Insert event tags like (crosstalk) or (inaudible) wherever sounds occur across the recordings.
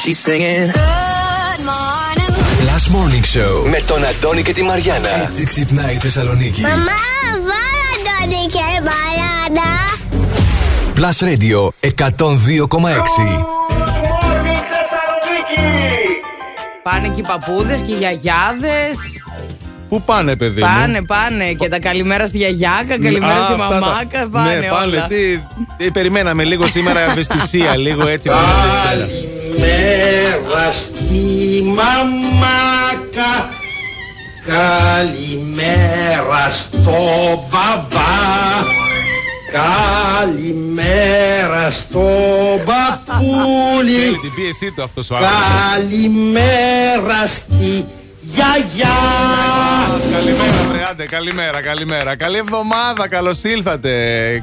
She's singing. Good morning. Last Morning Show Με τον Αντώνη και τη Μαριάνα. Έτσι ξυπνάει η Θεσσαλονίκη. Μαμά, βάλα τον και μαλάνα. Plus Radio 102,6. Πάνε και οι παππούδες και οι γιαγιάδες. Πού πάνε, παιδί μου; Πάνε, πάνε. Και τα καλημέρα στη γιαγιάκα, καλημέρα Α, στη αυτά τα- μαμάκα. Πάνε ναι, πάνε. όλα. Τι, τι, περιμέναμε λίγο σήμερα ευαισθησία, (laughs) λίγο έτσι. Καλημέρα στη μαμάκα. Καλημέρα στο μπαμπά. Καλημέρα στο παππούλι Θέλει την πίεσή του αυτός ο άνθρωπος. Καλημέρα στη γιαγιά Καλημέρα, βρεάντε, καλημέρα, καλημέρα. Καλή εβδομάδα, καλώς ήλθατε.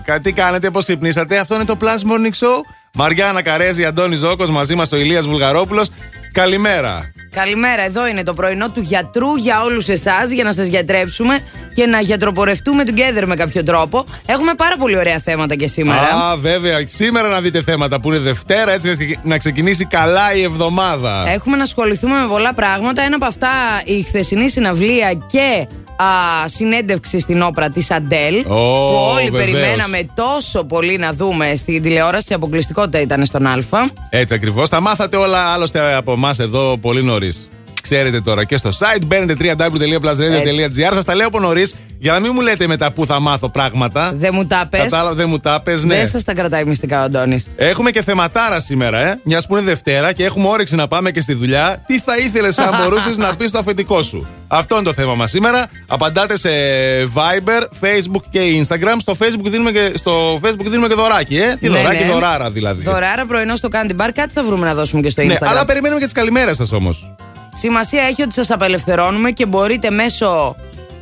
Κα- Τι κάνετε, πώς ξυπνήσατε; Αυτό είναι το Plus Morning Show. Μαριάννα Καρέζη, Αντώνη Ζώκος, μαζί μας ο Ηλίας Βουλγαρόπουλος. Καλημέρα. Καλημέρα, εδώ είναι το πρωινό του γιατρού για όλους εσάς, για να σας γιατρέψουμε και να γιατροπορευτούμε together με κάποιο τρόπο. Έχουμε πάρα πολύ ωραία θέματα και σήμερα. Α, βέβαια. Σήμερα να δείτε θέματα που είναι Δευτέρα, έτσι να ξεκινήσει καλά η εβδομάδα. Έχουμε να ασχοληθούμε με πολλά πράγματα. Ένα από αυτά η χθεσινή συναυλία και α, συνέντευξη στην όπρα της Αντέλ. Ω, που όλοι βεβαίως. περιμέναμε τόσο πολύ να δούμε στην τηλεόραση. Η αποκλειστικότητα ήταν στον Α. Έτσι ακριβώς. Τα μάθατε όλα άλλωστε από εμάς εδώ πολύ νωρίς. Flores. Ξέρετε τώρα και στο site μπαίνετε www.plusradio.gr. Σας τα λέω από νωρίς για να μην μου λέτε μετά πού θα μάθω πράγματα. Δεν μου τα πες. Κατάλαβα, δεν μου τα πες, ναι. Δεν σας τα κρατάει μυστικά ο Αντώνης. Έχουμε και θεματάρα σήμερα, ε. Μιας που είναι Δευτέρα και έχουμε όρεξη να πάμε και στη δουλειά. Τι θα ήθελες αν (laughs) μπορούσες να πεις στο αφεντικό σου; Αυτό είναι το θέμα μας σήμερα. Απαντάτε σε Viber, Facebook και Instagram. Στο Facebook δίνουμε και, στο Facebook δίνουμε και δωράκι, ε. Τι Ναι, δωράκι, ναι. δωράρα δηλαδή. Δωράρα πρωινό στο Candy Bar, κάτι θα βρούμε να δώσουμε και στο Ναι, Instagram. αλλά περιμένουμε και τις καλημέρες σας όμως. Σημασία έχει ότι σας απελευθερώνουμε και μπορείτε μέσω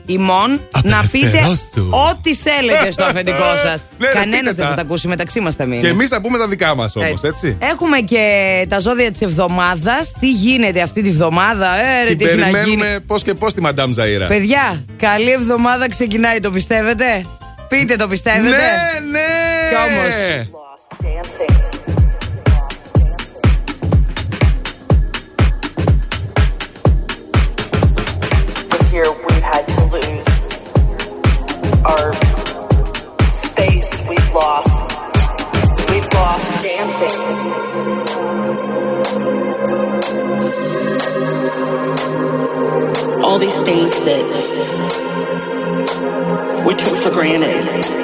ημών να πείτε Απελευθερώστου. ό,τι θέλετε στο αφεντικό (laughs) σας. Ναι, ρε, Κανένας πείτε δεν θα τα. τα ακούσει, μεταξύ μας θα μείνει. Και εμείς θα πούμε τα δικά μας όμως, έτσι. Έχουμε και τα ζώδια της εβδομάδας. Τι γίνεται αυτή τη βδομάδα, ε, ρε, Την τι έχει να γίνει; περιμένουμε πώς και πώς τη Μαντάμ Ζαήρα. Παιδιά, καλή εβδομάδα ξεκινάει, το πιστεύετε; Πείτε το πιστεύετε; Ναι, ναι! Κι όμως. Lost. We've lost dancing. All these things that we took for granted.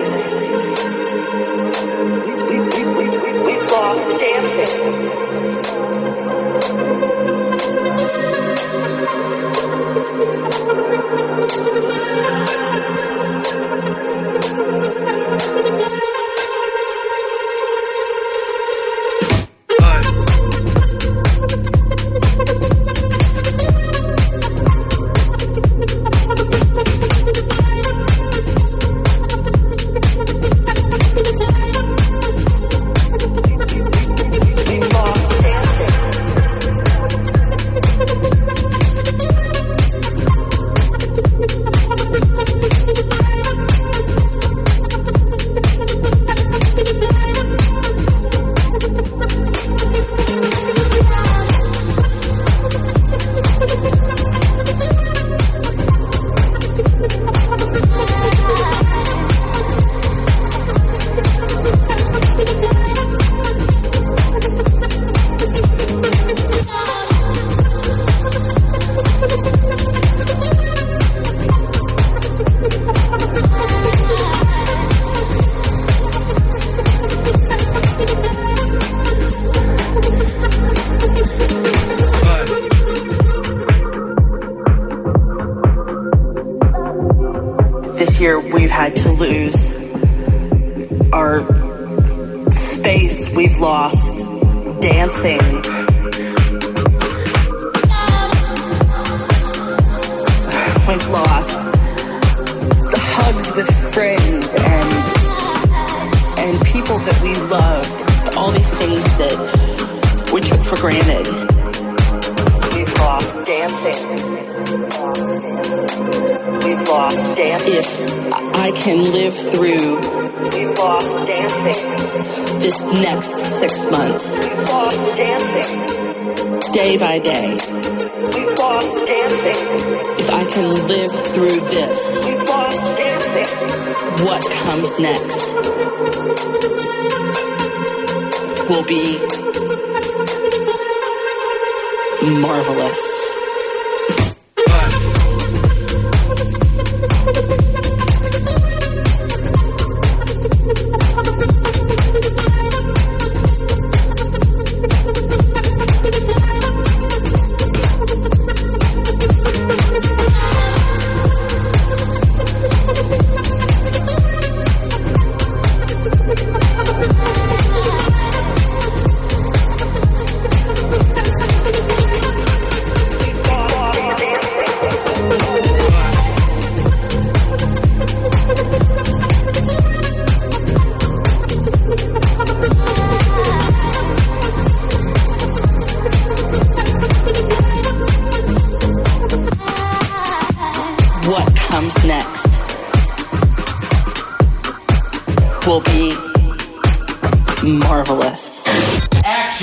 What comes next will be marvelous. Last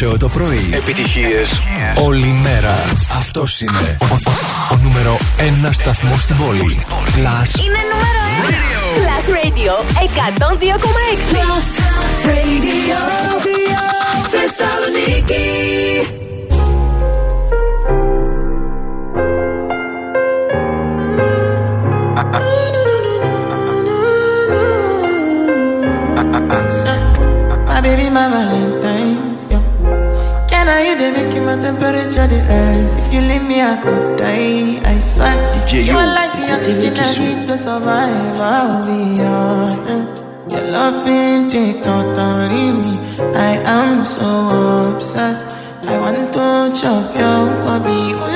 Morning Show το πρωί. Επιτυχίες Όλη μέρα. Αυτός είναι. Ο, ο- ο νούμερο ένα σταθμός στην πόλη. Plus Είναι νούμερο 1. Plus Radio 102,6. Plus Radio Θεσσαλονίκη. My baby, my Valentine. I you they make my temperature the rise? If you leave me, I could die. I swear. you are like the oxygen I need to survive. I'll be honest. Your love it totally me. I am so obsessed. I want to chop your kwabi.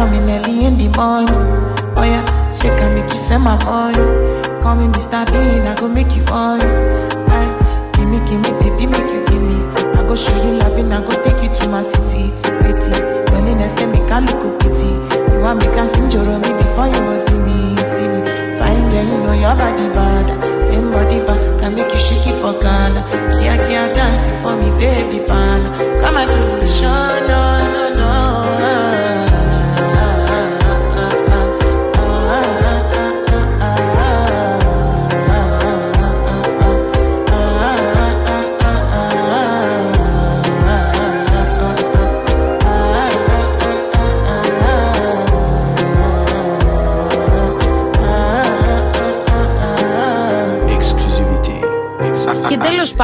Coming early in the morning? Oh yeah, shake and make you send my money. Call me Mr. Bean, I go make you on. Hey, eh, give me, give me, baby, make you give me. I go show you loving, I go take you to my city, city. Loneliness can make a look pity. You want me can sing me before you go see me, see me. Fine girl, you know your body bad. Same body bad, can make you shake it for Ghana. Kia kia dance for me, baby pan. Come and give me show, no, no.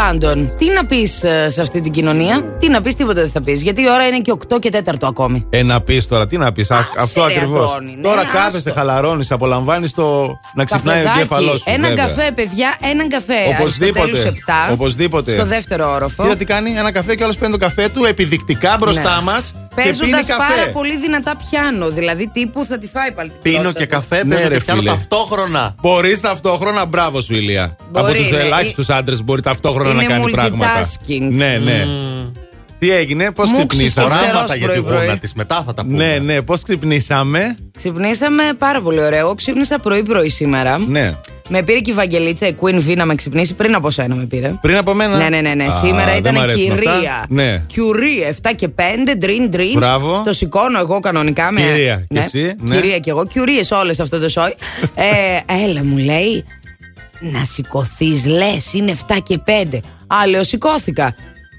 Πάντων, τι να πεις σε αυτή την κοινωνία, τι να πεις, τίποτα δεν θα πεις. Γιατί η ώρα είναι και 8 και 4 ακόμη. Ε, να πεις τώρα, τι να πεις. Αυτό ρε, ακριβώς. Αντώνη, ναι, τώρα άστο. κάθεσαι, χαλαρώνεις, απολαμβάνεις το να ξυπνάει ο Καφεδάκι, εγκέφαλός σου. Έναν βέβαια. καφέ, παιδιά, έναν καφέ. Οπωσδήποτε. Αριστοτέλους 7, Οπωσδήποτε. Στο δεύτερο όροφο. Κοίτα τι κάνει, ένα καφέ και άλλος παίρνει το καφέ του επιδεικτικά μπροστά Ναι. μας Παίζοντας καφέ. πάρα πολύ δυνατά πιάνο. Δηλαδή τύπου θα τη φάει πάλι. την Πίνω γλώσσα και του. καφέ, Ναι, παίζω ρε, και πιάνω φίλε. ταυτόχρονα. Μπορείς ταυτόχρονα, μπράβο σου, Ηλία. Μπορεί, Από τους ναι. ελάχιστους άντρες μπορεί ταυτόχρονα Είναι να κάνει πράγματα. multitasking. Ναι, ναι. Τι έγινε, πώς Μου ξυπνήσαμε; ξυστο- Οράματα ξερός για τη πρωί-πρωί. γούνα της. Μετά θα τα πούμε. Ναι, ναι, πώς ξυπνήσαμε; Ξυπνήσαμε πάρα πολύ ωραίο. Εγώ ξύπνησα πρωί-πρωί σήμερα. Ναι. Με πήρε και η Βαγγελίτσα, η Queen V, να με ξυπνήσει πριν από σένα με πήρε. Πριν από μένα; Ναι, ναι, ναι. ναι. Α, Σήμερα δεν ήταν μ' αρέσουν αυτά. κυρία. Ναι. Κιουρί, 7 και 5, ντριν, ντριν. Μπράβο. Το σηκώνω εγώ κανονικά. Με... Κυρία, και ναι. εσύ, ναι. Κυρία και εγώ. Κιουρίες όλες αυτό το σόι. (laughs) ε, έλα, μου λέει. Να σηκωθείς, λες, είναι 7 και 5. Α, λέω, σηκώθηκα.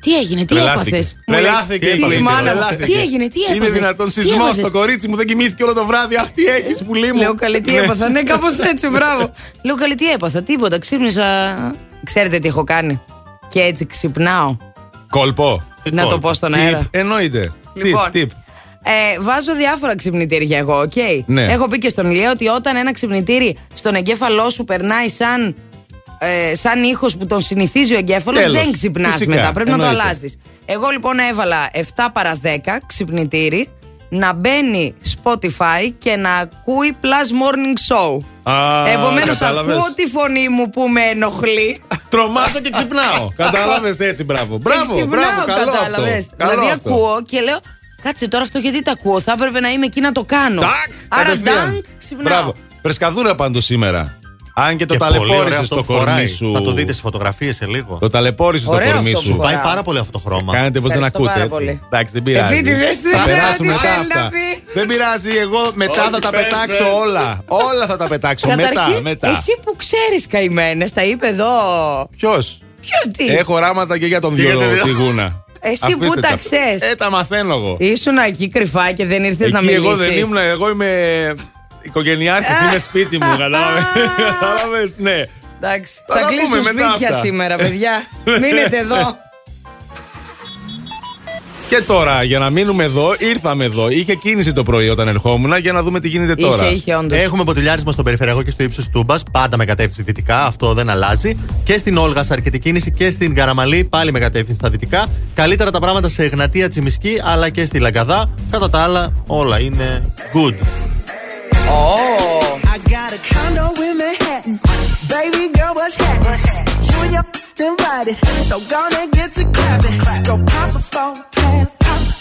Τι έγινε, τι Τρελάθηκε. έπαθες; Τρελάθηκε η Τι, Queen, μάνα μου, τρελάθηκε. τι έγινε, τι έπαθες; Είναι δυνατόν σεισμός στο κορίτσι μου, δεν κοιμήθηκε όλο το βράδυ. Αχ, τι έχει, πουλί μου. Λέω καλή τι Ναι. έπαθα; Ναι, κάπως έτσι, μπράβο. Λέω καλή τι έπαθα; Τίποτα. Ξύπνησα. Ξέρετε τι έχω κάνει; Και έτσι ξυπνάω. Κόλπο. Να το πω στον αέρα. Tip, Εννοείται. Λοιπόν. Tip, tip. Ε, βάζω διάφορα ξυπνητήρια εγώ, οκ. Ναι. Έχω πει και στον Ηλία ότι όταν ένα ξυπνητήρι στον εγκέφαλό σου περνάει σαν, ε, σαν ήχος που τον συνηθίζει ο εγκέφαλος, Τέλος. δεν ξυπνάς Φυσικά, μετά. Πρέπει να το εννοείται. αλλάζεις. Εγώ λοιπόν έβαλα 7 παρα 10 ξυπνητήρι να μπαίνει Spotify και να ακούει Plus Morning Show. Α, Επομένως, κατάλαβες. ακούω τη φωνή μου που με ενοχλεί. Τρομάζω και ξυπνάω. (laughs) Κατάλαβες έτσι, μπράβο. Μπράβο, Και ξυπνάω, μπράβο, καλό αυτό. κατάλαβες. Καλό δηλαδή αυτό. ακούω και λέω, κάτσε τώρα αυτό γιατί το ακούω. Θα έπρεπε να είμαι εκεί να το κάνω. Τάκ, Άρα κατευθείαν. ντάνκ, ξυπνάω. Μπράβο. Φρεσκαδούρα πάντως σήμερα. Αν και το Και πολύ ωραίο ταλαιπώρησε αυτό στο που κορμί φοράει. σου. Θα το δείτε στι φωτογραφίες σε λίγο. Το ταλαιπώρησε στο Ωραίο κορμί αυτό που σου. φοράει. Πάει πάρα πολύ αυτό το χρώμα. Κάνετε πως δεν Ευχαριστώ ακούτε. πάρα έτσι. πολύ. Εντάξει, δεν πειράζει. Επίτηδες, δεν Θα ξέρω περάσουν τι μετά θέλει να αυτά. πει. Δεν πειράζει, εγώ μετά Όχι, θα τα πες, πετάξω πες. όλα. Όλα θα τα πετάξω. Μετά, Καταρχήν, μετά. εσύ που ξέρεις καημένες, τα είπε εδώ. Ποιος; Ποιος τι; Έχω οράματα και για τον Και για δυο τη δύο. τη γούνα. Εσύ Αφήστε που τα τα. ξέρεις. Ε, τα μαθαίνω εγώ. Ήσουν εκεί κρυφά και δεν ήρθες να Εκεί μιλήσει. εγώ δεν ήμουν, εγώ είμαι οικογενειάρχης, είμαι σπίτι μου, (laughs) κατάλαβες; (laughs) Κατάλαβες, ναι. Εντάξει, Θα θα τα κλείσουν πούμε μετά σπίτια αυτά. σήμερα, παιδιά. (laughs) Μείνετε εδώ. Και τώρα, για να μείνουμε εδώ, ήρθαμε εδώ. Είχε κίνηση το πρωί όταν ερχόμουν για να δούμε τι γίνεται τώρα. Είχε, είχε, όντως. Έχουμε ποτηλιάρισμα στον περιφερειακό και στο ύψος της Τούμπας. Πάντα με κατεύθυνση δυτικά, αυτό δεν αλλάζει. Και στην Όλγα αρκετή κίνηση και στην Καραμαλή πάλι με κατεύθυνση στα δυτικά. Καλύτερα τα πράγματα σε Εγνατία Τσιμισκή αλλά και στη Λαγκαδά. Κατά τα άλλα, όλα είναι good. Oh. I got a condo in Manhattan. Baby girl, what's happening? You and your invited, so gonna get to clapping. Go pop it a plan,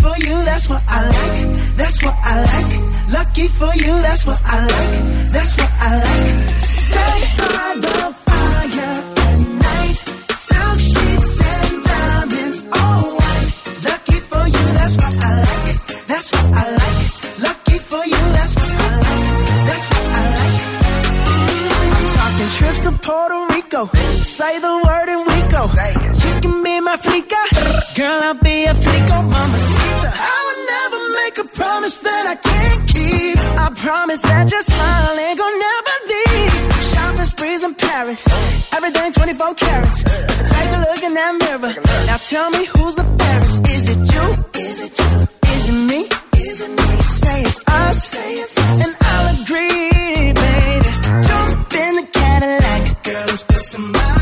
For you, that's what I like. That's what I like. Lucky for you, that's what I like. That's what I like. Sex by the fire at night. Silk sheets and diamonds, all white. Lucky for you, that's what I like. That's what I like. Lucky for you, that's what I like. That's what I like. I'm talking trips to Puerto Rico. Say the flica. Girl, I'll be a flico, mama. I would never make a promise that I can't keep. I promise that your smile ain't gonna never leave. Shopping sprees in Paris. Everything 24 carats. Take a look in that mirror. Now tell me who's the fairest. Is it you? Is it you? Is it me? Is it me? Say it's us. Say it's us. And I'll agree, baby. Jump in the Cadillac. Girl, let's put some miles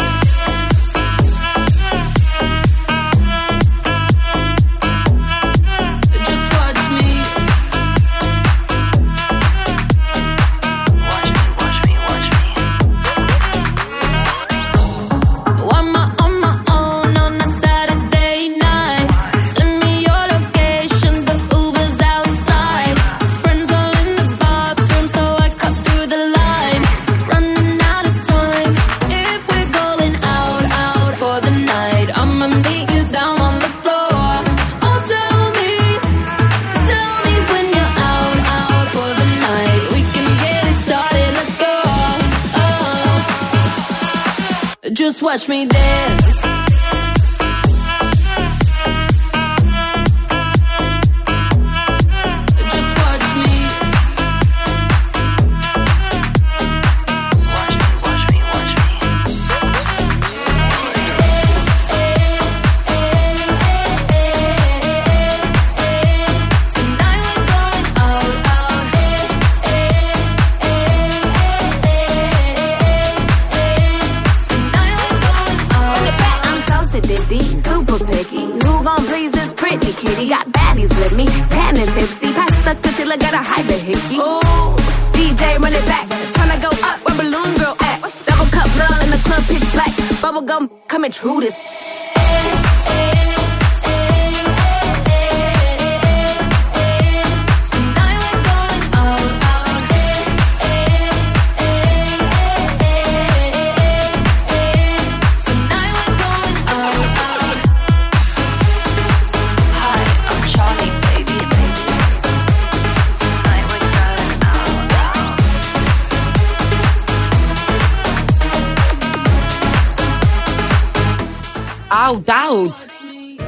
Out, out.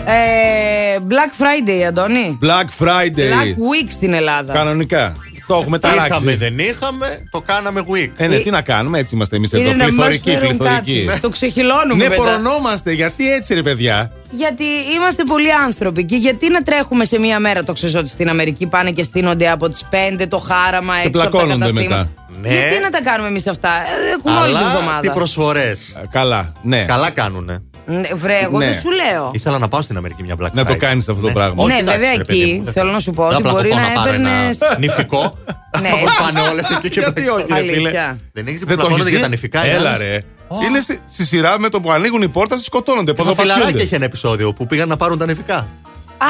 Ε, Black Friday, Αντώνη. Black Friday. Black Week στην Ελλάδα. Κανονικά. Το έχουμε ταράξει. Είχαμε, δεν είχαμε, το κάναμε week. Ε, ναι, τι να κάνουμε, έτσι είμαστε εμείς Είναι εδώ. να μας Πληθωρικοί, φέρουν πληθωρικοί. κάτι. Το ξεχυλώνουμε Ναι, μετά. πορωνόμαστε. Γιατί έτσι, ρε παιδιά; Γιατί είμαστε πολλοί άνθρωποι και γιατί να τρέχουμε σε μία μέρα. Το ξέρω ότι στην Αμερική πάνε και στείνονται από τις 5 το χάραμα έξω από τα πλακώνονται καταστήματα. μετά. Ναι. Γιατί να τα κάνουμε εμείς αυτά; Ε, Έχουμε όλη τη Αλλά τι εβδομάδα. προσφορές. Ε, Καλά, ναι. Καλά κάνουνε. Ναι, Βρε, εγώ Ναι. δεν σου λέω. Ήθελα να πάω στην Αμερική μια Black Friday. Να το κάνεις αυτό το πράγμα. Ναι, εντάξει, βέβαια, ρε παιδί εκεί μου, δεν θέλω να σου πω Δεν ότι μπορεί απλακωθώ να πάρω ένα έπαιρνες- Νηφικό. Ναι. (laughs) Όπως πάνε όλες εκεί και Γιατί όχι, ρε φίλε. Αλήθεια. Δεν έχεις Δεν το πλακώνονται έχεις για δει; τα νηφικά. οι Έλα άλλες. ρε. Είναι στη, στη σειρά με το που ανοίγουν οι πόρτες, του σκοτώνονται. Το φιλαράκι Ποδοπατιούνται. έχει ένα επεισόδιο που πήγαν να πάρουν τα νηφικά.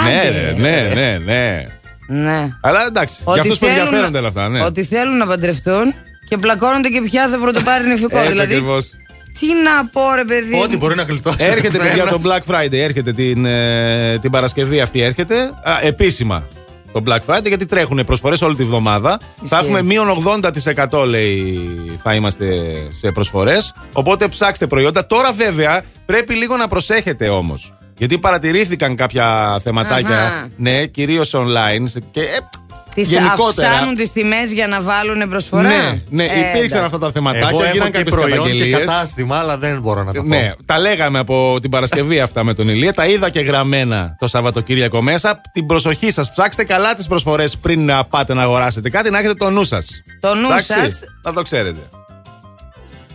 Ναι, Άντε. ρε, ναι, ναι, ναι. Ναι. Αλλά εντάξει, για Ότι αυτούς που θέλουν ενδιαφέρονται να- όλα αυτά. Ναι. Ότι θέλουν να παντρευτούν και πλακώνονται και πια θα πρωτοπάρει νηφικό. Έτσι δηλαδή, ακριβώς. Τι να πω, ρε παιδί. Ό,τι μπορεί να γλιτώσει. Έρχεται ο παιδιά το καθένας. Black Friday, έρχεται την, ε, την Παρασκευή αυτή έρχεται. Α, επίσημα το Black Friday γιατί τρέχουν προσφορές όλη τη βδομάδα. Θα έχουμε μείον 80% λέει θα είμαστε σε προσφορές. Οπότε ψάξτε προϊόντα. Τώρα βέβαια πρέπει λίγο να προσέχετε όμως. Γιατί παρατηρήθηκαν κάποια θεματάκια, Αχα. ναι, κυρίως online και ε, Τις γενικότερα. αυξάνουν τις τιμές για να βάλουν προσφορά; Ναι, ναι, Ε, υπήρξαν εντάξει. αυτά τα θεματάκια, Εγώ έχω γίναν και κάποιες προϊόν και καταγγελίες. κατάστημα, αλλά δεν μπορώ να τα πω. Ναι, τα λέγαμε από την Παρασκευή αυτά με τον Ηλία. Τα είδα και γραμμένα το Σαββατοκύριακο μέσα. Την προσοχή σας. Ψάξτε καλά τις προσφορές πριν να πάτε να αγοράσετε κάτι, να έχετε το νου σας. Το νου σας. Να το ξέρετε.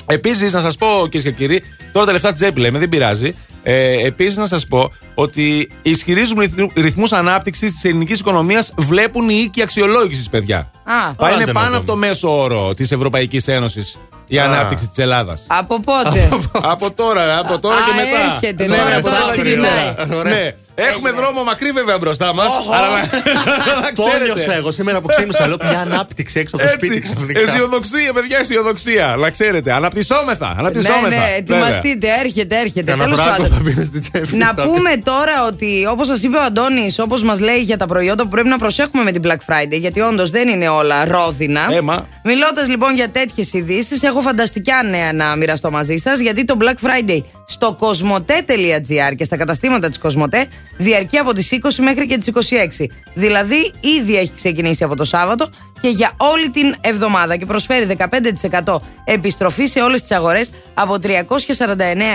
Επίσης, να σας πω κυρίες και κύριοι, τώρα τα λεφτά τσέπη λέμε, δεν πειράζει. Ε, Επίσης, να σας πω ότι οι ισχυρίζουμε ρυθμούς ανάπτυξης της ελληνικής οικονομίας βλέπουν οι οίκοι αξιολόγησης, παιδιά. Α, Θα είναι δεν πάνω να από το μέσο όρο της Ευρωπαϊκής Ένωσης η Α. ανάπτυξη της Ελλάδας. από πότε; από τώρα, ρε, από τώρα Α, και μετά. έρχεται ναι, τώρα, ρε, από τώρα τώρα και ξεκινάει. ύστερα. Ναι. Έχουμε δρόμο μακρύ βέβαια μπροστά μας. Αλλά να- (laughs) να Το ξέρετε. νιώσα εγώ σήμερα που ξύπνησα. Λέω μια ανάπτυξη έξω από το σπίτι Έτσι. ξαφνικά. Αισιοδοξία, παιδιά, αισιοδοξία. Να ξέρετε. Αναπτυσσόμεθα. ναι, Αναπτυσσόμεθα. ναι, Βέβαια. ετοιμαστείτε, έρχεται, έρχεται. Κανένα Τέλος φράγκο πάντων. θα μπει στην τσέπη. Να πούμε τώρα ότι όπως σας είπε ο Αντώνης, όπως μας λέει για τα προϊόντα που πρέπει να προσέχουμε με την Black Friday, γιατί όντως δεν είναι όλα ρόδινα. Έμα. Μιλώντας λοιπόν για τέτοιες ειδήσεις, έχω φανταστικά νέα να μοιραστώ μαζί σας, γιατί το Black Friday στο κοσμοτέ.gr και στα καταστήματα της Κοσμοτέ διαρκεί από τις 20 μέχρι και τις 26. Δηλαδή, ήδη έχει ξεκινήσει από το Σάββατο και για όλη την εβδομάδα και προσφέρει 15% επιστροφή σε όλες τις αγορές από 349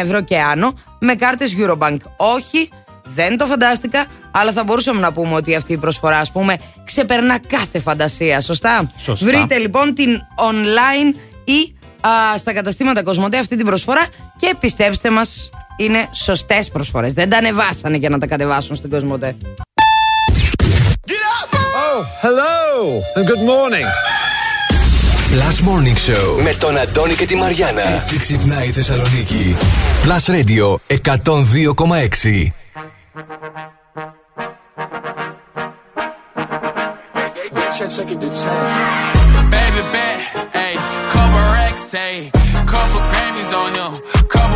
ευρώ και άνω με κάρτες Eurobank. Όχι, δεν το φαντάστηκα, αλλά θα μπορούσαμε να πούμε ότι αυτή η προσφορά, ας πούμε, ξεπερνά κάθε φαντασία. Σωστά; Σωστά. Βρείτε λοιπόν την online ή α, στα καταστήματα Κοσμοτέ αυτή την προσφορά και πιστέψτε μας, είναι σωστές προσφορές. Δεν τα ανεβάσανε για να τα κατεβάσουν στην Κοσμοτέ. Oh, hello and good morning. Plus Morning Show Με τον Αντώνη και τη Μαριάνα. Έτσι ξυπνάει η Θεσσαλονίκη Plus Radio 102,6 Baby bet, ayy, couple racks, ayy, couple Grammys on him, couple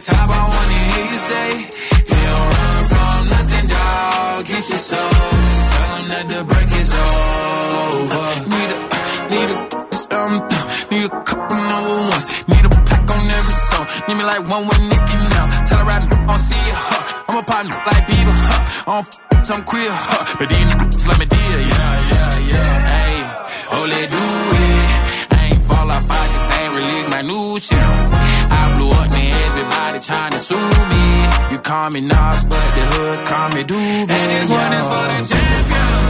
top, I wanna hear you say, You don't run from nothing, dog. Get your soul. Just tell them that the break is over. Need a, need a, um, need a couple number ones. Need a pack on every song. Need me like one with Nicki now. Tell her I don't see it, huh? I'm a partner like Bieber, huh? I don't f- some queer, huh? But these niggas let me deal, yeah, yeah, yeah. Hey, oh, let do it. I ain't fall off, I just ain't release my new shit. Everybody trying to sue me. You call me Nas, but the hood call me Doobie. And this one is for the champion.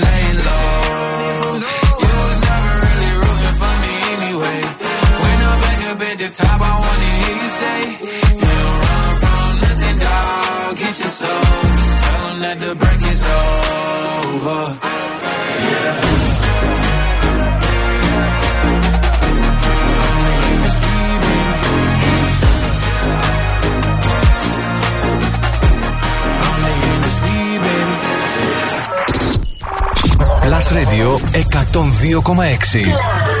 top, I wanna hear you say, You don't run from nothing, dog. Get your soul. Just tell them that the break is over. Plus Radio 102,6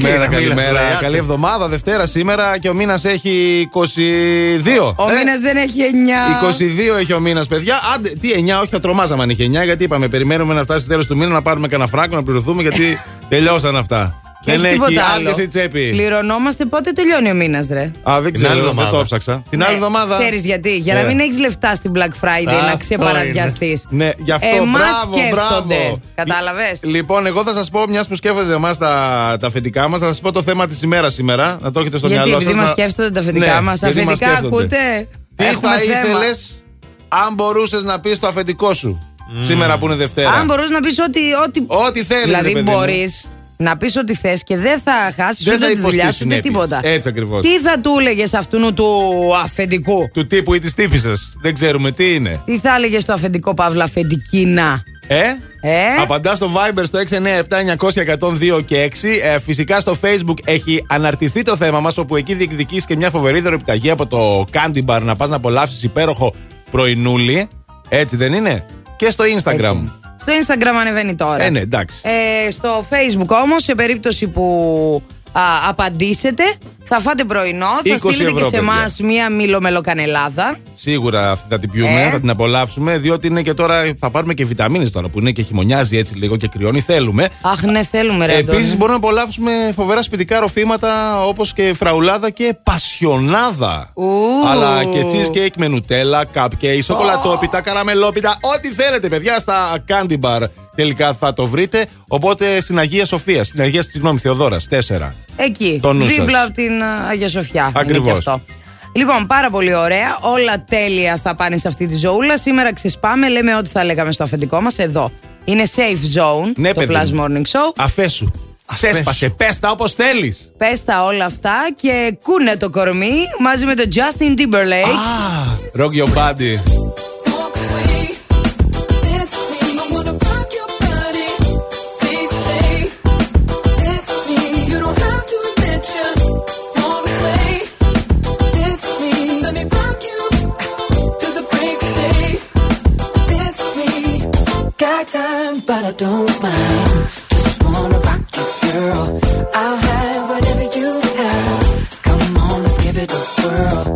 Καλημέρα, Καμίλα, καλημέρα. λέει, άντε. Καλή εβδομάδα, Δευτέρα σήμερα και ο μήνας έχει 22. Ο Ε, μήνας δεν έχει 9. 22 έχει ο μήνας, παιδιά. Άντε, τι 9, όχι θα τρομάζαμε αν είχε 9, γιατί είπαμε, περιμένουμε να φτάσει το τέλος του μήνα να πάρουμε κανένα φράγκο να πληρωθούμε, γιατί (laughs) τελειώσαν αυτά. Και δεν όχι έχει τίποτα άλλο. άδειες η τσέπη. Πληρωνόμαστε πότε τελειώνει ο μήνας, ρε; Α, δεν Την άλλη ξέρω, δεν εβδομάδα. το ψάξα. Την άλλη εβδομάδα. Ξέρεις γιατί. Για να Ναι. μην έχεις λεφτά στην Black Friday Αυτό να ξεπαραδιαστεί. Ναι, γι' αυτό Εμάς μπράβο, σκέφτονται. μπράβο. Κατάλαβες; Λοιπόν, εγώ θα σας πω, μιας που σκέφτονται εμάς τα, τα αφεντικά μας, θα σας πω το θέμα της ημέρας σήμερα. Να το έχετε στο Γιατί μυαλό σας. επειδή μα σκέφτονται τα αφεντικά Ναι, μα. γιατί μας Αφεντικά σκέφτονται. ακούτε; Τι Έχουμε θα θέμα. ήθελες αν μπορούσες να πεις στο αφεντικό σου σήμερα που είναι Δευτέρα; Αν μπορούσες να πεις ό,τι. Ό,τι, Ό,τι θέλεις, ρε Δηλαδή παιδί μου. μπορείς να πεις ό,τι θες και δεν θα χάσεις Δεν ούτε θα τη δουλειά υποστείς σου ούτε συνέπειες. τίποτα. Έτσι ακριβώς. Τι θα του έλεγες αυτού του αφεντικού; Του τύπου ή της τύπη σα. Δεν ξέρουμε τι είναι. Τι θα έλεγες στο αφεντικό παύλα αφεντικίνα; Ε; Ε; Απαντά στο Viber στο 697-900-102 και 6. Ε, φυσικά στο Facebook έχει αναρτηθεί το θέμα μας, όπου εκεί διεκδικείς και μια φοβερή δωρεπιταγή από το Candy Bar να πας να απολαύσεις υπέροχο πρωινούλι. Έτσι δεν είναι; Και στο Instagram. Στο Instagram ανεβαίνει τώρα. Ε, ναι, εντάξει. Ε, στο Facebook όμως, σε περίπτωση που α, απαντήσετε, θα φάτε πρωινό. Θα 20 στείλετε και ευρώ, σε εμάς παιδιά. μία μιλομελοκανελάδα. Σίγουρα αυτή θα την πιούμε, Ε; θα την απολαύσουμε, διότι είναι και τώρα θα πάρουμε και βιταμίνες τώρα που είναι και χειμωνιάζει έτσι λίγο και κρυώνει. Θέλουμε. Αχ, ναι, θέλουμε, ρε. Επίσης Αντώνη. μπορούμε να απολαύσουμε φοβερά σπιτικά ροφήματα όπως και φραουλάδα και πασιονάδα. Ου. Αλλά και cheesecake με νουτέλα, cupcake, σοκολατόπιτα, καραμελόπιτα. Ό,τι θέλετε, παιδιά, στα candy bar τελικά θα το βρείτε. Οπότε στην Αγία Σοφία, στην Αγία, συγγνώμη, Θεοδόρα, 4. Εκεί. Το νου σας. δίπλα από την α, Αγία Σοφιά. είναι Ακριβώς. και αυτό. Λοιπόν, πάρα πολύ ωραία. Όλα τέλεια θα πάνε σε αυτή τη ζωούλα. Σήμερα ξεσπάμε, λέμε ό,τι θα λέγαμε στο αφεντικό μας εδώ. Είναι safe zone Ναι, το παιδί Plus μου. Morning Show. Αφέσου. Ξέσπασε, πες τα όπως θέλεις. Πες τα όλα αυτά και κούνε το κορμί μαζί με τον Justin Timberlake. Rock your body. But I don't mind. Just wanna rock you, girl. I'll have whatever you have. Come on, let's give it a whirl.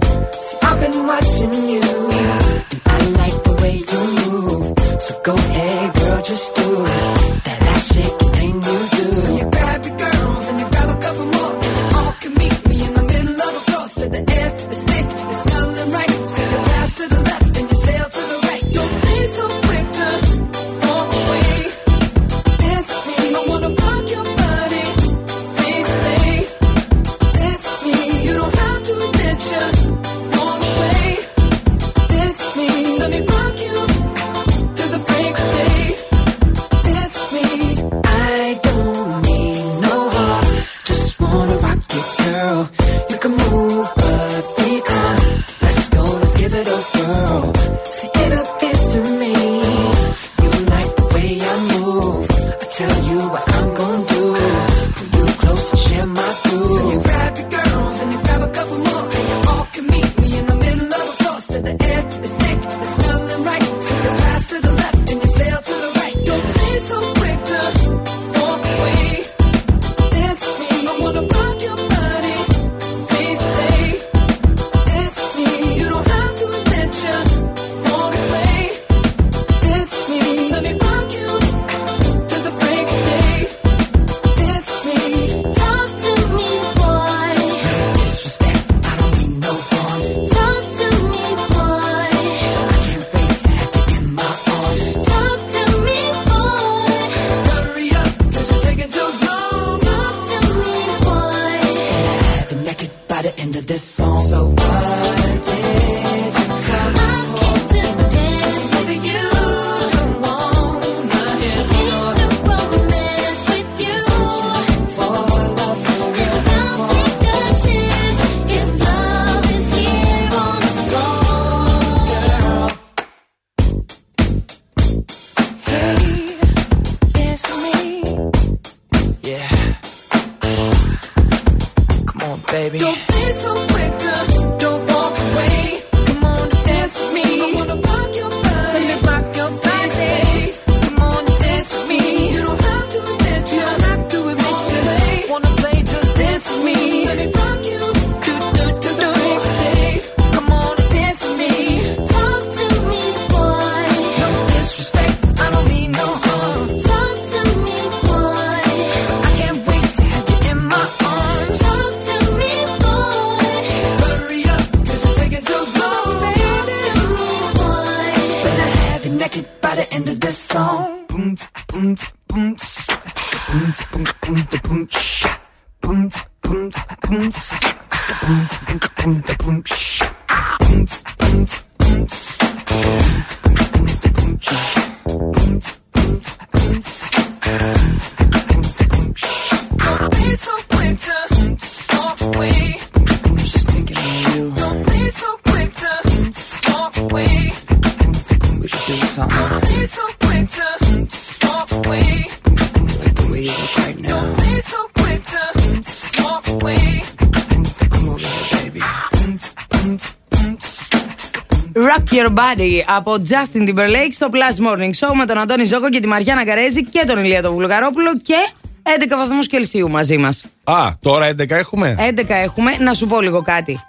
Your Body από Justin Timberlake στο Plus Morning Show με τον Αντώνη Ζόκο και τη Μαριάννα Καρέζη και τον Ηλία τον Βουλγαρόπουλο και 11 βαθμούς Κελσίου μαζί μας. Α, τώρα 11 έχουμε; 11 έχουμε. Να σου πω λίγο κάτι.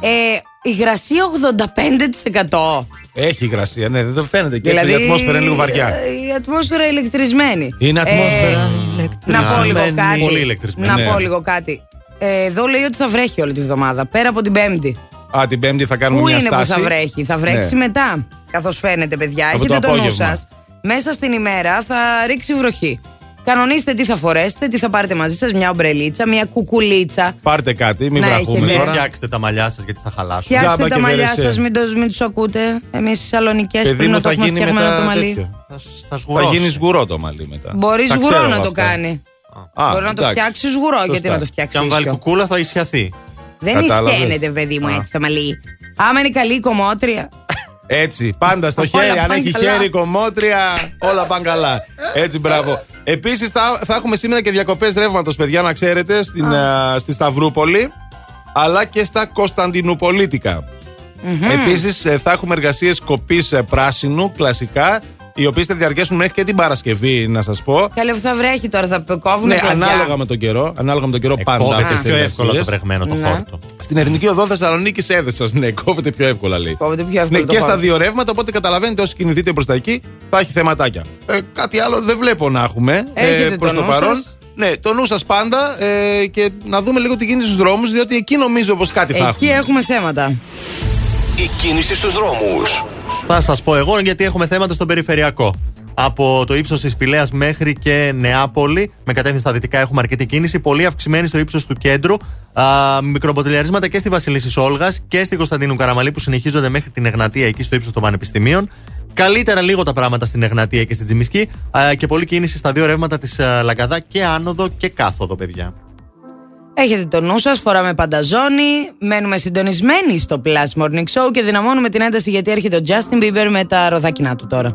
Ε, υγρασία 85%. Έχει υγρασία, ναι, δεν το φαίνεται και Δηλαδή, η ατμόσφαιρα είναι λίγο βαριά. ε, Η ατμόσφαιρα ηλεκτρισμένη. Είναι ατμόσφαιρα Να πω λίγο κάτι. Πολύ ηλεκτρισμένη. Να Ναι. πω λίγο κάτι. Ε, εδώ λέει ότι θα βρέχει όλη τη βδομάδα. Πέρα από την Πέμπτη. Α, την Πέμπτη θα κάνουμε Πού μια είναι στάση. που θα βρέχει, θα βρέξει Ναι. μετά. Καθώς φαίνεται, παιδιά. Από Έχετε το το νου απόγευμα. σας. Μέσα στην ημέρα θα ρίξει βροχή. Κανονίστε τι θα φορέσετε, τι θα πάρετε μαζί σας, μια ομπρελίτσα, μια κουκουλίτσα. Πάρτε κάτι, μην Να βραχούμε έχετε. τώρα. Φτιάξτε τα μαλλιά σας γιατί θα χαλάσουν. Τζάμπα Φτιάξτε τα και μαλλιά βερεσέ. σας, μην, το, μην τους ακούτε. Εμείς στι Σαλονικές Παιδί πριν μου να το θα έχουμε γίνει φτιαγμένο το μετά μαλλί. τέτοιο. Θα, θα Θα σγουρώσει. γίνεις σγουρό το μαλλί μετά. Μπορείς Τα σγουρό ξέρω να εγώ το αυτά. κάνει. Α, Μπορεί να το εντάξει. φτιάξεις σγουρό, Σωστά. γιατί να το Και φτιάξεις. αν βάλει ίσιο. κουκούλα θα ισιαθεί. Δεν Κατάλαβες; ισχαίνεται, παιδί μου, Α. έτσι το μαλλί. Άμα είναι καλή η κομμότρια. Έτσι, πάντα στο Όλα χέρι. Αν πάνε έχει καλά. χέρι, κομμότρια, όλα πάνε καλά. Έτσι, μπράβο. Επίσης, θα, θα έχουμε σήμερα και διακοπές ρεύματος, παιδιά, να ξέρετε, στην, α, στη Σταυρούπολη, αλλά και στα Κωνσταντινουπολίτικα. Επίσης, θα έχουμε εργασίες κοπής πράσινου, κλασικά, οι οποίες θα διαρκέσουν μέχρι και την Παρασκευή, να σας πω. Καλέ που θα βρέχει τώρα, θα κόβουν Ναι, κλαδιά. ανάλογα με τον καιρό. Ανάλογα με τον καιρό πάντα. Κόβεται αυτές τις πιο εύκολα το εργασίες. βρεγμένο το Ναι. χόρτο. Στην Εθνική Οδό Θεσσαλονίκης έδεσα. Ναι, κόβεται πιο εύκολα, λέει. Κόβεται πιο εύκολα Ναι, το και στα χώρο. δύο ρεύματα, οπότε καταλαβαίνετε όσοι κινηθείτε προς τα εκεί θα έχει θεματάκια. Ε, κάτι άλλο δεν βλέπω να έχουμε Έχετε προς το το νου παρόν. σας; Ναι, το νου σας πάντα ε, και να δούμε λίγο τι γίνεται στους δρόμους, διότι εκεί νομίζω πως κάτι θα Εκεί έχουμε. έχουμε θέματα. Η κίνηση στους δρόμους. Θα σας πω εγώ γιατί έχουμε θέματα στον περιφερειακό. Από το ύψος της Πηλέας μέχρι και Νεάπολη, με κατεύθυνση στα δυτικά, έχουμε αρκετή κίνηση. Πολύ αυξημένη στο ύψος του κέντρου. Α, μικρομποτελιαρίσματα και στη Βασιλίση Όλγα και στην Κωνσταντίνου Καραμαλή που συνεχίζονται μέχρι την Εγνατία εκεί στο ύψος των Πανεπιστημίων. Καλύτερα λίγο τα πράγματα στην Εγνατία και στην Τζιμισκή. Α, και πολλή κίνηση στα δύο ρεύματα της Λαγκαδά και άνοδο και κάθοδο, παιδιά. Έχετε τον νου σας, φοράμε πανταζόνι, Μένουμε συντονισμένοι στο Plus Morning Show και δυναμώνουμε την ένταση γιατί έρχεται ο Justin Bieber με τα ροδάκινά του τώρα.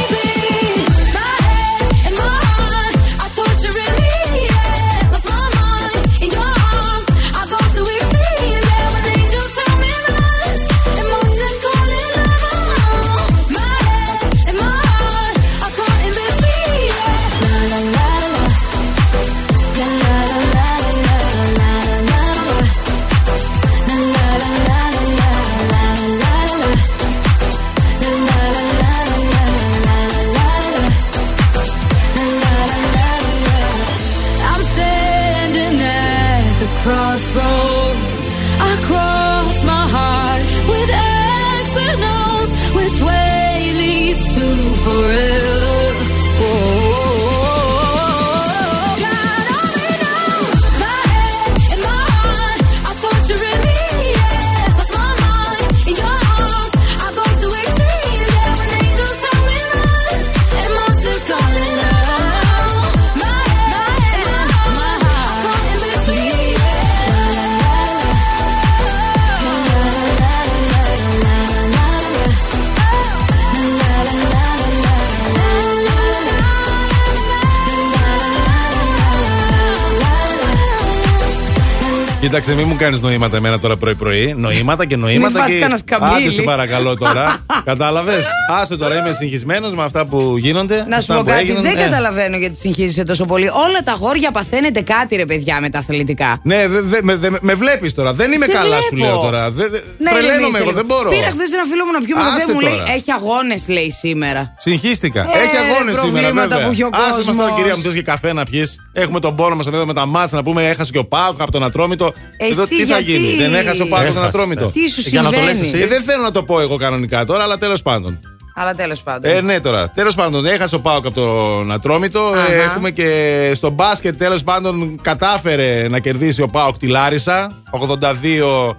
Κοίταξε, μην μου κάνεις νοήματα εμένα τώρα πρωί-πρωί. Νοήματα και νοήματα. φας και... κανένα σκαμπίλι. Άντε, σε παρακαλώ τώρα. (laughs) Κατάλαβες; Άσε τώρα, είμαι συγχυσμένος με αυτά που γίνονται. Να σου αυτά πω που κάτι, έγιναν. δεν Ε. καταλαβαίνω γιατί συγχύζεσαι τόσο πολύ. Όλα τα αγόρια παθαίνετε κάτι, ρε παιδιά, με τα αθλητικά. Ναι, δε, δε- με, δε- με βλέπεις τώρα. Δεν είμαι Σε καλά, βλέπω. σου λέω τώρα. Δε, δε, Ναι, τρελαίνομαι ηρεμήστε εγώ, λίγο. δεν μπορώ. Πήρα χθες ένα φίλο μου να πιούμε Άσε καφέ, μου λέει τώρα. Έχει αγώνες, λέει σήμερα. Συγχύστηκα. Ε, Έχει αγώνες ρε, σήμερα, προβλήματα βέβαια. που έχει ο Άσε μας τώρα, κόσμος. κυρία μου, θες και καφέ να πιεις. Έχουμε τον πόνο μας εδώ με τα μάτσα να πούμε έχασε και ο Πάοκ από τον Ατρόμητο. Εσύ Εδώ τι θα γιατί; γίνει, δεν έχασε ο Πάοκ από τον Έχασε. Ατρόμητο. Τι σου Για να το λες συμβαίνει. εσύ. Ε, δεν θέλω να το πω εγώ κανονικά τώρα, αλλά τέλος πάντων. Αλλά τέλος πάντων. Ε, ναι, τώρα. Τέλος πάντων, έχασε ο Πάοκ από τον Ατρόμητο. Αχα. Ε, έχουμε και στο μπάσκετ, τέλος πάντων, κατάφερε να κερδίσει ο Πάοκ τη Λάρισα. 82-71.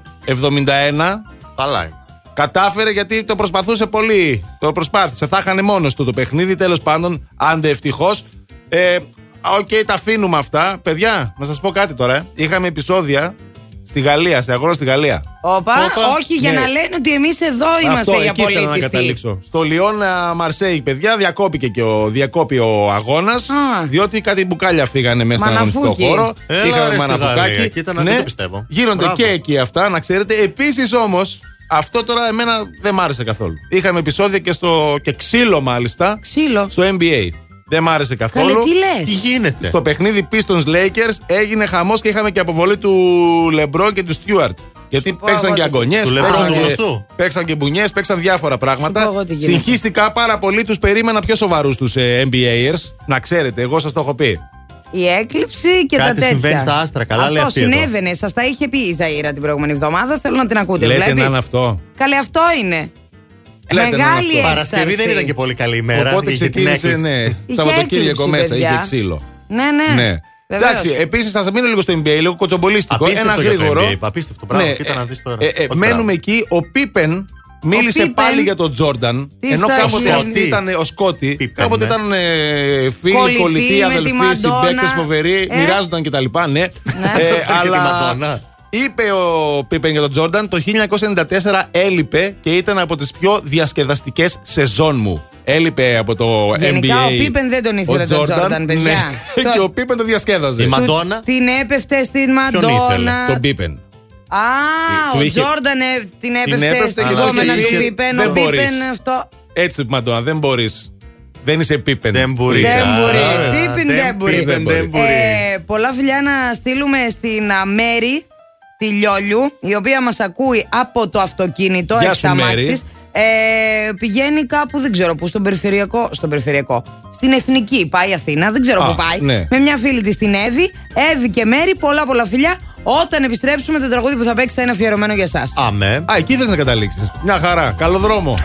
Καλά είναι. Κατάφερε γιατί το προσπαθούσε πολύ. Το προσπάθησε. Θα είχαν μόνος του το παιχνίδι. Τέλος πάντων, άντε ευτυχώς. Ε, Οκ, τα αφήνουμε αυτά. Παιδιά, να σας πω κάτι τώρα. ε. Είχαμε επεισόδια Στη Γαλλία, σε αγώνα στη Γαλλία. Όπα, όχι, για Ναι. να λένε ότι εμείς εδώ είμαστε Αυτό, οι εκεί ήθελα να απολύτιστοι. καταλήξω. Στο Λιόν α, Μαρσέη, παιδιά, διακόπηκε και ο, διακόπη ο αγώνας. Διότι κάτι μπουκάλια φύγανε μέσα στον αγωνιστικό Μαναφούκι. χώρο. Έλα, Είχαμε ρε, στη μαναφουκάκι. Γαλλία. Κοίτα να δείτε, το πιστεύω. Γίνονται Μπράβο. και εκεί αυτά, να ξέρετε. Επίσης όμως, αυτό τώρα εμένα δεν μ' άρεσε καθόλου. Είχαμε επεισόδια και, στο, και ξύλο μάλιστα. Ξύλο. Στο NBA. Δεν μ' άρεσε καθόλου. Καλέ, τι λες; Τι γίνεται; Στο παιχνίδι Pistons Lakers έγινε χαμός και είχαμε και αποβολή του LeBron και του Stewart. Γιατί παίξαν και εγώ τι- αγωνιές, Του LeBron παίξαν, του και- γνωστού. παίξαν και μπουνιές, παίξαν διάφορα πράγματα. εγώ τι γίνεται. Συγχύστηκα πάρα πολύ, τους περίμενα πιο σοβαρούς τους ε, NBAers. Να ξέρετε, εγώ σας το έχω πει. Η έκλειψη και Κάτι τα τέτοια. συμβαίνει στα άστρα, καλά αυτό λέει αυτή εδώ. συνέβαινε. Σας τα είχε πει η Ζαήρα την προηγούμενη εβδομάδα. Θέλω να την ακούτε. Λέτε βλέπεις; να είναι αυτό. Καλέ, αυτό είναι. Λέτε να είναι Μεγάλη αυτό. έξαρση. Παρασκευή δεν ήταν και πολύ καλή ημέρα. Οπότε είχε την ξεκίνησε, έκλειψη. ναι. Είχε Σαββατοκύριακο έκλειψη, μέσα, παιδιά. είχε ξύλο. Ναι, ναι. Ναι. Βεβαίως. Εντάξει, επίσης θα μείνω λίγο στο NBA, λίγο κοτσομπολίστικο. Απίστευτο Ένας για το γρήγορο. NBA, απίστευτο. Μπράβο, κοίτα να δεις τώρα. ε, ε, Ό,τι μένουμε πράγμα. εκεί. Ο Πίπεν μίλησε Πίπεν. πάλι για τον Τζόρνταν. Τι Ενώ θα κάποτε γίνει; αυτοί ήταν ο Σκότι. Πίπεν, Κάποτε ναι. ήταν ε, φίλοι, Κολλητοί κολλητοί, με τη αδελφοί, Μαντόνα. συμπαίκτες φοβεροί. Ε. Μοιράζονταν κτλ. Ναι. Ε, Σώσαν και τη Μαντόνα. Είπε ο Πίπεν για τον Τζόρνταν το 1994 έλειπε και ήταν από τις πιο διασκεδαστικές σεζόν μου. Έλειπε από το Γενικά, NBA. ο Πίπεν δεν τον ήθελε τον Τζόρνταν, παιδιά. Ναι. (laughs) Το- και ο Πίπεν το διασκέδαζε. Η Μαντόνα; Την έπεφτε στην Ποιον ήθελε, Μαντόνα. Τον Πίπεν. Α, Του ο είχε- Τζόρνταν ε, την έπεφτε έπεφτε στην και κόμενα είχε- του Πίπεν. δεν Ο μπορείς. Πίπεν αυτό. Έτσι του είπε η Μαντόνα, δεν μπορείς. Δεν είσαι Πίπεν. Δεν μπορεί. Δεν Α, μπορεί. α, Πίπεν δεν μπορεί. Πίπεν δεν μπορεί. Ε, πολλά φιλιά να στείλουμε στην α, Μέρη, τη Λιόλιου, η οποία μας ακούει από το αυτοκίνητο Γεια εξ σου, αμάξης. Μέρη. Ε, πηγαίνει κάπου, δεν ξέρω πού, στον περιφερειακό. Στον περιφερειακό. Στην Εθνική πάει Αθήνα, δεν ξέρω Α, πού πάει. ναι. Με μια φίλη της την Εύη. Εύη και Μέρη, πολλά πολλά φιλιά. Όταν επιστρέψουμε, το τραγούδι που θα παίξει θα είναι αφιερωμένο για εσάς. Αμέ. Α, εκεί θες να καταλήξεις. Μια χαρά. Καλό δρόμο.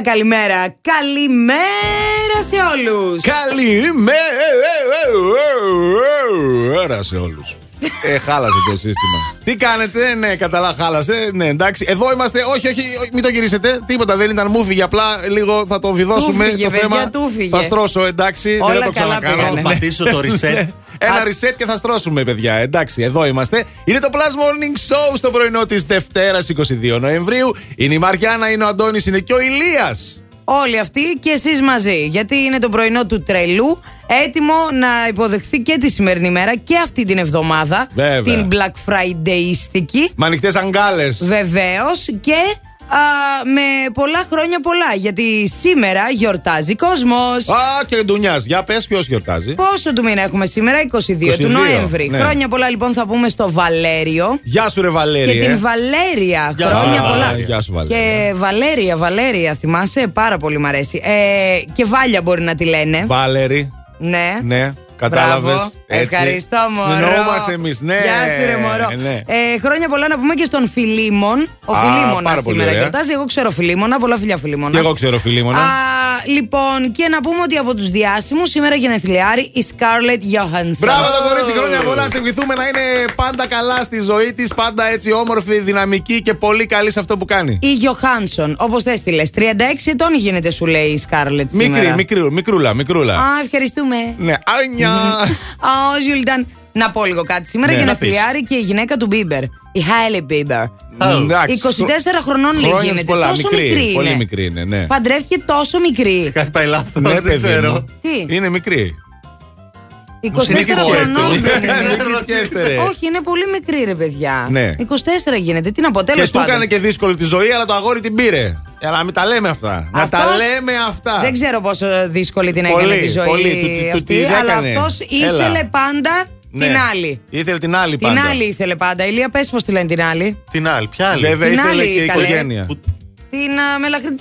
Καλημέρα, καλημέρα. Καλημέρα σε όλου. Καλημέρα σε όλου. Ε, χάλασε το σύστημα. Τι κάνετε, ναι, καταλά, χάλασε. Ναι, εντάξει. Εδώ είμαστε. Όχι, όχι, όχι, μην το γυρίσετε. Τίποτα δεν ήταν μου φύγε. Απλά λίγο θα το βιδώσουμε Του φύγε, το παιδιά, θέμα. του φύγε. Θα στρώσω, εντάξει. Όλα δεν θα το καλά ξανακάνω. πήγανε. Θα πατήσω το reset. (laughs) Ένα reset και θα στρώσουμε, παιδιά. Εντάξει, εδώ είμαστε. Είναι το Plus Morning Show στο πρωινό της Δευτέρας 22 Νοεμβρίου. Είναι η Μαριάννα, είναι ο Αντώνης, είναι και ο Ηλίας. Όλοι αυτοί και εσείς μαζί. Γιατί είναι το πρωινό του τρελού, έτοιμο να υποδεχθεί και τη σημερινή μέρα και αυτή την εβδομάδα. Βέβαια. Την Black Fridayιστική. Με ανοιχτές αγκάλες. Βεβαίως και α, με πολλά χρόνια πολλά. Γιατί σήμερα γιορτάζει κόσμος. Α, και ντουνιά. Για πες, ποιος γιορτάζει. Πόσο του μήνα έχουμε σήμερα, 22, 22, του Νοέμβρη. ναι. Χρόνια πολλά λοιπόν θα πούμε στο Βαλέριο. Γεια σου, ρε Βαλέρη. Και ε. την Βαλέρια. Γεια σου, Χρόνια Α, πολλά. Γεια σου, Βαλέρια. Και Βαλέρια, Βαλέρια, θυμάσαι, πάρα πολύ μ' αρέσει. Ε, και Βάλια μπορεί να τη λένε. Βάλερη. Ναι. Ναι, κατάλαβες; Μπράβο. Ευχαριστώ, μωρό. Συνεννοούμαστε εμείς, ναι. Γεια σου, ρε μωρό. ναι. Ε, χρόνια πολλά να πούμε και στον Φιλίμων. Ο Α, Φιλίμωνας πάρα πολύ σήμερα ωραία. γιορτάζει. Εγώ ξέρω Φιλίμωνα. Πολλά φιλιά Φιλίμωνα. Και εγώ ξέρω, Φιλίμωνα. Α, λοιπόν, και να πούμε ότι από τους διάσημους σήμερα γενεθλιάρη η Scarlett Johansson. Μπράβο το κορίτσι, χρόνια πολλά. Να σε ευχηθούμε να είναι πάντα καλά στη ζωή της, πάντα έτσι όμορφη, δυναμική και πολύ καλή σε αυτό που κάνει. Η Johansson, όπως θε τη λε. 36 ετών γίνεται, σου λέει η Scarlett Μικρή, σήμερα. μικρή, μικρούλα, μικρούλα. Α, ευχαριστούμε. Ναι, άνια. Α, Ζουλταν. Να πω λίγο κάτι. Σήμερα Ναι, να γενεθλιάρη και η γυναίκα του Μπίμπερ. Η Χάιλι Μπίμπερ. Εντάξει. 24 χρονών λέει Χρόνια γίνεται. πολλά, τόσο μικρή, μικρή πολύ είναι. μικρή είναι, ναι. Παντρεύτηκε τόσο μικρή. Κάτι πάει λάθος. Ναι, δεν παιδί ξέρω. μου. Τι; Είναι μικρή. 24 συνηθίζεται. χρονών Μην δεν είναι. κριτιέστε, ρε. Όχι, είναι πολύ μικρή ρε παιδιά. Ναι. 24 γίνεται. Τι να πω, τέλος Και του έκανε και δύσκολη τη ζωή, αλλά το αγόρι την πήρε. Για να μην τα λέμε αυτά. Να τα Αυτός λέμε αυτά. Δεν ξέρω πόσο δύσκολη την Πολύ, έκανε τη ζωή πολύ. Του- του- του αυτή, την αλλά έκανε. αυτός Έλα. ήθελε πάντα Ναι. την άλλη. Ήθελε την άλλη Την πάντα. άλλη ήθελε πάντα. Ηλία, πες πώς τη λένε την άλλη. Την άλλη, ποια άλλη; Βέβαια Την ήθελε άλλη, και η καλέ. οικογένεια. Την α, μελαχρινή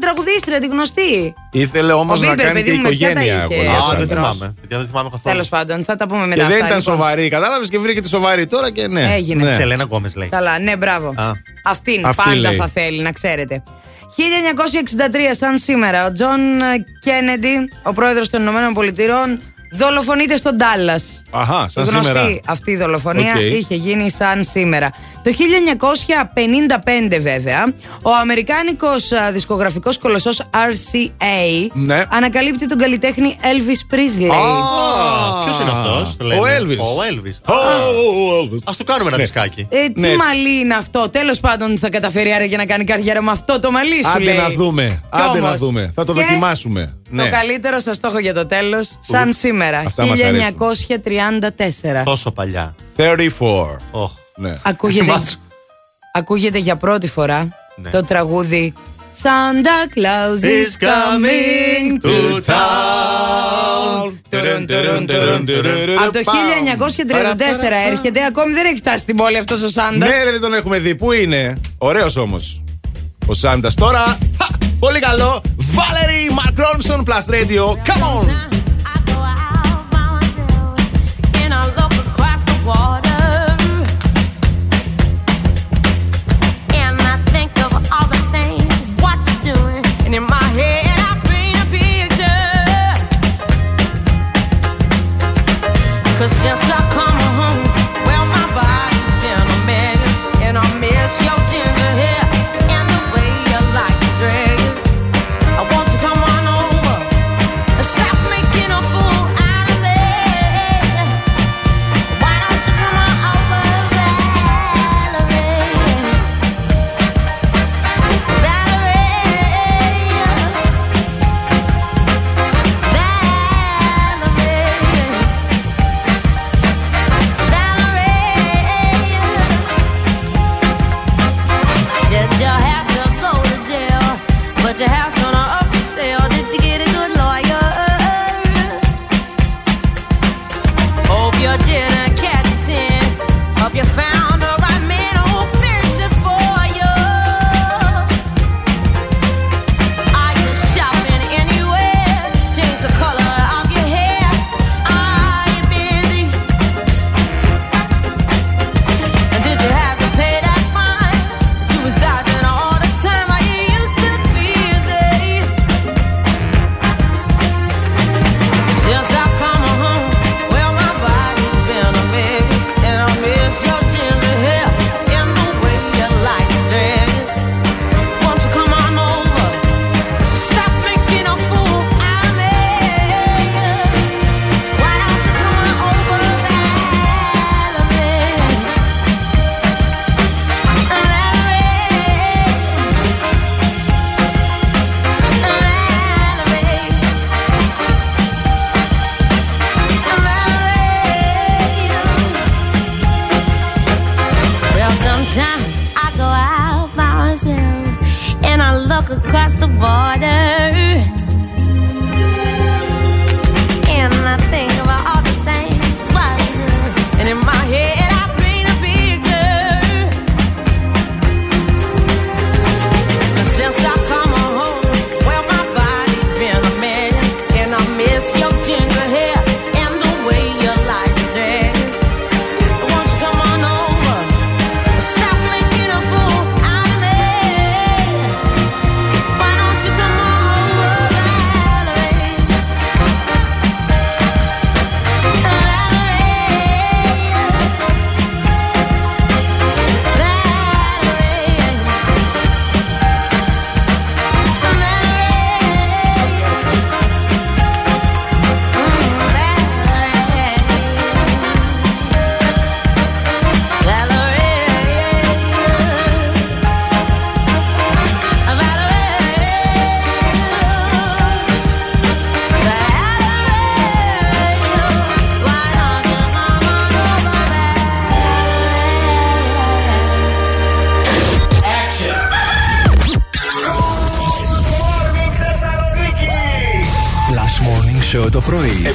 τραγουδίστρια, την γνωστή. Ήθελε όμως Ο να Μπίμπερ, κάνει παιδί και μου, με ποια τα οικογένεια. είχε, εγώ, έτσι, Α, Αλέξανδρα. δεν Αλεξάνδρος. θυμάμαι. παιδιά, Δεν θυμάμαι καθόλου. Τέλος πάντων, θα τα πούμε μετά. Και δεν αυτά, ήταν λοιπόν. σοβαρή, κατάλαβες και βρήκε τη σοβαρή τώρα και ναι. Έγινε. Ναι. Σελένα Γκόμες λέει. Καλά, ναι, μπράβο. Α. Αυτήν Αυτή πάντα λέει. θα θέλει, να ξέρετε. 1963, σαν σήμερα, ο Τζον Κέννεντι, ο πρόεδρος των Ηνωμένων Πολιτειών, δολοφονείται στον Ντάλλας. Αχά, σαν Γνωστή σήμερα. αυτή η δολοφονία Οκ. είχε γίνει σαν σήμερα. Το 1955 βέβαια, ο αμερικάνικος α, δισκογραφικός κολοσσός RCA Ναι. ανακαλύπτει τον καλλιτέχνη Elvis Presley. Ποιος είναι αυτός, Ο Elvis. Ο Elvis. Ω, ο Elvis. Α του κάνουμε ένα Ναι. δισκάκι. Ε, τι Ναι, έτσι. μαλλί είναι αυτό. Τέλος πάντων θα καταφέρει άραγε να κάνει καριέρα με αυτό το μαλλί σου. Άντε λέει. να δούμε. Κι Άντε να όμως. δούμε. Θα το Και δοκιμάσουμε. Ναι. Το καλύτερο σας το έχω για το τέλος. Σαν Ουτς. σήμερα. Αυτά μας αρέσουν. 1934. Τόσο παλιά. 34. Οχ. Ναι. Ακούγεται, Θυμάσαι. ακούγεται για πρώτη φορά Ναι. το τραγούδι Santa Claus is coming to town. Τουρουν, τουρουν, τουρουν, τουρουν. Από το 1934 έρχεται, ακόμη δεν έχει φτάσει στην πόλη αυτός ο Σάντας. Ναι, ρε, δεν τον έχουμε δει. Πού είναι; Ωραίος όμως. Ο Σάντας τώρα. Χα, πολύ καλό. Valerie Macronson Plus Radio. Come on. Water.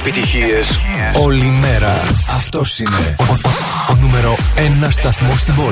επιτυχίες όλη μέρα. Αυτός είναι ο, ο, ο, ο νούμερο 1 σταθμός στην πόλη.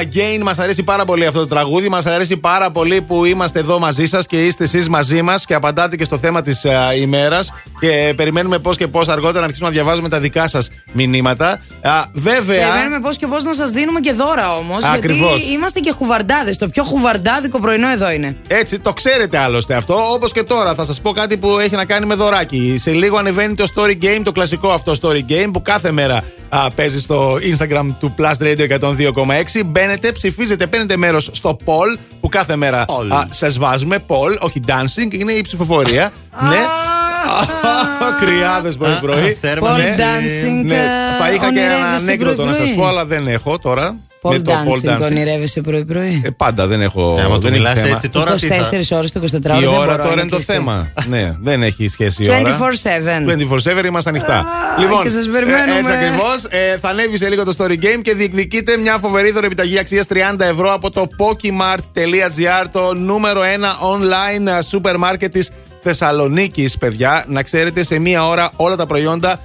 Again. Μας αρέσει πάρα πολύ αυτό το τραγούδι. Μας αρέσει πάρα πολύ που είμαστε εδώ μαζί σας και είστε εσείς μαζί μας και απαντάτε και στο θέμα της ημέρας. Και περιμένουμε πώς και πώς αργότερα να αρχίσουμε να διαβάζουμε τα δικά σας μηνύματα. Α, βέβαια. Περιμένουμε πώς και πώς να σας δίνουμε και δώρα όμως. Γιατί Ακριβώς. είμαστε και χουβαρντάδες. Το πιο χουβαρντάδικο πρωινό εδώ είναι. Έτσι, το ξέρετε άλλωστε αυτό. Όπως και τώρα, θα σας πω κάτι που έχει να κάνει με δωράκι. Σε λίγο ανεβαίνει το story game, το κλασικό αυτό story game που κάθε μέρα α, παίζεις στο Instagram του Plus Radio 102,6. Μπαίνετε, ψηφίζετε, παίρνετε μέρος στο poll που κάθε μέρα σας βάζουμε. Poll, όχι dancing, είναι η ψηφοφορία. ναι. Κρυάδες πρωί-πρωί. Θέρμα, Ναι. Pole dancing, Ναι. ε, Θα είχα και ένα ονειρεύεσαι ανέκδοτο να σας πρωί-πρωί. πω, αλλά δεν έχω τώρα. Pole με το pole dancing dancing. ονειρεύεσαι πρωί-πρωί. Ε, πάντα δεν έχω. Ε, άμα του δεν έχει μιλάς θέμα. έτσι τώρα, τι 24 θα. ώρες το 24 Η δεν ώρα μπορώ, τώρα είναι το κλειστή. θέμα. (laughs) ναι, δεν έχει σχέση η ώρα. 24/7. 24-7 είμαστε ανοιχτά. Α, λοιπόν, και σας περιμένουμε. ε, έτσι ακριβώς. θα ανέβει σε λίγο το story game και διεκδικείτε μια φοβερή δωρεπιταγή αξίας 30 ευρώ από το pokimart.gr, το νούμερο 1 online ε, σούπερ μάρκετ της Θεσσαλονίκης, παιδιά. Να ξέρετε σε μία ώρα όλα τα προϊόντα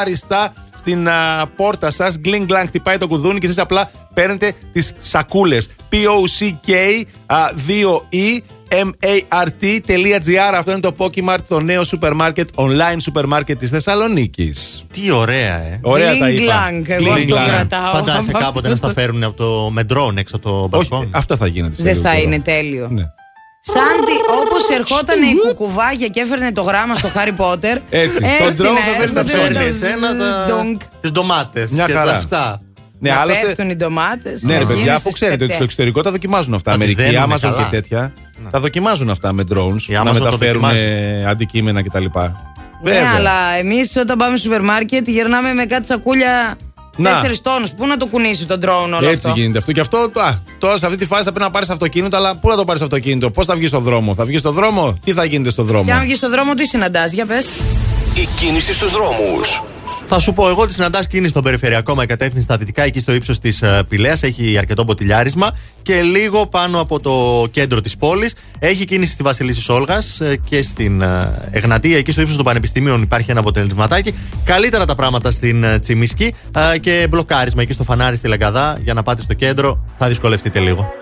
άριστα στην α, πόρτα σας. Γκλινγκ γκλανγκ χτυπάει το κουδούνι και εσείς απλά παίρνετε τις σακούλες. P-O-C-K-2-E M-A-R-T.gr Αυτό είναι το Pokimart, το νέο σούπερ μάρκετ, online σούπερ μάρκετ της Θεσσαλονίκης. Τι ωραία, ε. Ωραία τα Gling είπα. glang, εγώ Gling αυτό glang. κρατάω. Φαντάζεσαι από κάποτε αυτό. να στα φέρουν από το με drone έξω από το Όχι, μπαλκόνι. αυτό θα γίνεται. σε Δεν λίγο θα καιρό. είναι τέλειο. Ναι. Σαν όπως ερχόταν η κουκουβάγια και έφερνε το γράμμα στο Χάρι Πότερ. Έτσι, το drone θα φέρνει τα έρχονται ψώνια. τα Εσένα τα... ντονκ. τι ντομάτε Μια και χαρά. τα αυτά. Ναι, να άλλωστε. πέφτουν οι ντομάτε. Ναι, ρε παιδιά, αφού ξέρετε ότι στο εξωτερικό τα δοκιμάζουν αυτά. Να τις Αμερική, δένουνε Amazon καλά. και τέτοια. Τα δοκιμάζουν αυτά με drones. Η Να Amazon το μεταφέρουν δοκιμάζει. ε, αντικείμενα κτλ. Ναι, αλλά εμεί όταν πάμε στο σούπερ μάρκετ γυρνάμε με κάτι σακούλια Να. 4 τόνους. Πού να το κουνήσει τον drone όλο Έτσι αυτό; γίνεται αυτό. Και αυτό α, τώρα σε αυτή τη φάση θα πρέπει να πάρεις αυτοκίνητο, αλλά πού να το πάρεις αυτοκίνητο, πώς θα βγεις στον δρόμο; Θα βγεις στον δρόμο, τι θα γίνεται στον δρόμο; Και αν βγεις στον δρόμο, τι συναντάς, για πες. Η κίνηση στους δρόμους. Θα σου πω εγώ ότι συναντάς κίνηση στον περιφερειακό με κατεύθυνση στα δυτικά, εκεί στο ύψος της Πηλαία. Έχει αρκετό ποτηλιάρισμα και λίγο πάνω από το κέντρο της πόλης. Έχει κίνηση στη Βασιλίση Όλγας και στην ε, Εγνατία, εκεί στο ύψος των Πανεπιστημίων υπάρχει ένα αποτελεσματάκι. Καλύτερα τα πράγματα στην ε, Τσιμισκή ε, και μπλοκάρισμα εκεί στο φανάρι στη Λαγκαδά. Για να πάτε στο κέντρο θα δυσκολευτείτε λίγο.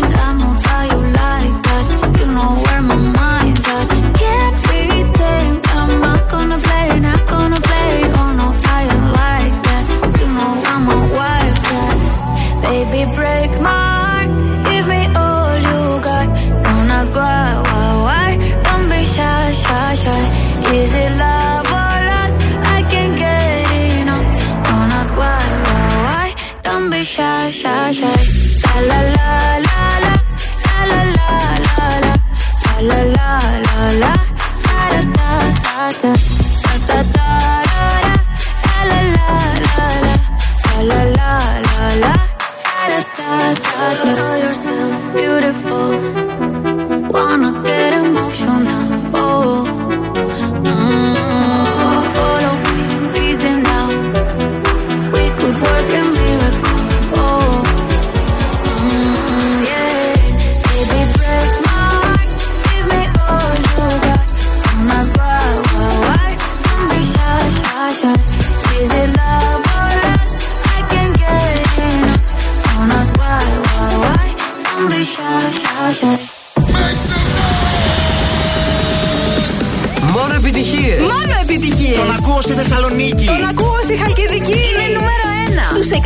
ακούω στη Θεσσαλονίκη. Τον ακούω στη Χαλκιδική. Είναι νούμερο 1 στου 102,6.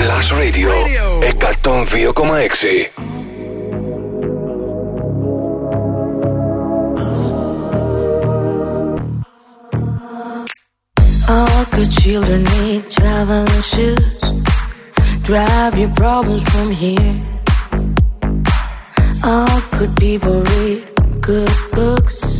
Plus Radio 102,6. All good children need traveling shoes. Drive your problems from here. All good people read good books.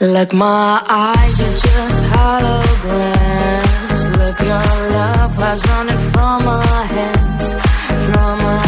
Like my eyes are just holograms. Look, your love has running from my hands, from my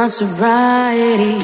my sobriety.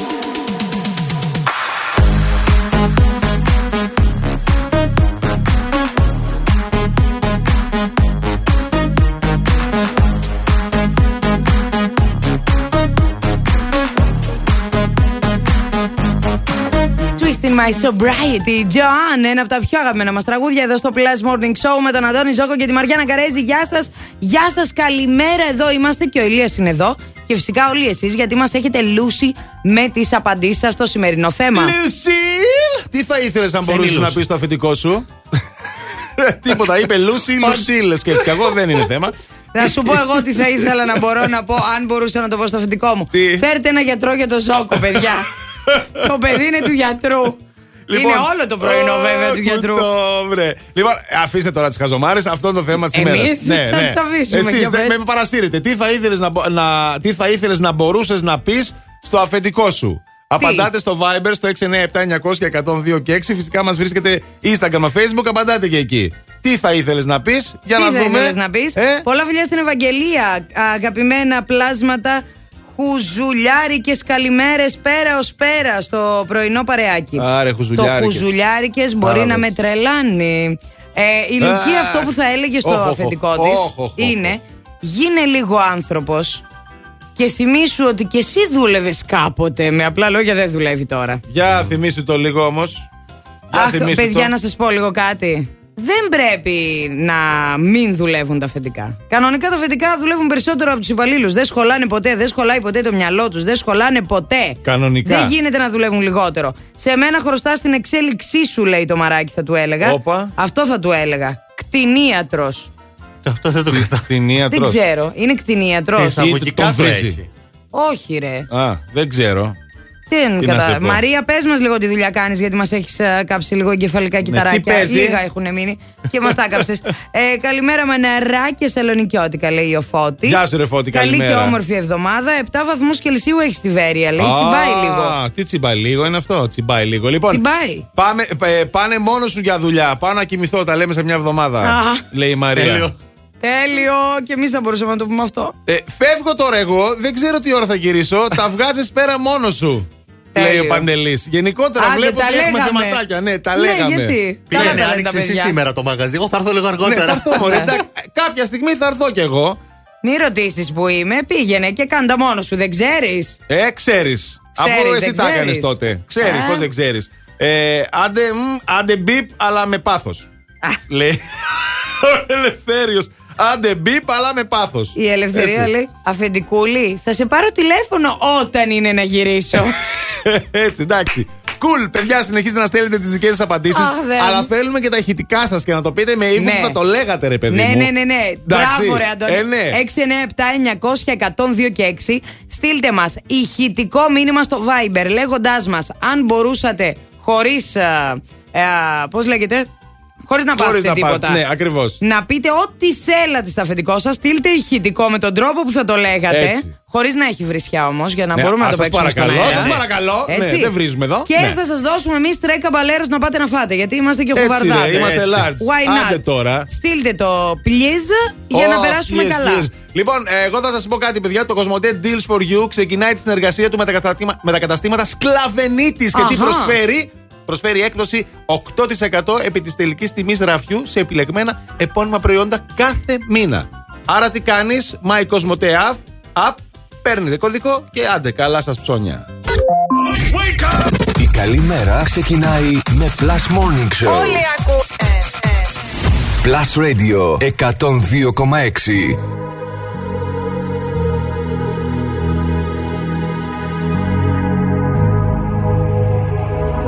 Twist in my sobriety. Joanne, ένα από τα πιο αγαπημένα μας τραγούδια εδώ στο Plus Morning Show με τον Αντώνη Ζόκο και τη Μαριάννα Καρέζη. Γεια σας, γεια σας, καλημέρα. Εδώ είμαστε και ο Ηλίας είναι εδώ. Και φυσικά όλοι εσείς, γιατί μας έχετε λούσει με τις απαντήσεις σας στο σημερινό θέμα. Λουσίλ! Τι θα ήθελες αν μπορούσε να πεις στο αφεντικό σου; (laughs) Τίποτα, είπε Λούσι, Λουσίλ. Σκέφτηκα εγώ, δεν είναι θέμα. Να σου πω εγώ τι θα ήθελα να μπορώ να πω, αν μπορούσα να το πω στο αφεντικό μου. Φέρτε ένα γιατρό για το Ζόκο, παιδιά. (laughs) το παιδί είναι του γιατρού. Είναι όλο το πρωινό, βέβαια, του γιατρού. Βρε. Λοιπόν, αφήστε τώρα τις χαζομάρες. Αυτό είναι το θέμα της ημέρας. Εμείς; Θα τις αφήσουμε, για πες. με παρασύρετε. Τι θα ήθελες να, μπο- να, τι θα ήθελες να μπορούσες να πεις στο αφεντικό σου; Απαντάτε στο Viber στο 697-900-1026 και 6. Φυσικά μας βρίσκεται Instagram, Facebook. Απαντάτε και εκεί. Τι θα ήθελες να πεις; Για Τι να θα δούμε. ήθελες να πεις; Ε; Πολλά φιλιά στην Ευαγγελία. Αγαπημένα πλάσματα. Χουζουλιάρικε καλημέρες πέρας ω πέρας στο πρωινό παρεάκι. Άρε, χουζουλιάρικες. Το χουζουλιάρικε μπορεί Πάρα να ωραίες. με τρελάνει. Ε, η Λουκία Α, αυτό που θα έλεγες στο οχ, οχ, αφεντικό οχ, της οχ, οχ, οχ. είναι γίνε λίγο άνθρωπος και θυμήσου ότι και εσύ δούλευες κάποτε. Με απλά λόγια δεν δουλεύει τώρα. Για θυμίσου το λίγο όμως. Αχ, παιδιά, να σας πω λίγο κάτι. Δεν πρέπει να μην δουλεύουν τα αφεντικά. Κανονικά τα αφεντικά δουλεύουν περισσότερο από τους υπαλλήλους. Δεν σχολάνε ποτέ, δεν σχολάει ποτέ το μυαλό τους, δεν σχολάνε ποτέ. Κανονικά. Δεν γίνεται να δουλεύουν λιγότερο. Σε μένα χρωστά την εξέλιξή σου, λέει το μαράκι, θα του έλεγα. Όπα. Αυτό θα του έλεγα. Κτηνίατρος. Αυτό δεν το κρατάω. Δεν ξέρω. Είναι κτηνίατρος. Σε εισαγωγικά τον το βρίζει. έχει. Όχι, ρε. Α, δεν ξέρω. Τι είναι Τι να κατά. σε πω. Μαρία, πες μας λίγο τι δουλειά κάνεις, γιατί μας έχεις κάψει λίγο εγκεφαλικά κυταράκια. Ναι, παίζει; Λίγα έχουν μείνει και μας τα κάψες. (laughs) ε, καλημέρα με νερά και σαλονικιώτικα, λέει ο Φώτης. Γεια σου, ρε Φώτη, Καλή καλημέρα. και όμορφη εβδομάδα. 7 βαθμούς Κελσίου έχεις στη Βέρεια, λέει. Τσιμπάει λίγο. Α, Τι τσιμπάει λίγο είναι αυτό, τσιμπάει λίγο. Λοιπόν, Τσιμπάει. Πάμε, ε, πάνε μόνος σου για δουλειά. Πάω να κοιμηθώ, τα λέμε σε μια εβδομάδα. Α. λέει η Μαρία. Τέλειο. Τέλειο. Και εμείς θα μπορούσαμε να το πούμε αυτό. Ε, φεύγω τώρα εγώ, δεν ξέρω τι ώρα θα γυρίσω. τα βγάζεις πέρα μόνος σου. Τέλειο. Λέει ο Παντελής. Γενικότερα Άντε, βλέπω τα ότι έχουμε λέγαμε. θεματάκια. Ναι, τα Ναι, λέγαμε. γιατί; Καλά Πήγαινε, τα λένε άνοιξε τα εσύ παιδιά. σήμερα το μαγαζί. Εγώ θα έρθω λίγο Ναι, αργότερα. θα έρθω, μωρέ. Εντάξει, Κάποια στιγμή θα έρθω κι εγώ. Μη ρωτήσεις που είμαι, πήγαινε και κάντα μόνος σου, δεν ξέρεις; Ε, ξέρεις. Αφού Ξέρεις, εσύ δεν τα έκανες ξέρεις. τότε. Ξέρεις, Α. πώς δεν ξέρεις. Ε, άντε, μ, άντε μπιπ, αλλά με πάθος. Λέει. (laughs) Ο Ελευθέριος. Άντε μπιπ, αλλά με πάθος. Η ελευθερία λέει Αφεντικούλη, θα σε πάρω τηλέφωνο όταν είναι να γυρίσω. (laughs) Έτσι, εντάξει. Κουλ, παιδιά, συνεχίζετε να στέλνετε τις δικές σας απαντήσεις. Αχ, δεν. Αλλά θέλουμε και τα ηχητικά σας και να το πείτε με ύφος Ναι. που θα το λέγατε, ρε παιδί ναι, μου. ναι, ναι, ναι. Εντάξει. Μπράβο, ρε Αντώνη. Ε, ναι. 697-900-102 και 6. Στείλτε μας ηχητικό μήνυμα στο Viber λέγοντάς μας αν μπορούσατε χωρίς. Πώς λέγεται, Χωρίς να Χωρίς πάθετε να τίποτα. πάθετε, ναι, ακριβώς. Να πείτε ό,τι θέλατε στα αφεντικό σας. Στείλτε ηχητικό με τον τρόπο που θα το λέγατε. Έτσι. Χωρίς να έχει βρισιά όμως, για να Ναι, μπορούμε ας, να το σας παίξουμε στον παρακαλώ, αέρα. σας παρακαλώ. Ναι, Έτσι. δεν βρίζουμε εδώ. Και Ναι. θα σας δώσουμε εμείς τρέκα μπαλέρου να πάτε να φάτε. Γιατί είμαστε και Έτσι, χουβαρδάδε. ρε, είμαστε large. Why not? Άντε τώρα. Στείλτε το please για να Oh, περάσουμε yes, καλά. yes. Λοιπόν, ε, εγώ θα σας πω κάτι, παιδιά. Το Cosmote Deals for You ξεκινάει τη συνεργασία του με τα, καταστήμα- με τα καταστήματα Σκλαβενίτης. Και τι Αχα. προσφέρει. Προσφέρει έκπτωση 8% επί της τελικής τιμής ραφιού σε επιλεγμένα επώνυμα προϊόντα κάθε μήνα. Άρα τι κάνεις, My Cosmote App, app παίρνετε κωδικό και άντε καλά σας ψώνια. Η καλή μέρα ξεκινάει με Plus Morning Show. Όλοι ακούνε. Plus Radio 102,6.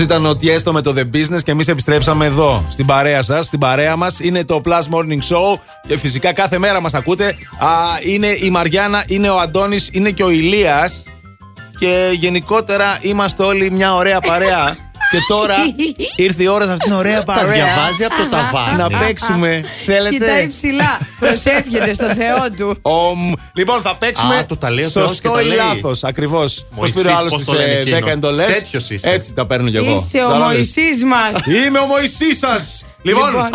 Ήταν ο Τιέστο με το The Business και εμείς επιστρέψαμε εδώ στην παρέα σας. Στην παρέα μας είναι το Plus Morning Show και φυσικά κάθε μέρα μας ακούτε. Α, είναι η Μαριάννα, είναι ο Αντώνης, είναι και ο Ηλίας και γενικότερα είμαστε όλοι μια ωραία παρέα. Και τώρα (laughs) ήρθε η ώρα σε αυτήν την ωραία παρέα. διαβάζει από το ταβάνι. Να παίξουμε. (laughs) Θέλετε; Κοιτάει ψηλά. Προσεύχεται στο Θεό του. Ομ. Λοιπόν, θα παίξουμε. Α, το τα λέει ο Θεός και Σωστό τα ή λέει. λάθος. Ακριβώς. Πώς Μωυσής, πήρε ο άλλος πώς τις το λένε εκείνο. 10 εντολέ. Τέτοιος είσαι. Έτσι τα παίρνω κι εγώ. Είσαι ο Κατάλαβες. Μωυσής μας. Είμαι ο Μωυσής σας. Λοιπόν, Λοιπόν.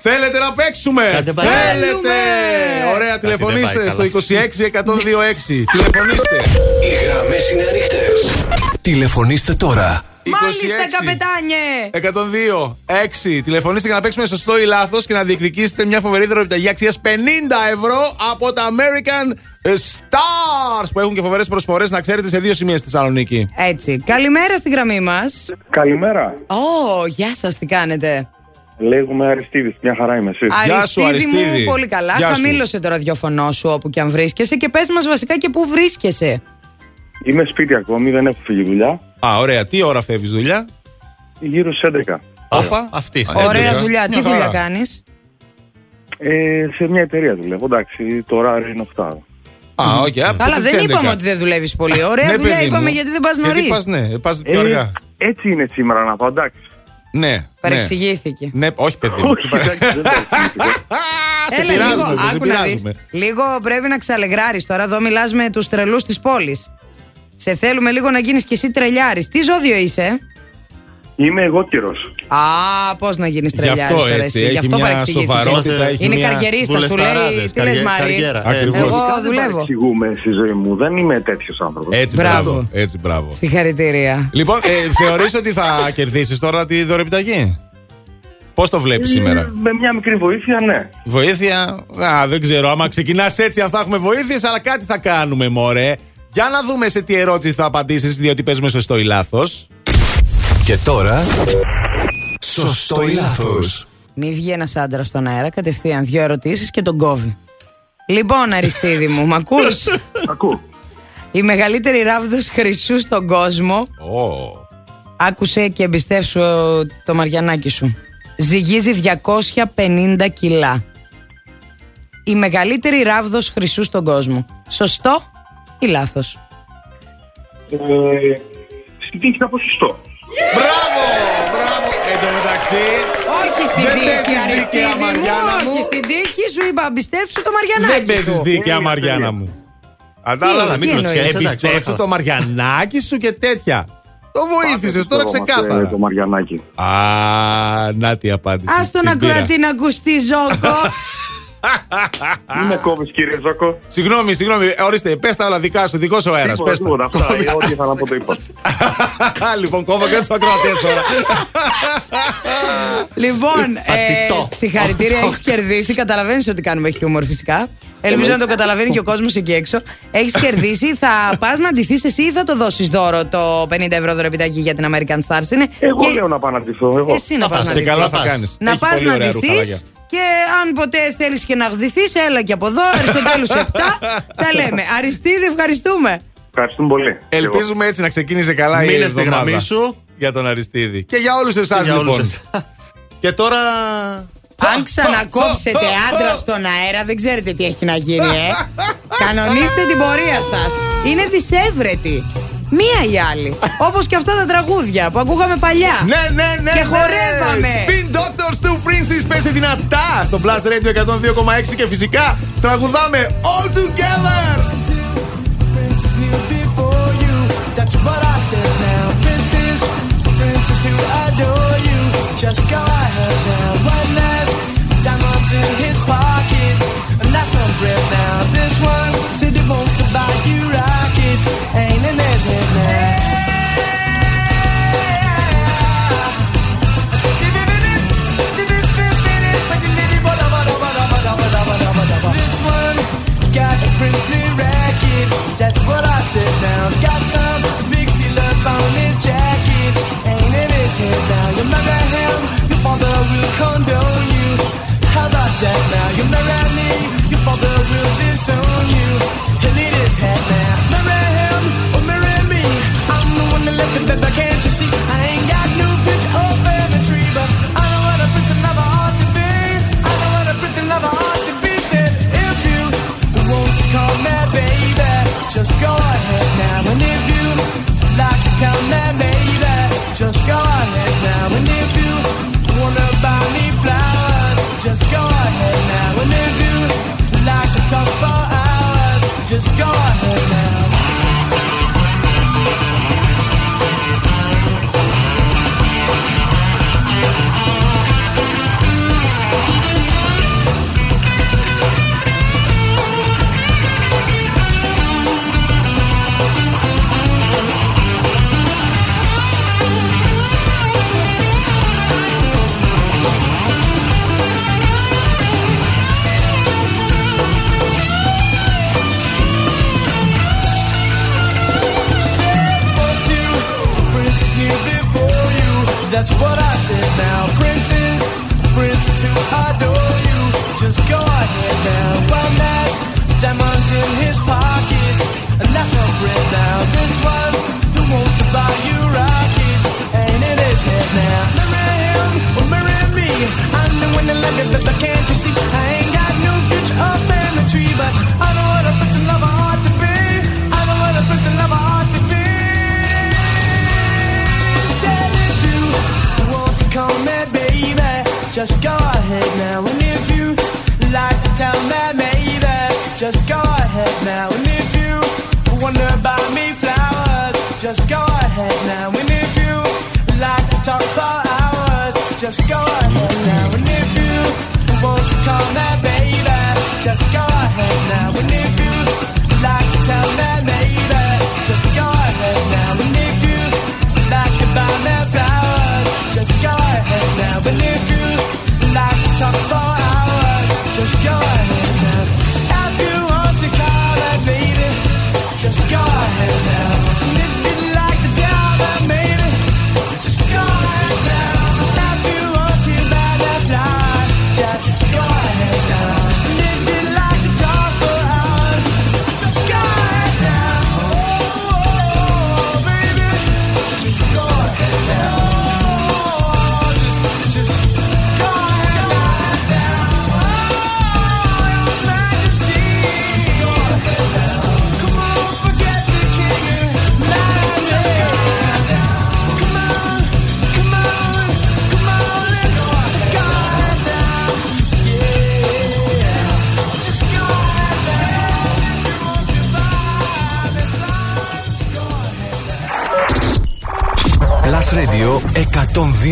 θέλετε να παίξουμε; Κάντε παρέα. Θέλετε. Ωραία, δεν τηλεφωνήστε πάει στο καλά. 26126. Τηλεφωνήστε. Οι γραμμές είναι ανοιχτές. Τηλεφωνήστε τώρα. Μάλιστα, καπετάνιε. 102 6. Τηλεφωνήστε για να παίξουμε σωστό ή λάθος και να διεκδικήσετε μια φοβερή δωρεπιταγή αξίας 50 ευρώ από τα American Stars που έχουν και φοβερές προσφορές να ξέρετε σε δύο σημεία στη Θεσσαλονίκη. Έτσι. Καλημέρα στη γραμμή μας. Καλημέρα. Ω, γεια σας, τι κάνετε; Λέγομαι Αριστίδης, μια χαρά είμαι εσύ. Γεια σου, Αριστίδη Αριστίδη. μου, πολύ καλά. Γεια σου. Χαμήλωσε το ραδιοφωνό σου όπου και αν βρίσκεσαι και πες μας βασικά και πού βρίσκεσαι. Είμαι σπίτι ακόμη, δεν έχω φύγει δουλειά. Α, ωραία. Τι ώρα φεύγεις δουλειά; Γύρω στις 11. Όπα. Αυτή. Ωραία δουλειά. Τι Μια δουλειά χαρά. κάνεις; Ε, σε μια εταιρεία δουλεύω. Εντάξει, το ωράριο είναι 8. Α, οκ. α, Καλά, τις δεν 11. είπαμε ότι δεν δουλεύεις πολύ. Ωραία Ναι, δουλειά παιδί είπαμε μου. γιατί δεν πας νωρίς. Γιατί πας, ναι, πας πιο Ε, αργά. έτσι είναι σήμερα να πάω, εντάξει. Ναι. ναι. Παρεξηγήθηκε. Ναι, όχι παιδί μου. Όχι, εντάξει, δεν τα Σε Έλα, λίγο, πειράζουμε, σε άκου να δεις. πειράζουμε. Λίγο πρέπει να ξαλεγράρεις τώρα. Εδώ μιλάς με τους τρελούς της πόλης. Σε θέλουμε λίγο να γίνεις κι εσύ τρελιάρης. Τι ζώδιο είσαι; Είμαι εγώ καιρός. Α, πώς να γίνεις Γι' τρελιάρης αυτό τώρα έτσι, εσύ. Γι' έχει αυτό μια παρεξηγήθηκε. σοβαρότητα, έχει Είναι μια καριερίστα, σου λέει. βουλευταράδες, Τι λες, καριέ- Μάρι. καριέρα. Ακριβώς. Εγώ Δεν δουλεύω. παρεξηγούμε στη ζωή μου. Δεν είμαι τέτοιος άνθρωπος. Έτσι, Μπράβο. μπράβο. Έτσι, μπράβο. Συγχαρητήρια. Λοιπόν, ε, θεωρείς ότι θα κερδίσεις τώρα τη δωρεπιταγή; Πώς το βλέπεις σήμερα; Με μια μικρή βοήθεια, ναι. Βοήθεια; Α, δεν ξέρω. Άμα ξεκινάς έτσι, αν θα έχουμε βοήθειες, αλλά κάτι θα κάνουμε, μωρέ. Για να δούμε σε τι ερώτηση θα απαντήσεις, διότι παίζουμε σωστό ή λάθος. Και τώρα. Σωστό ή λάθος. Μη βγει ένας άντρας στον αέρα, κατευθείαν δύο ερωτήσεις και τον κόβει. Λοιπόν, Αριστίδη μου, μ' ακούς; (laughs) Ακούω. Η μεγαλύτερη ράβδος χρυσού στον κόσμο. Ω. Άκουσε και εμπιστεύσου το μαριανάκι σου. Ζυγίζει 250 κιλά. Η μεγαλύτερη ράβδος χρυσού στον κόσμο. Σωστό ή λάθος; Ε, στην τύχη θα πω σωστό. Μπράβο! Μπράβο! Εν τω μεταξύ. Όχι στην Δεν τύχη, παίζεις Αριστίδη δίκαια, μου, Μαριάννα μου. Όχι στην τύχη σου είπα, εμπιστεύσου το μαριανάκι Δεν παίζεις σου. δίκαια, Είναι Μαριάννα ευκαιρία. μου. Κατάλαβα, Τι μην εννοείς; κλωτσιέσαι. Εντάξει, όλα Εμπιστεύσου καλά. το Μαριανάκι σου και τέτοια. Το βοήθησες τώρα Μας, ε, ξεκάθαρα. Το Μαριανάκι. Α, να τι απάντηση. Ας τον Την πήρα. ακροατή να ακουστεί Ζόκο. (laughs) Μην με κόβεις κύριε Ζόκο. Συγγνώμη, συγγνώμη. Ε, Ορίστε, πες τα όλα δικά σου, δικό σου αέρας. Τίποτα, Πες τα. τίποτα. Αυτά, ε, ό,τι ήθελα να πω το είπα. (laughs) λοιπόν, κόβω και τους ακροατές τώρα. Λοιπόν, ε, Πατητό. συγχαρητήρια, έχεις κερδίσει. Καταλαβαίνεις ότι κάνουμε χιούμορ φυσικά. Ελπίζω να το καταλαβαίνει και ο κόσμος εκεί έξω. Έχεις κερδίσει. Θα πας να ντυθεί εσύ ή θα το δώσεις δώρο το 50 ευρώ δωρεπιτάκι για την American Stars; Είναι Εγώ και λέω να πάω να ντυθώ. Εγώ. εσύ να πας να Και ντυθείς. καλά θα κάνεις. Να πας να ντυθεί και αν ποτέ θέλεις και να γδυθείς, έλα και από εδώ. Αριστοτέλου 7. (laughs) Τα λέμε. Αριστίδη, ευχαριστούμε. Ευχαριστούμε πολύ. Ελπίζουμε έτσι να ξεκίνησε καλά η Μείνε στη εβδομάδα γραμμή σου. Για τον Αριστίδη. Και για όλους εσάς για όλους λοιπόν. εσάς. Και τώρα. Αν ξανακόψετε άντρα στον αέρα, δεν ξέρετε τι έχει να γίνει, ε. Κανονίστε την πορεία σας. Είναι δυσέβρετη. Μία ή άλλη. Όπως και αυτά τα τραγούδια που ακούγαμε παλιά. Ναι, ναι, ναι. Και ναι. χορεύαμε. Spin Doctors του Princess παίζει δυνατά στο Blast Radio 102,6 και φυσικά τραγουδάμε All Together. Princess kneel before you. That's what I said now. Princess, princess who adore sit down. Got some Mixie love on his jacket, ain't it his head now. You marry him, your father will condone you. How about that now? You marry me, your father will disown you. He'll his head now. gone.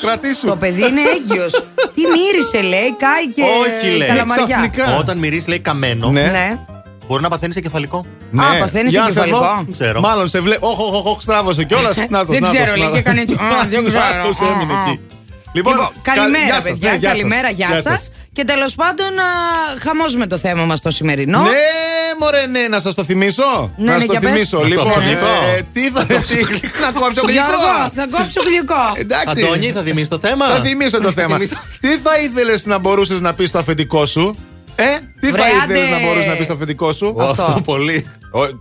Κρατήσου, έγκυος. κρατήσου. Το παιδί είναι έγκυος. (laughs) Τι μύρισε, λέει, κάει και Όχι, λέει. καλαμαριά. Όταν μυρίσει, λέει καμένο. Ναι. Ναι. Μπορεί να παθαίνεις κεφαλικό. Ναι. Α, παθαίνεις Για να σε εγκεφαλικό. δω. Δεν ξέρω. Μάλλον σε βλέπει. Όχι, όχι, όχι, στράβωσε κιόλας. (laughs) Δεν ξέρω, λέει, και έκανε έτσι. Α, δεν (laughs) ξέρω. Άκουσε, Α, έμεινε α. εκεί. Λοιπόν, Λοιπόν, καλημέρα, γεια σας, παιδιά. ναι, γεια σας. καλημέρα, γεια, Γεια σας. Σας. Και τέλος πάντων, χαμόζουμε το θέμα μας το σημερινό. Ναι, μωρέ, ναι, να σας το θυμίσω. Ναι, να ναι, σας το για πες. θυμίσω. Να Λοιπόν, κόψω γλυκό. ε, τι θα. τι- Να κόψω γλυκό. Γιώργο, θα κόψω γλυκό. Εντάξει. Αντώνη, θα θυμίσει το θέμα; Θα θυμίσω το θέμα. θυμίσω. Τι θα ήθελες να μπορούσες να πεις στο αφεντικό σου; Ε, τι Βρε, θα άντε. ήθελε να μπορούσες να πεις στο αφεντικό σου; Αυτό. Αυτό πολύ.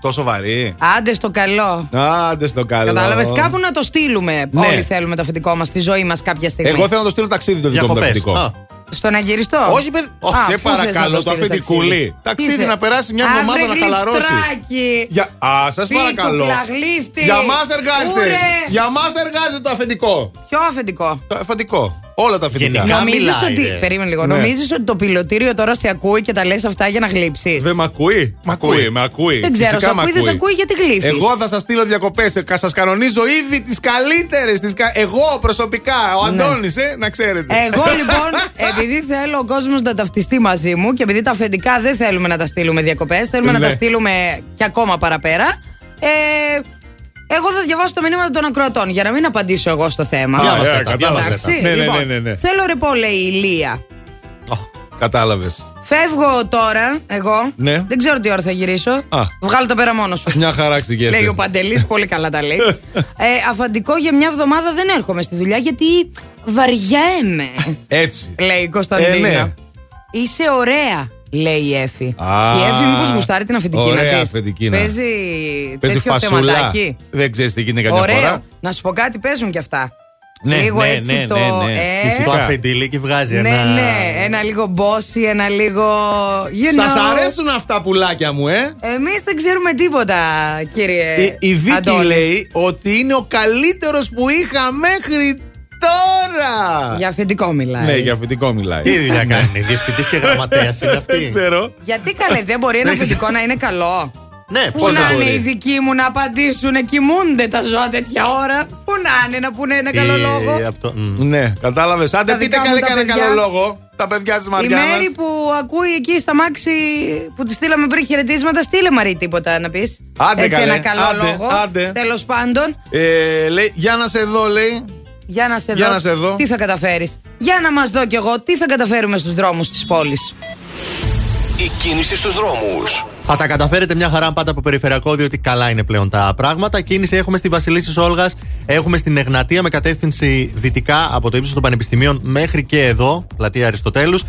τόσο βαρύ. Άντε στο καλό. Άντε στο καλό. Κατάλαβες κάπου να το στείλουμε. Ναι. Όλοι θέλουμε το αφεντικό μας στη ζωή μας κάποια στιγμή. Εγώ θέλω να το στείλω ταξίδι το δικό μου το Διακοπές. Αφεντικό. Στον αγγελιστό. Όχι, παιδί. Α, σε πού θες να παρακαλώ, το στείλεις αφεντικούλι. Ταξίδι; Τι θε- να περάσει μια Α, εβδομάδα βρε να χαλαρώσει. γλυφτράκι. Για... Α, σας παρακαλώ. Πίκουκλα, γλύφτη. Για μας εργάζεται. Ούρε. Για μας εργάζεται το αφεντικό. Ποιο αφεντικό; Το αφεντικό. Όλα τα αφεντικά. Νομίζεις ότι. Περίμενε λίγο. Ναι. Νομίζεις ότι το πιλωτήριο τώρα σε ακούει και τα λες αυτά για να γλύψεις; Δεν με ακούει. Μ' ακούει, με ακούει. Δεν ξέρω, Φυσικά σε μ' ακούει, δεν σε ακούει γιατί γλύφεις; Εγώ θα σας στείλω διακοπές. Σας κανονίζω ήδη τις καλύτερες. Τις... κα- Εγώ προσωπικά, ο Ναι. Αντώνης, ε, να ξέρετε. Εγώ (laughs) λοιπόν, επειδή θέλω ο κόσμος να ταυτιστεί μαζί μου και επειδή τα αφεντικά δεν θέλουμε να τα στείλουμε διακοπές, θέλουμε να Ναι. τα στείλουμε και ακόμα παραπέρα. Ε, εγώ θα διαβάσω το μηνύματα των ακροατών για να μην απαντήσω εγώ στο θέμα. Διάβασες τα, διάβασε Εντάξει, τα. Ναι, ναι, λοιπόν, ναι, ναι, ναι. Θέλω ρεπό, λέει η Ηλία. Κατάλαβες. Φεύγω τώρα, εγώ. Ναι. Δεν ξέρω τι ώρα θα γυρίσω. Α. Βγάλω τα πέρα μόνο σου. Μια χαρά ξηγέσαι. Λέει ο Παντελής, πολύ καλά τα λέει. (laughs) ε, αφαντικό για μια εβδομάδα δεν έρχομαι στη δουλειά γιατί βαριέμαι. Έτσι. λέει η Κωνσταντίνα. Ε, ναι. Είσαι ωραία, λέει η Εφη. Α, η Εφη μήπως γουστάρει την αφεντική ωραία της. αφεντικίνα. Παίζει, Παίζει τέτοιο φασούλα. θεματάκι. Δεν ξέρεις τι γίνεται καμιά Ωραίο. φορά. Να σου πω κάτι, παίζουν κι αυτά. Ναι, λίγο ναι, έτσι ναι, το. ναι, ναι. Ε, Φυσικά. Το αφεντιλίκι βγάζει ναι, ένα. ναι, ένα λίγο μπόσι, ένα λίγο. You Σας know. αρέσουν αυτά πουλάκια μου, ε; Εμείς δεν ξέρουμε τίποτα, κύριε. Η, η Βίκη Αντώνη. λέει ότι είναι ο καλύτερος που είχα μέχρι τώρα. Για αφεντικό μιλάει. Ναι, για αφεντικό μιλάει. Τι δουλειά κάνει, διευθυντής και γραμματέας είναι αυτή; Δεν ξέρω. Γιατί καλέ, δεν μπορεί ένα αφεντικό να είναι καλό; Ναι, Πού πώς να δεν είναι μπορεί; οι δικοί μου να απαντήσουν, κοιμούνται τα ζώα τέτοια ώρα; Πού να είναι να πούνε ένα καλό Ε, λόγο; απ' το- μ. Ναι, κατάλαβες. Άντε, Τα πείτε δικά μου καλή τα κανένα παιδιά. καλό λόγο. Τα παιδιά της Η Μαριάννας. Μέρη που ακούει εκεί στα μάξι που τη στείλαμε πριν χαιρετίσματα, στείλε Μαρή τίποτα να πεις. Άντε, Έτσι καλέ. ένα καλό Άντε, λόγο. άντε. Τέλος πάντων, Ε, λέει, για να σε δω, λέει. Για να σε Για δω. να σε δω. Τι θα καταφέρεις; Για να μας δω κι εγώ τι θα καταφέρουμε στους δρόμους της πόλης; Η κίνηση στους δρόμους. Θα τα καταφέρετε μια χαρά αν πάτε από περιφερειακό, διότι καλά είναι πλέον τα πράγματα. Κίνηση έχουμε στη Βασιλίση Όλγας, έχουμε στην Εγνατία με κατεύθυνση δυτικά από το ύψος των Πανεπιστημίων μέχρι και εδώ, πλατεία Αριστοτέλους.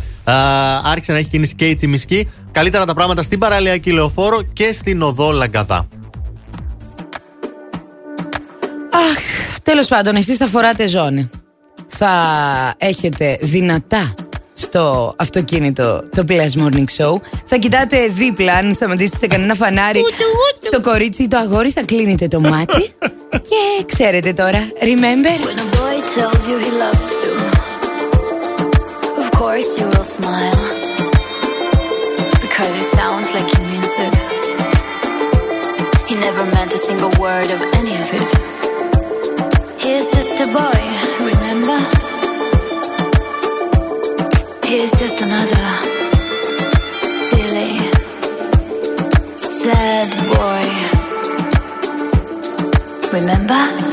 Άρχισε να έχει κίνηση και η Τσιμισκή. Καλύτερα τα πράγματα στην παραλιακή λεωφόρο και στην οδό Λαγκαδά. Αχ, τέλος πάντων, εσείς θα φοράτε ζώνη. Θα έχετε δυνατά στο αυτοκίνητο το Plus Morning Show. Θα κοιτάτε δίπλα, αν σταματήσετε σε κανένα φανάρι, το κορίτσι ή το αγόρι θα κλείνετε το μάτι. (laughs) Και ξέρετε τώρα, remember. When a boy tells you he loves you, of course you will smile. Because it sounds like he means it. He never meant a single word of Remember?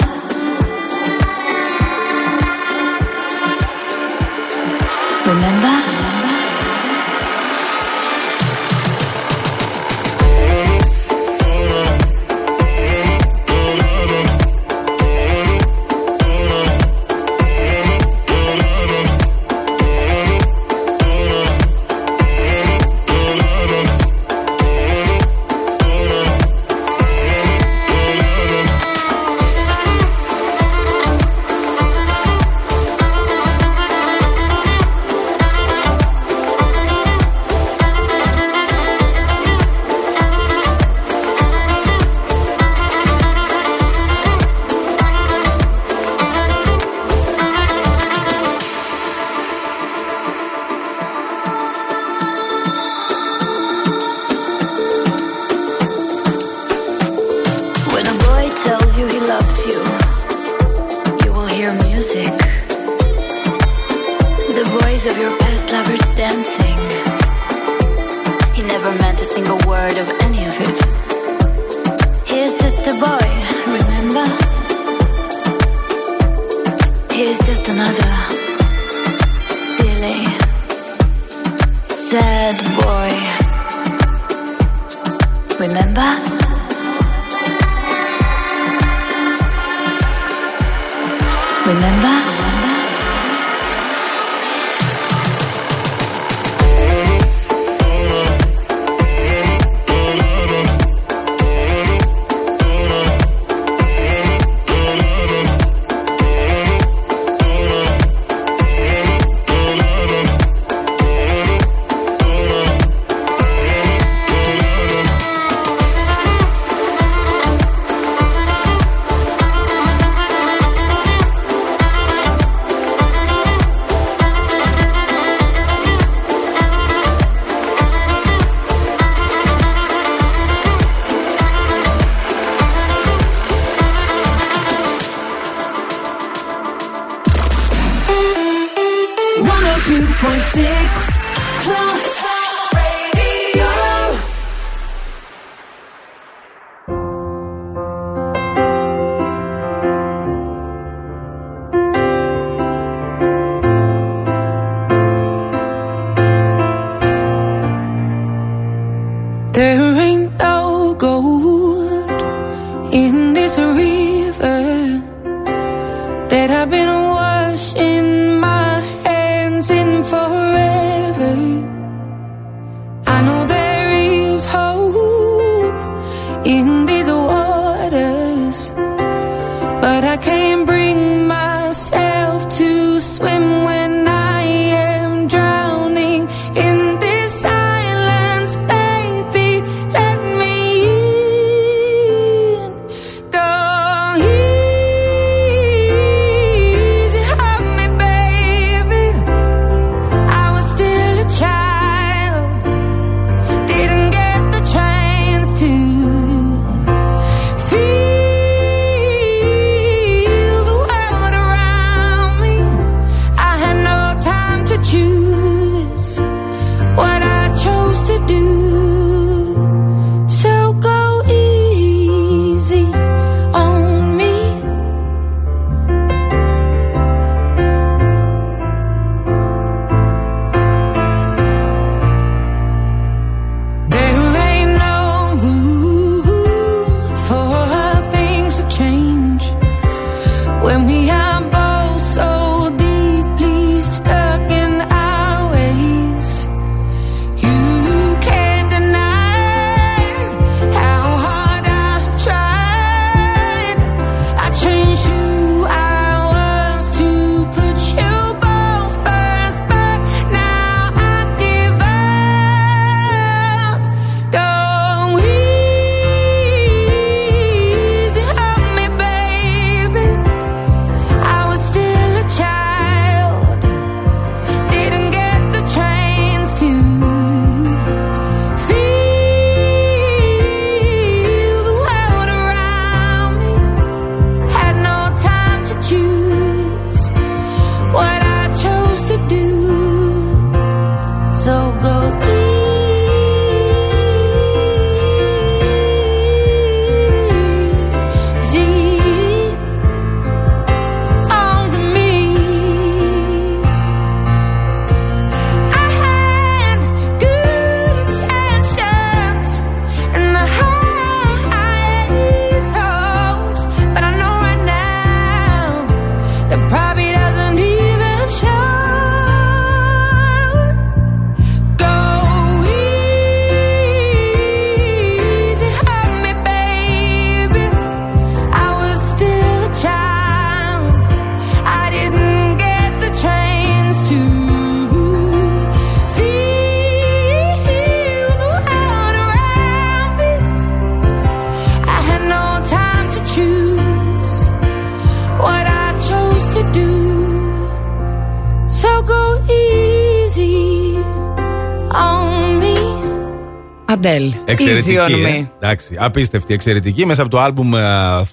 Εξαιρετική. Easy on ε. me. Εντάξει, απίστευτη, εξαιρετική. Μέσα από το άλμπουμ ε,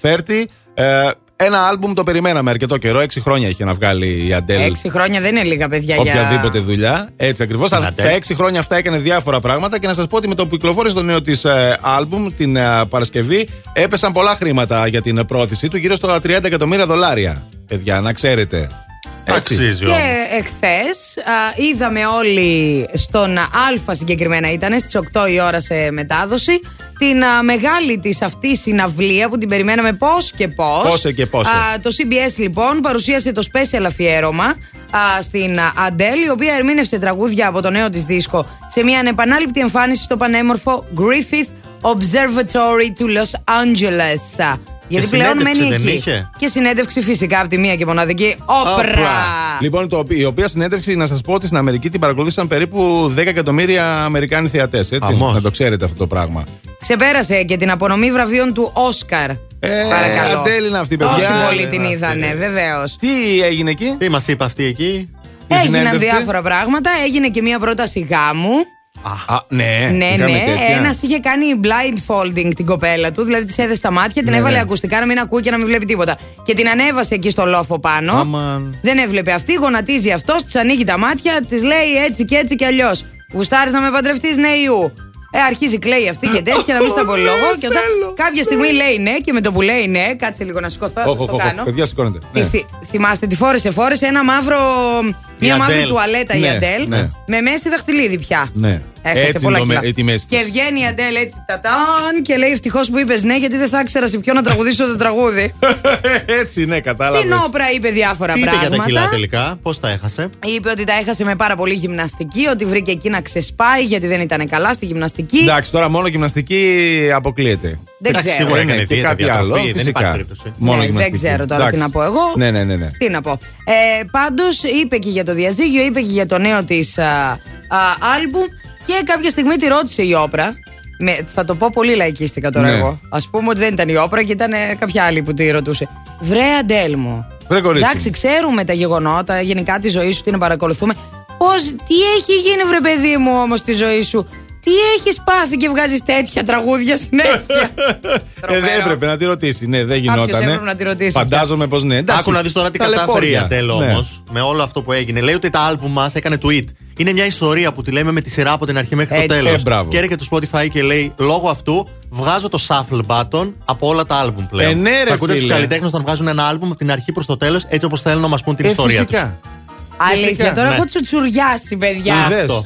30. Ε, ένα άλμπουμ το περιμέναμε αρκετό καιρό. Έξι χρόνια είχε να βγάλει η Αντέλ. Έξι χρόνια δεν είναι λίγα παιδιά για. Οποιαδήποτε δουλειά. Έτσι ακριβώς. Στην Στα Adele. στα έξι χρόνια αυτά έκανε διάφορα πράγματα και να σας πω ότι με το που κυκλοφόρησε το νέο της άλμπουμ την ε, Παρασκευή έπεσαν πολλά χρήματα για την πρόθεσή του, γύρω στα 30 εκατομμύρια δολάρια. Παιδιά, να ξέρετε. Έτσι. Αξίζει Και όμως. εχθές είδαμε όλοι στον Α συγκεκριμένα ήταν στις 8 η ώρα σε μετάδοση την α, μεγάλη της αυτή συναυλία που την περιμέναμε πώς και πώς. Πόσε και πόσε. το CBS λοιπόν παρουσίασε το special αφιέρωμα α, στην Αντέλ, η οποία ερμήνευσε τραγούδια από το νέο της δίσκο σε μια ανεπανάληπτη εμφάνιση στο πανέμορφο Griffith Observatory του Los Angeles. Γιατί πλέον συνέντευξη μένει δεν εκεί. είχε; Και συνέντευξη φυσικά από τη μία και μοναδική όπρα. Λοιπόν, το, η οποία συνέντευξη, να σας πω ότι στην Αμερική την παρακολούθησαν περίπου 10 εκατομμύρια Αμερικάνοι θεατές. Χαμός. Να το ξέρετε αυτό το πράγμα. Ξεπέρασε και την απονομή βραβείων του Όσκαρ. Ε, Παρακαλώ. Αντέλ είναι αυτή, παιδιά. Όσοι πολλοί Είναι την αυτή. είδανε, βεβαίως. Τι έγινε εκεί, Τι μας είπε αυτή εκεί; η Έγιναν συνέντευξη; διάφορα πράγματα. Έγινε και μία πρόταση γάμου. Α, ναι, Ναι, είχαμε ναι. τέτοια. Ένας είχε κάνει blindfolding την κοπέλα του, δηλαδή της έδεσε τα μάτια, την Ναι, έβαλε ναι. ακουστικά να μην ακούει και να μην βλέπει τίποτα. Και την ανέβασε εκεί στο λόφο πάνω. Αμαν. Δεν έβλεπε αυτή, γονατίζει αυτός, της ανοίγει τα μάτια, της λέει έτσι και έτσι και αλλιώς. Γουστάρεις να με παντρευτείς, ναι, ιού. Ε, αρχίζει κλαίει αυτή και τέτοια, να μην στα λόγο. Και όταν κάποια στιγμή λέει ναι, και με το που λέει ναι, κάτσε λίγο να σηκωθώ, Όχ, σα όχ, το όχ, κάνω. Παιδιά, σηκώνετε. Τι Ναι. θυ- θυμάστε, τη φόρεσε, φόρεσε ένα μαύρο. Μια Η μαύρη Αντέλ. τουαλέτα η Ναι, Αντέλ. ναι. Με μέση δαχτυλίδι πια. Ναι. Έχασε Έτσι πολλά είναι το κιλά. με- τη μέση της. Και βγαίνει η Αντέλ έτσι τατάν και λέει ευτυχώς που είπες ναι, γιατί δεν θα ήξερα σε ποιον να τραγουδήσω το τραγούδι. (laughs) Έτσι, ναι, κατάλαβες. Στην όπρα είπε διάφορα Τι είπε πράγματα. για τα κιλά τελικά, πώς τα έχασε; Είπε ότι τα έχασε με πάρα πολύ γυμναστική, ότι βρήκε εκεί να ξεσπάει γιατί δεν ήταν καλά στη γυμναστική. Εντάξει, τώρα μόνο γυμναστική αποκλείεται. Δεν Εντάξει, ξέρω. σίγουρα Ε, ναι, έκανε και δίαιτα, κάτι διατροφή, άλλο. δεν φυσικά. υπάρχει περίπτωση. Μόνο Ναι, δεν γυμναστική. ξέρω τώρα Εντάξει. τι να πω εγώ. Ναι, ναι, ναι. ναι. Τι να πω. Ε, Πάντως είπε και για το διαζύγιο, είπε και για το νέο της άλμπουμ και κάποια στιγμή τη ρώτησε η όπρα. Με, θα το πω πολύ λαϊκίστικα τώρα Ναι. εγώ. Α πούμε ότι δεν ήταν η όπρα και ήταν ε, κάποια άλλη που τη ρωτούσε. Βρε Αντέλ μου. Βρε κορίτσι Εντάξει, μου. ξέρουμε τα γεγονότα, γενικά τη ζωή σου, την παρακολουθούμε. Πώς, τι έχει γίνει, βρε παιδί μου, όμως στη ζωή σου; Τι έχεις πάθει και βγάζεις τέτοια τραγούδια συνέχεια; (laughs) Ε, δεν έπρεπε να τη ρωτήσει. Ναι, δεν γινόταν. έπρεπε να τη ρωτήσει Φαντάζομαι πως ναι. Εντάξει, Άκου να δεις τώρα τι ταλαιπώρια. κατάφερε η Αντέλ Ναι. όμως με όλο αυτό που έγινε. Λέει ότι τα άλμπουμ μας έκανε tweet. Είναι μια ιστορία που τη λέμε με τη σειρά από την αρχή μέχρι το Έτσι. τέλος. Ε, μπράβο. και έρχεται το Spotify και λέει λόγω αυτού βγάζω το shuffle button από όλα τα άλμπουμ πλέον. Ε, ναι, ρε, Θα ακούτε τους φίλε. καλλιτέχνες όταν βγάζουν ένα άλμπουμ από την αρχή προς το τέλος έτσι όπως θέλουν να μας πούν την Ε, ιστορία τους. φυσικά. Αλήθεια, Φυσικά, τώρα ναι. έχω τσουτσουριάσει, παιδιά. Είδες. Αυτό.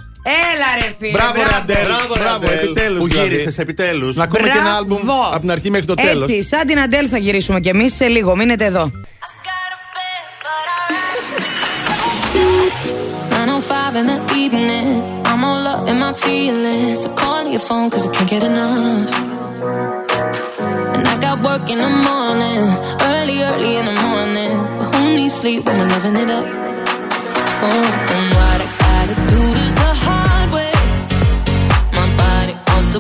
Έλα ρε φίλε. Μπράβο, ρε Αντέλ. Μπράβο, ρε, Μπράβο, Αντέλ, επιτέλους, Που δηλαδή. γύρισες επιτέλους. Να ακούμε και ένα άλμπουμ Μπράβο. από την αρχή μέχρι το τέλος. Έτσι, σαν την Αντέλ θα γυρίσουμε κι εμείς σε λίγο. Μείνετε εδώ. 905 in the evening. I'm all up in my feelings. So call your phone cause I can't get enough. And I got work in the morning. Early, early in the morning. But who needs sleep when we're loving it up? Oh, and what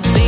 to be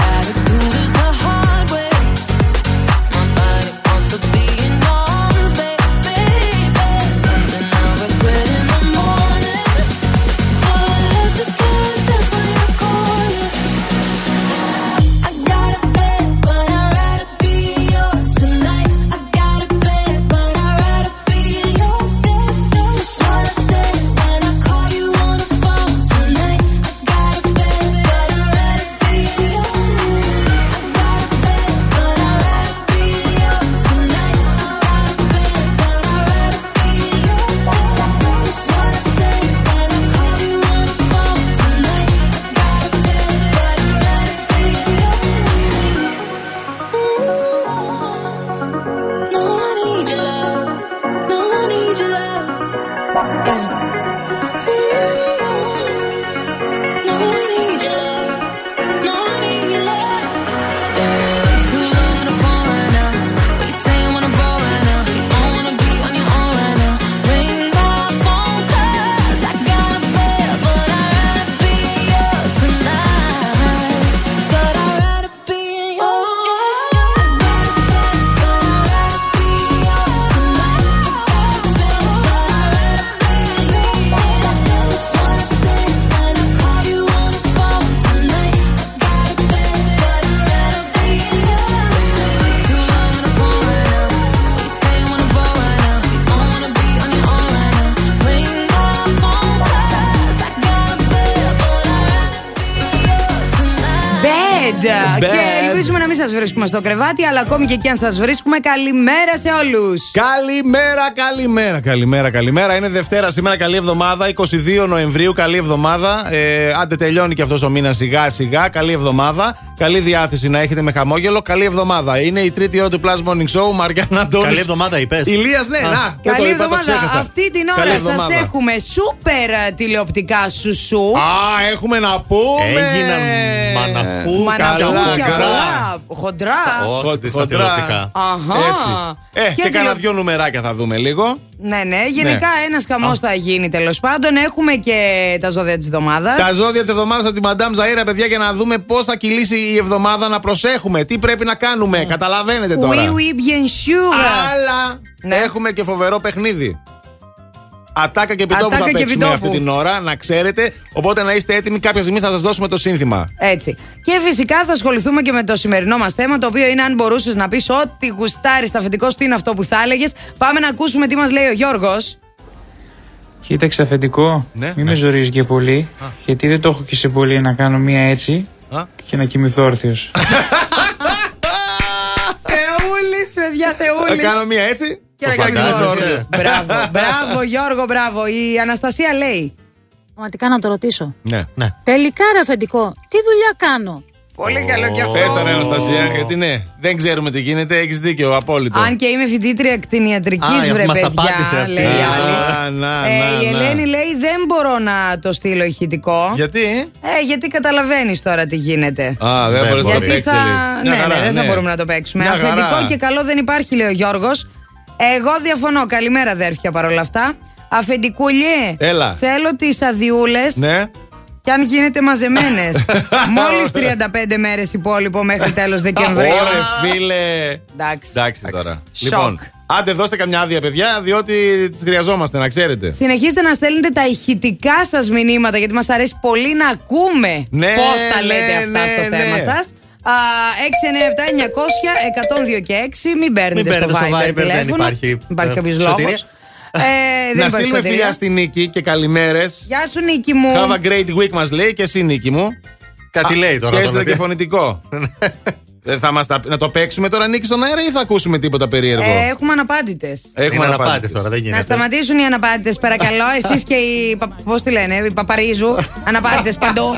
σας βρίσκουμε στο κρεβάτι, αλλά ακόμη και εκεί αν σας βρίσκουμε, καλημέρα σε όλους. Καλημέρα, καλημέρα, καλημέρα, καλημέρα. Είναι Δευτέρα σήμερα, καλή εβδομάδα. 22 Νοεμβρίου, καλή εβδομάδα. Ε, άντε τελειώνει και αυτός ο μήνας σιγά σιγά. Καλή εβδομάδα. Καλή διάθεση να έχετε με χαμόγελο. Καλή εβδομάδα. Είναι η τρίτη ώρα του Plus Morning Show. Μαριάννα Αντώνης. Καλή εβδομάδα, είπες. Ηλίας, ναι, να. δεν Καλή το είπα, το εβδομάδα. ξέχασα. Αυτή την Καλή ώρα εβδομάδα. σα έχουμε σούπερ ε, τηλεοπτικά σουσού. Α, έχουμε να πούμε. Έγιναν μαναφού, Μαναφούκια καλά. πολλά. Χοντρά. Όχι, στα Χοντρά. τηλεοπτικά. Αχα. Έτσι. Ε, και, Και κάνα τηλε- δυο νουμεράκια θα δούμε λίγο. Ναι, ναι. Γενικά ένας χαμός θα γίνει τέλος πάντων. Έχουμε και τα ζώδια της εβδομάδας. Τα ζώδια της εβδομάδας από την Μαντάμ Ζαήρα, παιδιά, για να δούμε πώς θα κυλήσει η εβδομάδα. Να προσέχουμε, τι πρέπει να κάνουμε. Καταλαβαίνετε τώρα. Oui, oui, bien sûr. Αλλά Ναι. έχουμε και φοβερό παιχνίδι. Ατάκα και επιτόπου Ατάκα θα και παίξουμε επιτόπου. αυτή την ώρα, να ξέρετε. Οπότε να είστε έτοιμοι, κάποια στιγμή θα σας δώσουμε το σύνθημα. Έτσι. Και φυσικά θα ασχοληθούμε και με το σημερινό μας θέμα, το οποίο είναι αν μπορούσες να πεις ό,τι γουστάρεις στα αφεντικό, τι είναι αυτό που θα έλεγες. Πάμε να ακούσουμε τι μας λέει ο Γιώργος. Κοίταξε αφεντικό, Ναι, μην ναι. με ζορίζεις και πολύ, γιατί δεν το έχω και σε πολύ να κάνω μία έτσι Α. και να κοιμηθώ όρθιος. (laughs) Θεούλης, παιδιά, Θα Θεούλης. κάνω μία έτσι. Και να Το κάνει φαντάζεσαι. Γιώργος. Μπράβο, (laughs) μπράβο, Γιώργο, μπράβο. Η Αναστασία λέει. Πραγματικά να το ρωτήσω. Ναι. Ναι. Τελικά, ρε αφεντικό, τι δουλειά κάνω; Πολύ καλό και αυτό. Πες τα, ρε, Αναστασία, γιατί ναι, δεν ξέρουμε τι γίνεται, έχεις δίκιο, απόλυτο. Αν και είμαι φοιτήτρια κτηνιατρικής, Α, βρε μας παιδιά, απάντησε αυτή. λέει η άλλη. Α, να, Ε, να, η να. Ελένη λέει δεν μπορώ να το στείλω ηχητικό. Γιατί; Ε, γιατί καταλαβαίνεις τώρα τι γίνεται. Α, δεν Δεν μπορείς να το μπορεί. γιατί παίξεις. θα. Μια Ναι, χαρά, ναι, δεν θα ναι. μπορούμε να το παίξουμε. Μια Αφεντικό χαρά. και καλό δεν υπάρχει, λέει ο Γιώργος. Εγώ διαφωνώ. Καλημέρα, αδέρφια παρόλα αυτά. Αφεντικούλιε, Έλα. θέλω τις αδειούλες Ναι. και αν γίνεται μαζεμένες. (laughs) Μόλις 35 μέρες υπόλοιπο μέχρι τέλος Δεκεμβρίου. Ωρε φίλε. Εντάξει. Εντάξει τώρα. Σοκ. Λοιπόν, άντε δώστε καμιά άδεια, παιδιά, διότι τις χρειαζόμαστε, να ξέρετε. Συνεχίστε να στέλνετε τα ηχητικά σας μηνύματα γιατί μας αρέσει πολύ να ακούμε Ναι, πώς τα ναι, λέτε αυτά ναι, στο ναι. θέμα σας. 697-900-102 και 6. Μην παίρνετε Μην στο παίρνετε στο Viber. Viber, δεν τηλέφωνο. υπάρχει, Υπάρχει ε, κάποιος λόγος. σωτηρία. Ε, δεν να υπάρχει στείλουμε σωτηρία. φιλιά στη Νίκη και καλημέρες. Γεια σου, Νίκη μου. Have a great week, μας λέει και εσύ, Νίκη μου. Κάτι Α, λέει τώρα. Και το έστειλε παιδί. και φωνητικό. (laughs) Ε, θα μας τα, να το παίξουμε τώρα, Νίκη, στον αέρα ή θα ακούσουμε τίποτα περίεργο; Ε, έχουμε αναπάντητες. Έχουμε Είναι αναπάντητες. αναπάντης τώρα, δεν Να γίνεται. σταματήσουν οι αναπάντητες, παρακαλώ. Εσείς και οι. Πώς τη λένε, οι Παπαρίζου. Αναπάντητες παντού. (laughs)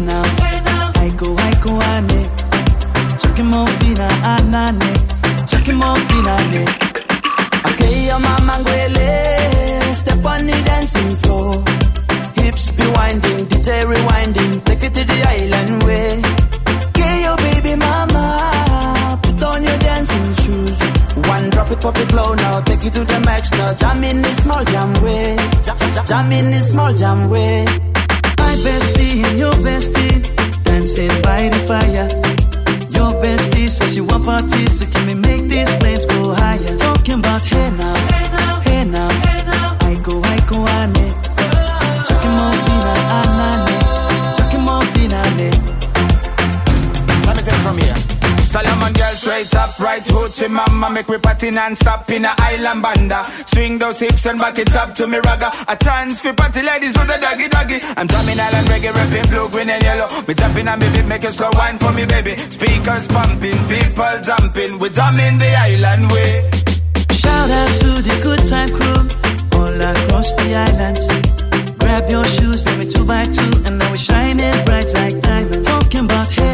go, I go, ane. Chucking morphine, anane. Chucking morphine, ane. Okay, your mama ngwele, step on the dancing floor. Hips be winding, detail rewinding, take it to the island way. Okay, your baby mama, put on your dancing shoes. One drop it, pop it low now, take it to the max now. Jam in this small jam way, jam, jam, in this small jam way. My bestie and your bestie dancing by the fire. Your bestie says she want parties, so can we make these flames go higher? Talking about hey now, hey now, hey now. I go, I go. Chucking Solomon girl straight up, right hoochie mama Make me party non-stop in a island banda. Swing those hips and back it up to me ragga. A chance for party ladies do the doggy doggy. I'm drumming island reggae, rapping blue, green and yellow. Me tapping on me beat, make a slow wine for me baby. Speakers pumping, people jumping. We drumming the island way. Shout out to the good time crew all across the islands. Grab your shoes, let me two by two, and now we're shining bright like diamonds. Talking about hey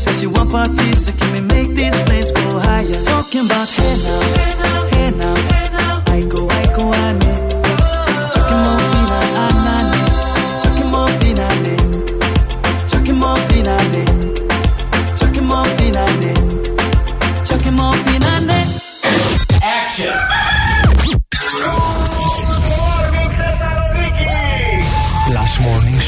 Says she want parties, so can we make these flames go higher? Talking about hey now, hey now, hey now,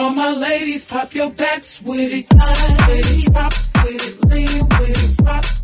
All my ladies, pop your backs with it, line with it, with it, lean with it, rock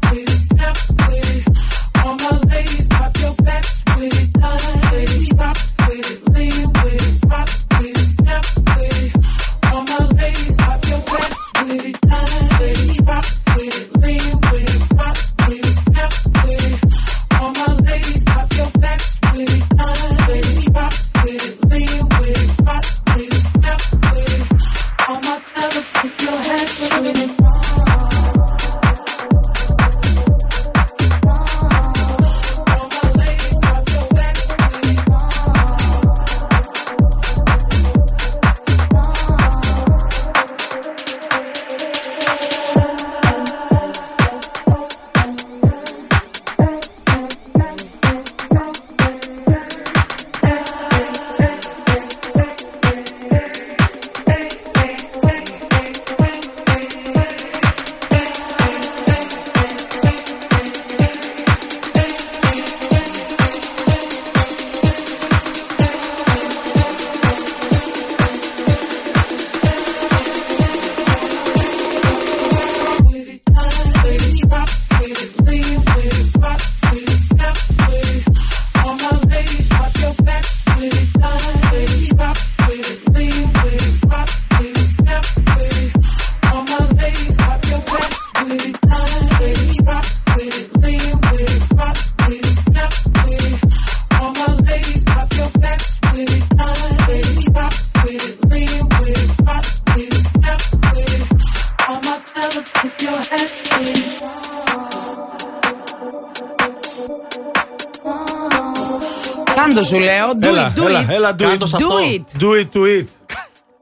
Έλα, it, do έλα, it. έλα, do it. Do it. Do it to it.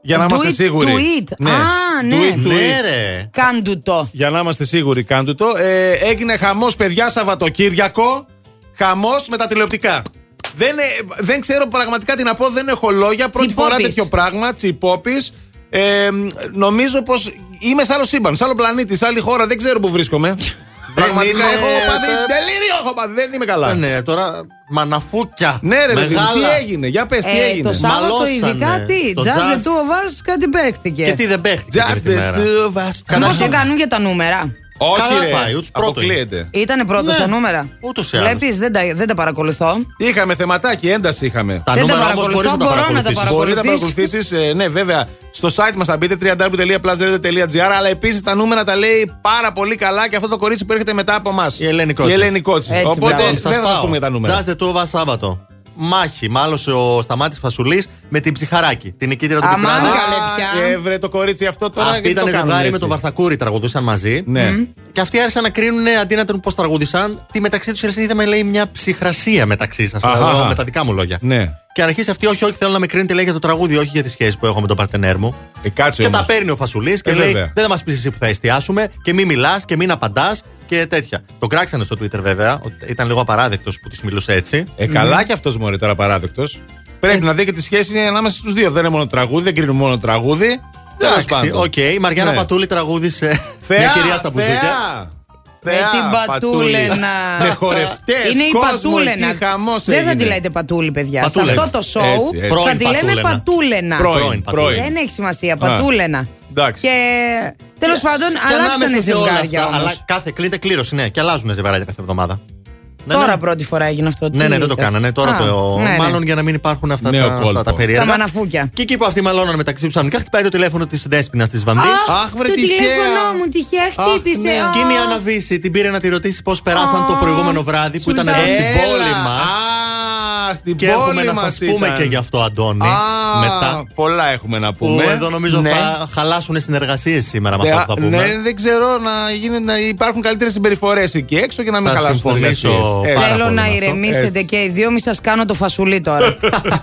Για να Do είμαστε it σίγουροι. to it. Ναι. Α, ναι. Do it to Ναι, it. ρε. Κάντου το. Για να είμαστε σίγουροι, κάντε το. Ε, έγινε χαμός, παιδιά, Σαββατοκύριακο. Χαμός με τα τηλεοπτικά. Δεν, ε, δεν ξέρω πραγματικά τι να πω, δεν έχω λόγια. Πρώτη Τσιπόπης. φορά τέτοιο πράγμα, τσιπόπης. Ε, νομίζω πως είμαι σε άλλο σύμπαν, σε άλλο πλανήτη, σε άλλη χώρα. Δεν ξέρω που βρίσκομαι. Πραγματικά είναι- έχω πάθει. Τελείριο έχω πάθει. Δεν είμαι καλά. Ε, Ναι, τώρα μαναφούκια. Ναι, ρε, παιδί μου, Μεγάλα. τι έγινε, για πες, τι Ε, έγινε. το Σάββατο Μαλώσανε. ειδικά τι. Το Just the jazz. two of us κάτι παίχτηκε. Και τι δεν παίχτηκε. Just εκείνη τη the μέρα. two of us. Πώς το Καταρχήν- κάνουν για τα νούμερα. Όχι, Καλά ρε. πάει, ούτως πρώτο Αποκλείεται. Ήτανε πρώτος Ναι. στα νούμερα. Ούτως ή άλλως. Βλέπεις, δεν, τα- δεν τα παρακολουθώ. Είχαμε θεματάκι, ένταση είχαμε. Τα Δεν τα νούμερα όμως παρακολουθώ, μπορείς να τα μπορώ να τα παρακολουθήσεις. Μπορεί να τα παρακολουθείς. παρακολουθήσει, ναι, βέβαια. Στο site μας θα μπείτε www.plusradio.gr. Αλλά επίσης τα νούμερα τα λέει πάρα πολύ καλά και αυτό το κορίτσι που έρχεται μετά από εμά. Η Ελένη Κότσι. Η Ελένη Κότσι. Έτσι, Οπότε μπράβο. δεν θα σας πούμε για τα νούμερα. Just the two of us Σάββατο. Μάχη. Μάλωσε ο Σταμάτης Φασουλής με την ψυχαράκη. Την νικήτρια του Αμάν, Big Brother. καλέ πια. Και έβρε το κορίτσι αυτό τώρα. Αυτή γιατί ήταν το κάνουν ζευγάρι με έτσι. τον Βαρθακούρη, τραγουδούσαν μαζί. Ναι. Και αυτοί άρχισαν να κρίνουν αντί να τον πώς τραγουδισαν, τι μεταξύ τους είδαμε λέει μια ψυχρασία μεταξύ σας. Αχα. Με τα δικά μου λόγια. Ναι. Και αρχίσει αυτή, όχι, όχι, θέλω να με κρίνετε λέει για το τραγούδι, όχι για τη σχέση που έχω με τον παρτενέρ μου. Ε, κάτσε Και όμως. τα παίρνει ο Φασουλής και Ε, λέει: βέβαια. Δεν θα μας πεις εσύ που θα εστιάσουμε και μην μιλάς και μην απαντάς και τέτοια. Το κράξανε στο Twitter βέβαια. ότι Ήταν λίγο απαράδεκτος που τη μιλούσε έτσι. Ε, καλά κι αυτός μωρέ τώρα παράδεκτο. Πρέπει να δει και τη σχέση ανάμεσα στους δύο. Δεν είναι μόνο τραγούδι, δεν κρίνουν μόνο τραγούδι. Τέλος Εντάξει, πάντων. οκ. Η Μαριάννα Ναι. Πατούλη τραγούδισε Θεά, μια κυρία στα μπουζούκια. θεά. Με Θεά, την πατούλενα. (laughs) Με χορευτές, Είναι η πατούλενα. Χαμός Δεν θα τη λέτε πατούλη, παιδιά. Πατούλενα. Σε αυτό το show Έτσι, έτσι. θα Πρώην τη λέμε πατούλενα. πατούλενα. Πρώην, πρώην. Δεν έχει σημασία, πατούλενα. Εντάξει. Και τέλος πάντων, Και αλλάξανε ανάμεσα σε όλα ζευγάρια αυτά, όμως. Αλλά κάθε κλείνεται κλήρωση, ναι. Και αλλάζουν ζευγάρια κάθε εβδομάδα. Ναι, Τώρα ναι. πρώτη φορά έγινε αυτό. Ναι, Τι ναι, δεν το είτε. κάνανε. Τώρα Α, το. ναι, ναι. Μάλλον για να μην υπάρχουν αυτά Νέο τα, κόλπο. αυτά τα Τα περίεργα. μαναφούκια. Και εκεί που αυτοί μαλώναν μεταξύ τους, ξαφνικά χτυπάει το τηλέφωνο της Δέσπινα της Βανδί. Αχ, βρε το τυχαία. τηλέφωνό μου τυχαία χτύπησε. ναι. Α. Και είναι η Άννα Βύση, την πήρε να τη ρωτήσει πώς περάσαν Α, το προηγούμενο βράδυ που ήταν εδώ Σουλτάνα. στην πόλη Έλα. μα. Α, στην Και πόλη έχουμε να μας σας πούμε ήταν. και γι' αυτό, Αντώνη. Α, μετά. Πολλά έχουμε να Που πούμε. εδώ νομίζω Ναι. θα χαλάσουν συνεργασίες σήμερα με Ναι, αυτό που θα πούμε. Ναι, δεν ξέρω να, γίνει, να υπάρχουν καλύτερες συμπεριφορές εκεί έξω και να μην Θα χαλάσουν συμφωνήσω συνεργασίες. Ε, πάρα Θέλω πολύ να με αυτό. ηρεμήσετε και οι δύο, μη σας κάνω το φασουλί τώρα.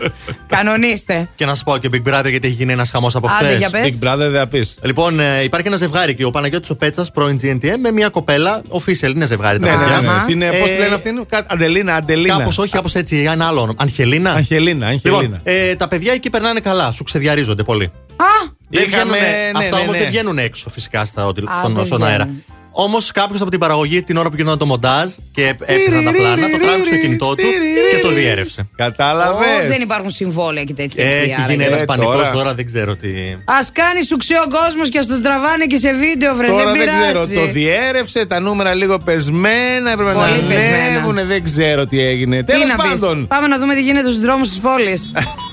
(laughs) Κανονίστε. Και να σου πω και Big Brother γιατί έχει γίνει ένας χαμός από Άντε, χθες. για πες. Big Brother δεν θα πεις. Λοιπόν, ε, υπάρχει ένα ζευγάρι εκεί, ο Παναγιώτης ο Πέτσας, πρώην GNTM, με μια κοπέλα, official, είναι ζευγάρι τα Ναι, ναι, παιδιά. ναι. Αχα. Την, ε, πώς τη λένε αυτήν, Κα- Αντελίνα, Αντελίνα. Κάπως όχι, κάπως έτσι, ένα άλλο όνομα. Αγγελίνα. Αγγελίνα, Αγγελίνα. Λοιπόν, ε, τα παιδιά εκεί περνάνε καλά, σου ξεδιαρίζονται πολύ. Α! Δεν Είχαμε- βγαίνουνε- ναι, αυτά ναι, όμως ναι. δεν βγαίνουν έξω φυσικά στα, ότι- Α, στον, δεν στον αέρα. Βγαίνουν. Όμως κάποιος από την παραγωγή την ώρα που γινόταν το μοντάζ και έπαιζαν τα πλάνα, το τράβηξε στο κινητό του και το διέρευσε. Κατάλαβες. Ω, δεν υπάρχουν συμβόλαια και τέτοια. Έχει παιδιά, γίνει άραγε. ένας Ε, πανικός τώρα. τώρα, δεν ξέρω τι. Α κάνει σουξέ ο κόσμος και ας τον τραβάνε και σε βίντεο, βρε. Τώρα δεν δεν ξέρω, πειράζει. το διέρευσε, τα νούμερα λίγο πεσμένα, έπρεπε Πολύ να πεσμένα. ανέβουν, δεν ξέρω τι έγινε. Τι Τέλος να πεις. πάντων. Πάμε να δούμε τι γίνεται στους δρόμους της πόλης. (laughs)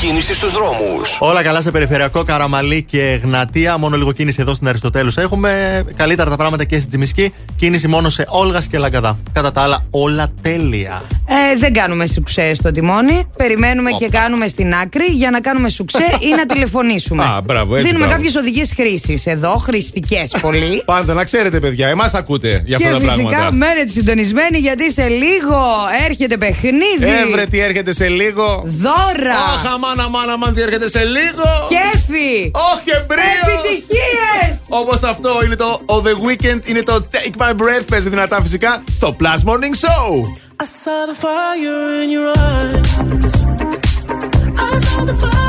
Η κίνηση στους δρόμους. Όλα καλά σε περιφερειακό, Καραμαλή και Γνατία. Μόνο λίγο κίνηση εδώ στην Αριστοτέλους έχουμε. Καλύτερα τα πράγματα και στην Τζιμισκή. Κίνηση μόνο σε Όλγας και Λαγκαδά. Κατά τα άλλα, όλα τέλεια. Ε, δεν κάνουμε σουξέ στο τιμόνι. Περιμένουμε και κάνουμε στην άκρη για να κάνουμε σουξέ ή να τηλεφωνήσουμε. (laughs) Α, μπράβο, έτσι, Δίνουμε μπράβο. κάποιες οδηγίες χρήσης εδώ, χρηστικές πολύ. (laughs) Πάντα να ξέρετε, παιδιά, εμάς ακούτε για και αυτά τα φυσικά πράγματα. μένετε συντονισμένοι γιατί σε λίγο έρχεται παιχνίδι. Έβρε τι έρχεται σε λίγο. Δώρα. Αχ, αμάν, αμάν, αμάν, τι έρχεται σε λίγο. Κέφι. Όχι, εμπρίο. Επιτυχίες. Όπως αυτό είναι το Oh The Weekend, είναι το Take My Breath. Παίζει δυνατά φυσικά στο Plus Morning Show. I saw the fire in your eyes. I saw the fire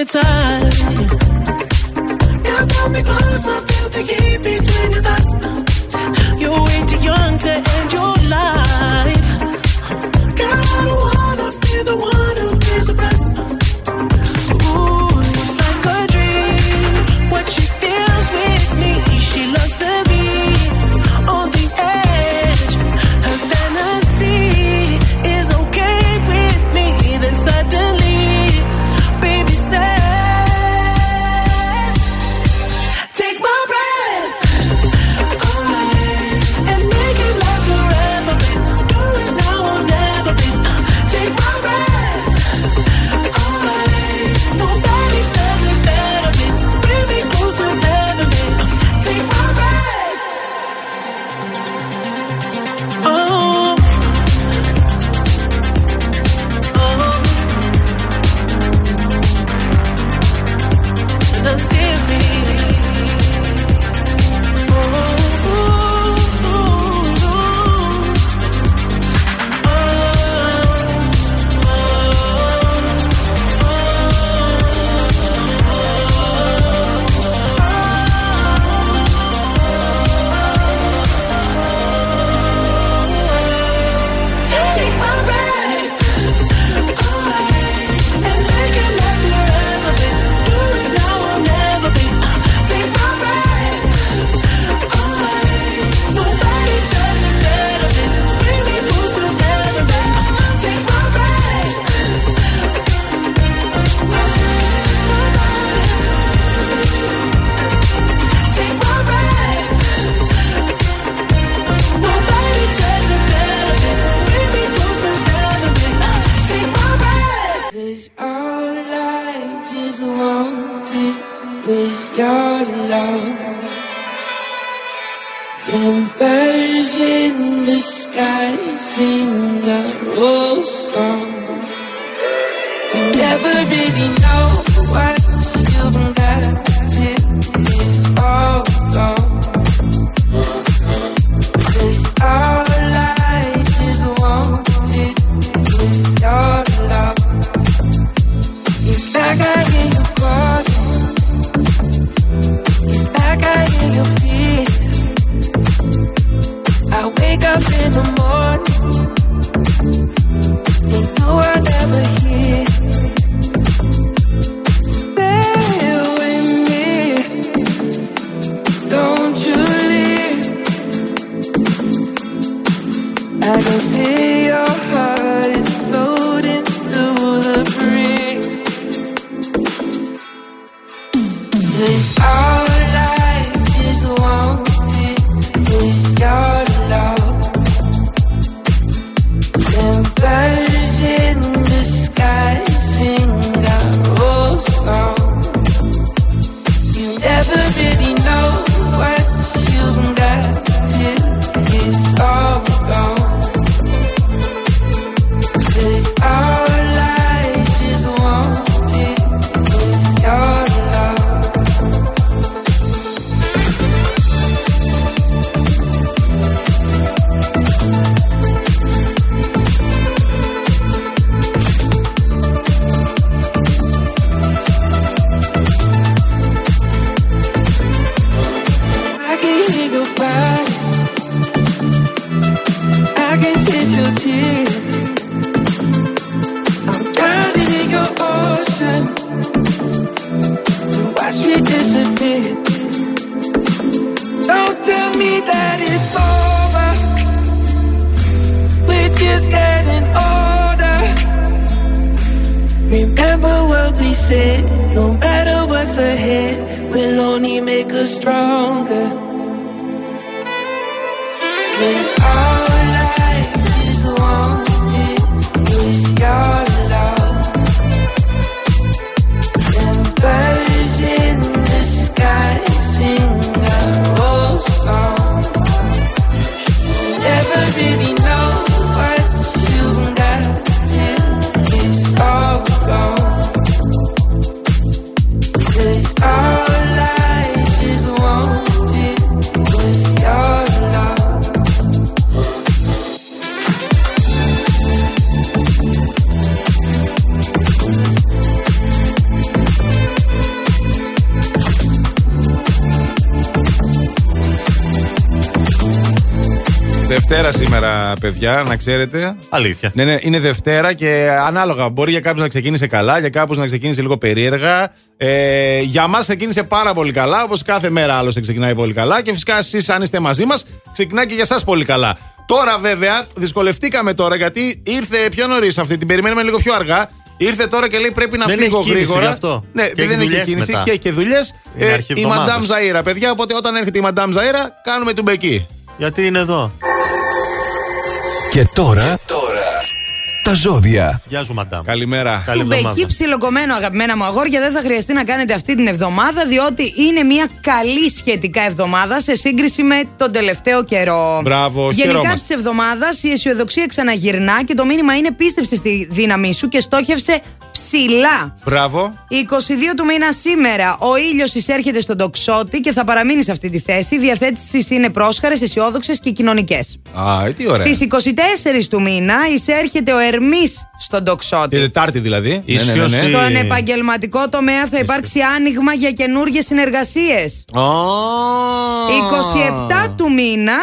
on to you. Pull me closer. Feel the heat between your thighs. You're way too young to end your life. Παιδιά, να ξέρετε. Αλήθεια. Ναι, ναι, είναι Δευτέρα και ανάλογα. Μπορεί για κάποιους να ξεκίνησε καλά, για κάποιους να ξεκίνησε λίγο περίεργα. Ε, για μας ξεκίνησε πάρα πολύ καλά, όπως κάθε μέρα άλλωστε ξεκινάει πολύ καλά. Και φυσικά εσείς, αν είστε μαζί μας, ξεκινάει και για εσά πολύ καλά. Τώρα, βέβαια, δυσκολευτήκαμε τώρα γιατί ήρθε πιο νωρίς αυτή, την περιμένουμε λίγο πιο αργά. Ήρθε τώρα και λέει πρέπει να Δεν φύγω έχει κίνηση γρήγορα. γι' αυτό. Ναι, Και έχει δεν έχει δουλειές κίνηση μετά. και έχει και δουλειές. Είναι αρχή η εβδομάδας. Μαντάμ Ζαΐρα, παιδιά. Οπότε όταν έρχεται η Μαντάμ Ζαΐρα, κάνουμε του μπεκί. Γιατί είναι εδώ. Και τώρα, τα ζώδια. Γεια σου, μαντάμ. Καλημέρα. Καλή Του εβδομάδα. μπεκί ψιλοκομμένο, αγαπημένα μου αγόρια, δεν θα χρειαστεί να κάνετε αυτή την εβδομάδα, διότι είναι μια καλή σχετικά εβδομάδα σε σύγκριση με τον τελευταίο καιρό. Μπράβο, Γενικά χαιρόμαστε. της εβδομάδας η αισιοδοξία ξαναγυρνά και το μήνυμα είναι πίστεψε στη δύναμή σου και στόχευσε ψηλά. Μπράβο. 22 του μήνα σήμερα ο ήλιος εισέρχεται στον τοξότη και θα παραμείνει σε αυτή τη θέση. Οι διαθέτησει είναι πρόσχαρες, αισιόδοξες και κοινωνικές. Α, ε, τι ωραία. Στις 24 του μήνα εισέρχεται ο Ερμής στον τοξότη. Τη Τετάρτη δηλαδή. Ίσιος Ναι, ναι, ναι, ναι. Στον επαγγελματικό τομέα θα υπάρξει άνοιγμα για καινούργιες συνεργασίες. Α. 27 του μήνα,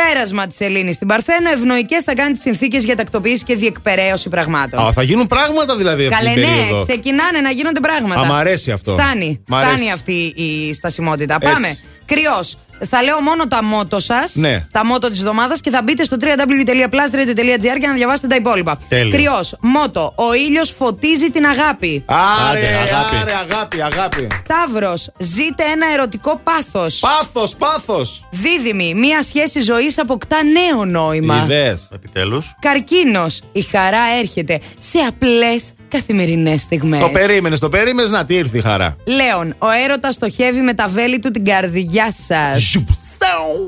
πέρασμα της Ελλήνης στην Παρθένο, ευνοϊκές θα κάνει τις συνθήκες για τακτοποίηση και διεκπαιρέωση πραγμάτων. Α, θα γίνουν πράγματα δηλαδή αυτή Καλέ, την ναι, περίοδο. ξεκινάνε να γίνονται πράγματα. Α, μ' αρέσει αυτό. Φτάνει. Μ' αρέσει. Φτάνει αυτή η στασιμότητα. Έτσι. Πάμε. Κρυός. Θα λέω μόνο τα μότο σας. Ναι. Τα μότο της εβδομάδας και θα μπείτε στο www.plusradio.gr για να διαβάσετε τα υπόλοιπα. Τέλειο. Κρυός. Μότο. Ο ήλιος φωτίζει την αγάπη. Άρε, Άντε, αγάπη. άρε, αγάπη, αγάπη. Ταύρος. Ζείτε ένα ερωτικό πάθος. Πάθος, πάθος. Δίδυμη. Μία σχέση ζωής αποκτά νέο νόημα. Ιδέες. Επιτέλους. Καρκίνος. Η χαρά έρχεται σε απλές καθημερινές στιγμές. Το περίμενες, το περίμενες να τι ήρθε η χαρά. Λέων, ο έρωτας στοχεύει με τα βέλη του την καρδιά σας.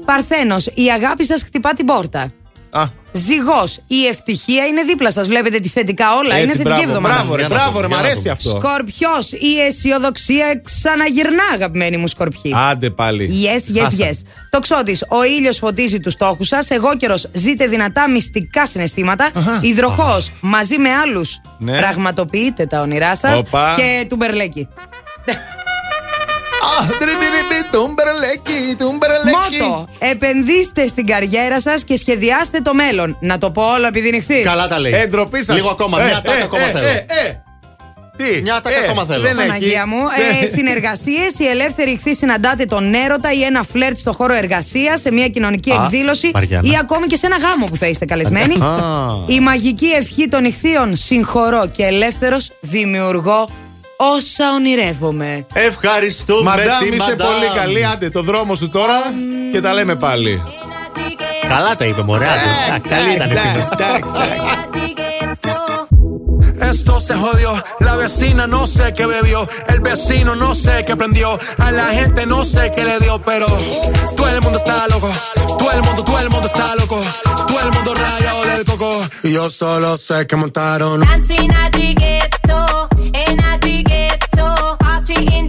Παρθένος, η αγάπη σας χτυπά την πόρτα. Α, Ζυγός. Η ευτυχία είναι δίπλα σας. Βλέπετε τι θετικά όλα. είναι Έτσι, θετική μπράβο, εβδομάδα. μπράβο, ρε, Για να μπράβο, δούμε, ρε, μ' για να αρέσει δούμε. αυτό. Σκορπιός. Η αισιοδοξία ξαναγυρνά, αγαπημένοι μου σκορπιοί. Άντε πάλι. Yes, yes, Άσα. yes. Το ξώτης. Ο ήλιος φωτίζει τους στόχους σας. Εγώ καιρο ζείτε δυνατά μυστικά συναισθήματα. Υδροχό μαζί με άλλους. Ναι. Πραγματοποιείτε τα όνειρά σας. Οπα. Και του μπερλέκι. Α, τριμπιριμπι, τουμπερλέκι, τουμπερλέκι. Μότο. Επενδύστε στην καριέρα σας και σχεδιάστε το μέλλον. Να το πω όλο επειδή νυχθείς. Καλά τα λέει. Ε, ντροπή σας. Λίγο ακόμα, Ε, μια τάκα ε, ακόμα ε, θέλω. ε, ε. Τι, Μια τάκα ε, ακόμα θέλω. δεν έχει. Παναγία μου. Ε, Δεν- Συνεργασίες. Η ελεύθερη ηχθή συναντάτε τον έρωτα ή ένα φλερτ στο χώρο εργασίας, σε μια κοινωνική Α, εκδήλωση Μαριάννα. ή ακόμη και σε ένα γάμο που θα είστε καλεσμένοι. Α. Η μαγική ευχή των ηχθείων συγχωρώ και ελεύθερος δημιουργώ όσα ονειρεύομαι. Ευχαριστούμε Μαντάμ, τη είσαι μαντάμ. πολύ καλή. Άντε, το δρόμο σου τώρα και τα λέμε πάλι. Καλά τα είπε, μωρέ. άντε. Εντάξει, Καλή ήταν σήμερα. Esto se jodió, la vecina no sé qué bebió, el vecino no sé qué prendió, a la gente no sé qué le dio, pero todo el mundo está loco, todo el mundo, todo el mundo está loco, todo el mundo rayado del coco, y yo solo sé que montaron. Dancing at the ghetto, Party in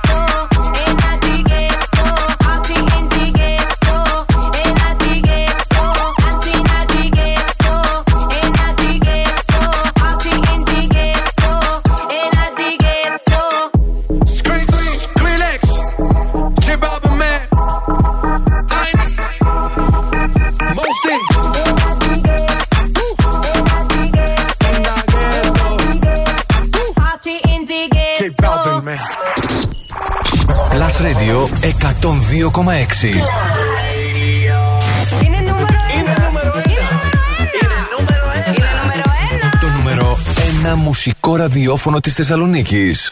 Το νούμερο ένα μουσικό ραδιοφωνο της Θεσσαλονίκης.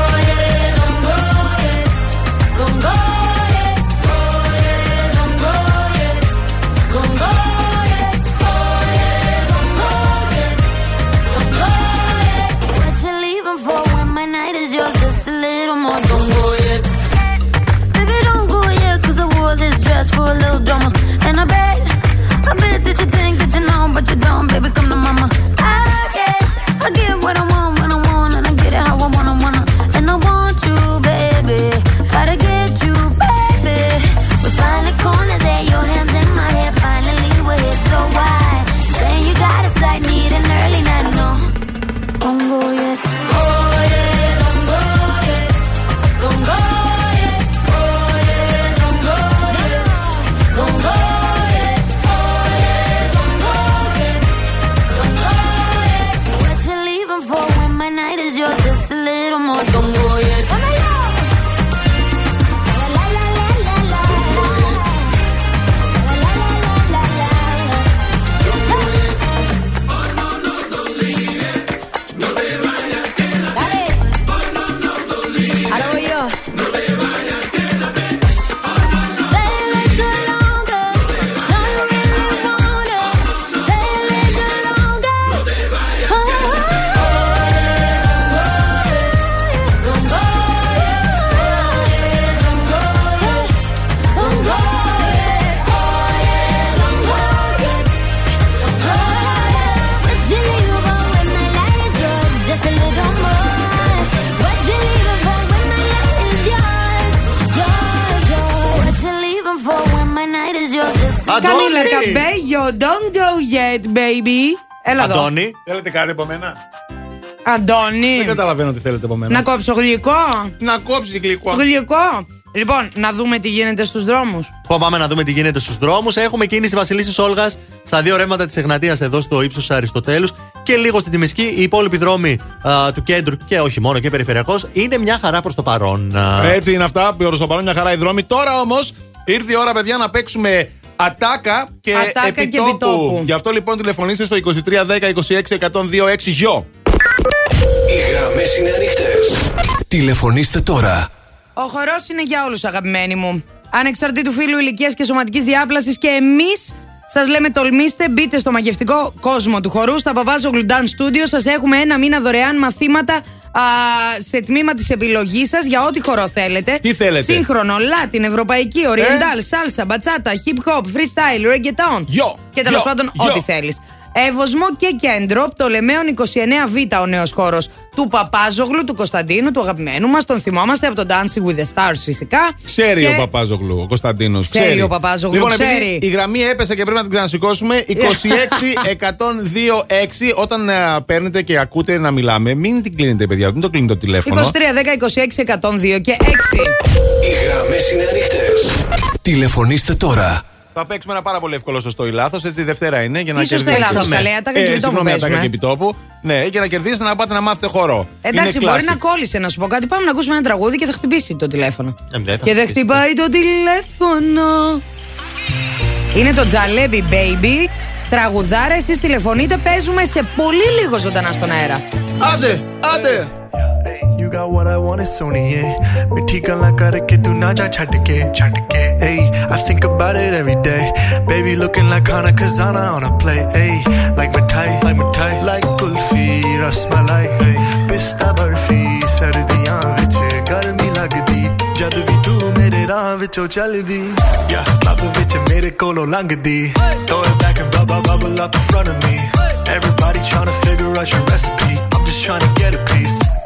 baby, come to mama. Don't go yet, baby. Έλα εδώ. Αντώνη. Θέλετε κάτι από μένα; Αντώνη. Δεν καταλαβαίνω τι θέλετε από μένα. Να κόψω γλυκό. Να κόψεις γλυκό. Γλυκό. Λοιπόν, να δούμε τι γίνεται στους δρόμους. Πω, πάμε να δούμε τι γίνεται στους δρόμους. Έχουμε κίνηση Βασιλίσης Όλγας στα δύο ρεύματα της Εγνατίας εδώ στο ύψος Αριστοτέλους και λίγο στη Τιμισκή. Οι υπόλοιποι δρόμοι α, του κέντρου και όχι μόνο και περιφερειακός είναι μια χαρά προς το παρόν. Α, Έτσι είναι αυτά. Προς το παρόν μια χαρά οι δρόμοι. Τώρα όμως ήρθε η ώρα, παιδιά, να παίξουμε ατάκα και Ατάκα και επιτόπου. επιτόπου. Γι' αυτό λοιπόν τηλεφωνήστε στο 2310 26 126 γιο. Οι γραμμές είναι ανοιχτές. Τηλεφωνήστε τώρα. Ο χορός είναι για όλους, αγαπημένοι μου. Ανεξαρτήτου φίλου ηλικίας και σωματικής διάπλασης και εμείς σας λέμε τολμήστε, μπείτε στο μαγευτικό κόσμο του χορού. Στα Παπάζογλου Dance Studio σας έχουμε ένα μήνα δωρεάν μαθήματα α, σε τμήμα της επιλογής σας για ό,τι χορό θέλετε. Τι θέλετε; Σύγχρονο, Latin, Ευρωπαϊκή, Oriental, Salsa, Μπατσάτα, Hip Hop, Freestyle, Reggaeton. Γιο, Και τέλος γιο, πάντων, γιο. ό,τι θέλεις. Εύωσμο και κέντρο, Πτολεμαίων 29Β ο νέος χώρος του Παπάζογλου, του Κωνσταντίνου, του αγαπημένου μας. Τον θυμόμαστε από το Dancing with the Stars φυσικά. Ξέρει Και- ο Παπάζογλου, ο Κωνσταντίνος. Ξέρει ο Παπάζογλου, Λοιπόν, ξέρει. επειδή η γραμμή έπεσε και πρέπει να την ξανασηκώσουμε, 26 102 6. Όταν ε, παίρνετε και ακούτε να μιλάμε, μην την κλείνετε, παιδιά. Μην το κλείνετε το 23, τηλέφωνο. 10, 26, 102 και 6. Οι γραμμές είναι ανοιχτές. Τηλεφωνήστε τώρα. Θα παίξουμε ένα πάρα πολύ εύκολο σωστό ή λάθος. Έτσι, Δευτέρα είναι για να Τι σωστό ή κερδίσετε. λάθος, καλέ, ατάκα και Ε, επιτόπου συγγνώμη, παίζουμε. ατάκα και επιτόπου. Ναι, για να κερδίσετε να πάτε να μάθετε χορό. Εντάξει, Είναι μπορεί classic. να κόλλησε να σου πω κάτι. Πάμε να ακούσουμε ένα τραγούδι και θα χτυπήσει το τηλέφωνο. ε, δεν θα και δεν χτυπήσει. χτυπάει το τηλέφωνο. Είναι το Τζαλέμπι Baby. Τραγουδάρα, εσείς τηλεφωνείτε, παίζουμε σε πολύ λίγο ζωντανά στον αέρα. Άντε, άντε! You got what I want is Sony, yeah. मिठी गल्ला करके तू ना जा छट के छट के ay I think about it every day baby looking like Hana Kazana on a play ay like mithai like mithai like kulfi rasmalai ay pista barfi ਸਰਦੀਆਂ ਵਿੱਚ ਗਰਮੀ ਲੱਗਦੀ ਜਦ ਵੀ ਤੂੰ ਮੇਰੇ ਰਾਹ ਵਿੱਚੋਂ ਚੱਲਦੀ yeah ਲੱਭ ਵਿੱਚ ਮੇਰੇ ਕੋਲੋਂ ਲੰਘਦੀ throw it back and bubble bubble up in front of me everybody trying to figure out your recipe I'm just trying to get a piece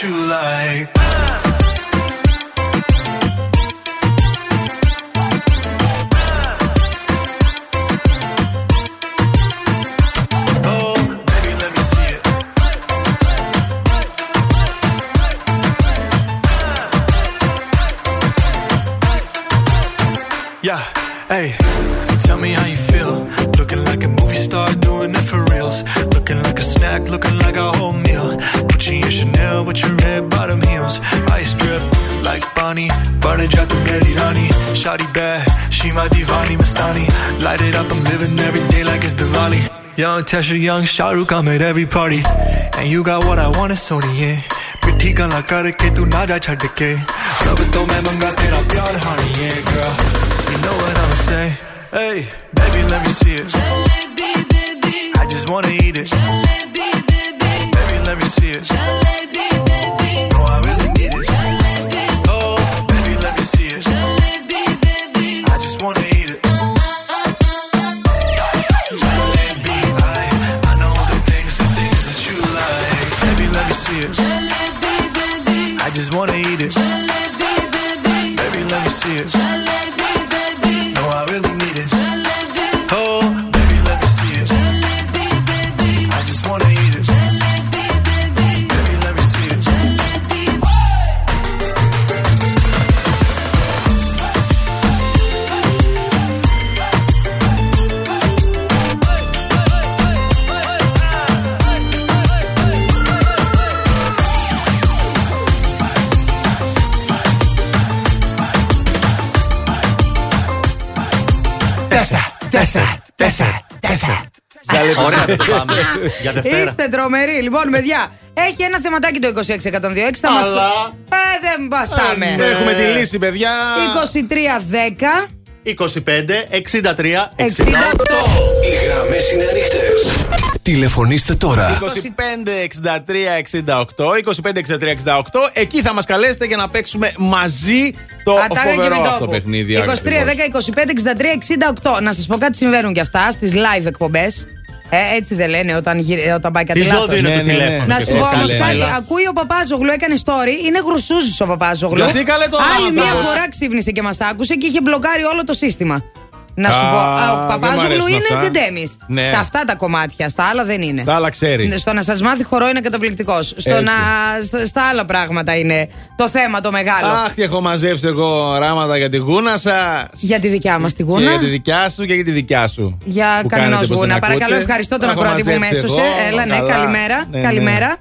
that you like. Oh, baby, let me see it. Yeah, hey, tell me how you feel. Looking like a movie star, doing it for reals. Looking like a snack, looking like a whole meal. Chanel with your red bottom heels. Ice drip like Bonnie. Burning jaat tu pehli rani. Shawty bad, she my divani mastani. Light it up, I'm living every day like it's Diwali. Young Tesha, young Shahrukh, I'm at every party. And you got what I want, it's Sony, yeah. ਪਿੱਠੀ ਗੱਲਾਂ ਕਰਕੇ ਤੂੰ ਨਾ ਜਾ ਛੱਡ ਕੇ ਰੱਬ ਤੋਂ ਮੈਂ ਮੰਗਾ ਤੇਰਾ ਪਿਆਰ ਹਾਣੀ a girl you know what I'm say hey baby let me see it jalebi baby i just wanna eat it jalebi let me see it τέσσερα, τέσσερα, τέσσερα. Ωραία, δεν το πάμε. Για Δευτέρα. Είστε τρομεροί. Λοιπόν, παιδιά, έχει ένα θεματάκι το 26 Θα μας... Αλλά- Ε, δεν πασάμε. Ναι, Έχουμε τη λύση, παιδιά. 2310 63 68. Οι γραμμές είναι ανοιχτές. Τηλεφωνήστε τώρα. 25 63 68, 25 63 68. Εκεί θα μας καλέσετε για να παίξουμε μαζί το Ατάκα και φοβερό αυτό επιτόπου. παιχνίδι. 23, ακριβώς. 10, 25, 63, 68. Να σας πω κάτι συμβαίνουν κι αυτά στις live εκπομπές. Ε, έτσι δεν λένε όταν, γυρι- ε, όταν πάει κάτι Τις λάθος. ζώδιο είναι Ναι, το ναι, ναι. τηλέφωνο. Να και σου στο πω WhatsApp. όμως καλέ. κάτι. Έλα. Ακούει ο Παπάζογλου, έκανε story. Είναι γρουσούζης ο Παπάζογλου. Γιατί, καλέ, το Άλλη άνθρωπος. μία φορά ξύπνησε και μας άκουσε και είχε μπλοκάρει όλο το σύστημα. Να σου Α, πω, α, ο δεν μ' Παπάζογλου αρέσουν είναι αυτά. ντεντέμι. Ναι. Σε αυτά τα κομμάτια, στα άλλα δεν είναι. Στα άλλα ξέρει. Στο να σας μάθει χορό είναι καταπληκτικός. Στο Έτσι. να. στα- Στα άλλα πράγματα είναι το θέμα το μεγάλο. Αχ, και έχω μαζέψει εγώ ράματα για τη γούνα σας. Για τη δικιά μας τη Και γούνα. για τη δικιά σου και για τη δικιά σου. Για Που κανενό κάνετε πως γούνα. την Παρακαλώ, ακούτε. ευχαριστώ τον Έχω ακροατή που μαζέψει μέσωσε. εγώ, Έλα, ναι, καλά. καλημέρα. Ναι, ναι. Καλημέρα.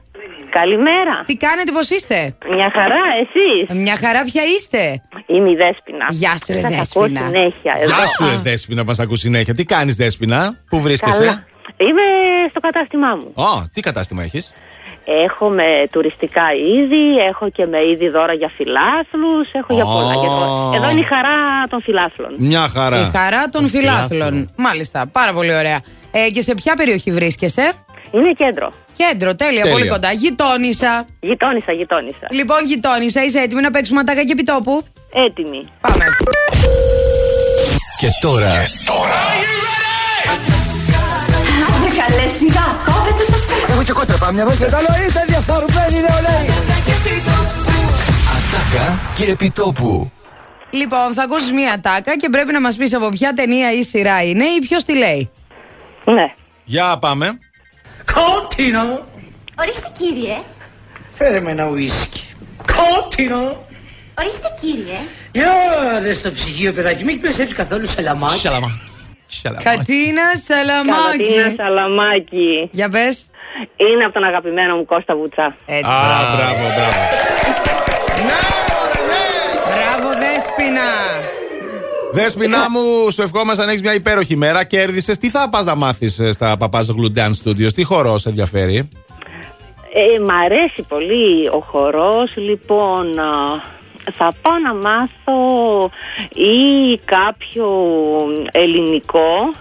Καλημέρα. Τι κάνετε, πώς είστε; Μια χαρά, εσείς; Μια χαρά, ποια είστε; Είμαι η Δέσποινα. Γεια σου, ρε Θα σας Δέσποινα. ακούω συνέχεια. εδώ. Γεια σου, ρε Δέσποινα, μας ακούς συνέχεια. Τι κάνεις, Δέσποινα, πού βρίσκεσαι; Καλά. Είμαι στο κατάστημά μου. Ω, τι κατάστημα έχεις; Έχω με τουριστικά είδη, έχω και με είδη δώρα για φιλάθλους, έχω για Ω. πολλά. Για το- Εδώ είναι η χαρά των φιλάθλων. Μια Η χαρά. χαρά των φιλάθλων. Μάλιστα, πάρα πολύ ωραία. Ε, και σε ποια περιοχή βρίσκεσαι; Είναι κέντρο. Κέντρο, τέλεια, Τέλεια. πολύ κοντά. Γειτόνισα. Γειτόνισα, γειτόνισα. Λοιπόν, γειτόνισα, είσαι έτοιμη να παίξουμε ατάκα και επιτόπου; Έτοιμη. Πάμε. Και τώρα Άντε καλέ σιγά, κόβεται το στόμα. Έχω και κότρα πάμια εδώ και καλό είστε διαφορουμένοι νεολαίοι. Ατάκα και επιτόπου. Λοιπόν, θα ακούσεις μία ατάκα και πρέπει να μας πεις από ποια ταινία ή σειρά είναι ή ποιος τη λέει. Ναι. Για πάμε. Κόκκινο. Ορίστε κύριε. Φέρε με ένα ουίσκι. Κόκκινο. Ορίστε κύριε. Για δες στο ψυγείο παιδάκι, μην έχει περισσέψει καθόλου σαλαμάκι. Σαλαμά. Κατίνα Σαλαμάκη. Καλατίνα Σαλαμάκη. Για πες. Είναι από τον αγαπημένο μου Κώστα Βουτσά. Έτσι. Α, μπράβο, μπράβο. Μπράβο, Δέσποινα. Δέσποινα μου, σου ευχόμαστε να έχεις μια υπέροχη μέρα. Κέρδισες. Τι θα πας να μάθεις στα Παπάζογλου Dance Studios, τι χορό σε ενδιαφέρει; Ε, μ' αρέσει πολύ ο χορός, λοιπόν α, θα πάω να μάθω ή κάποιο ελληνικό,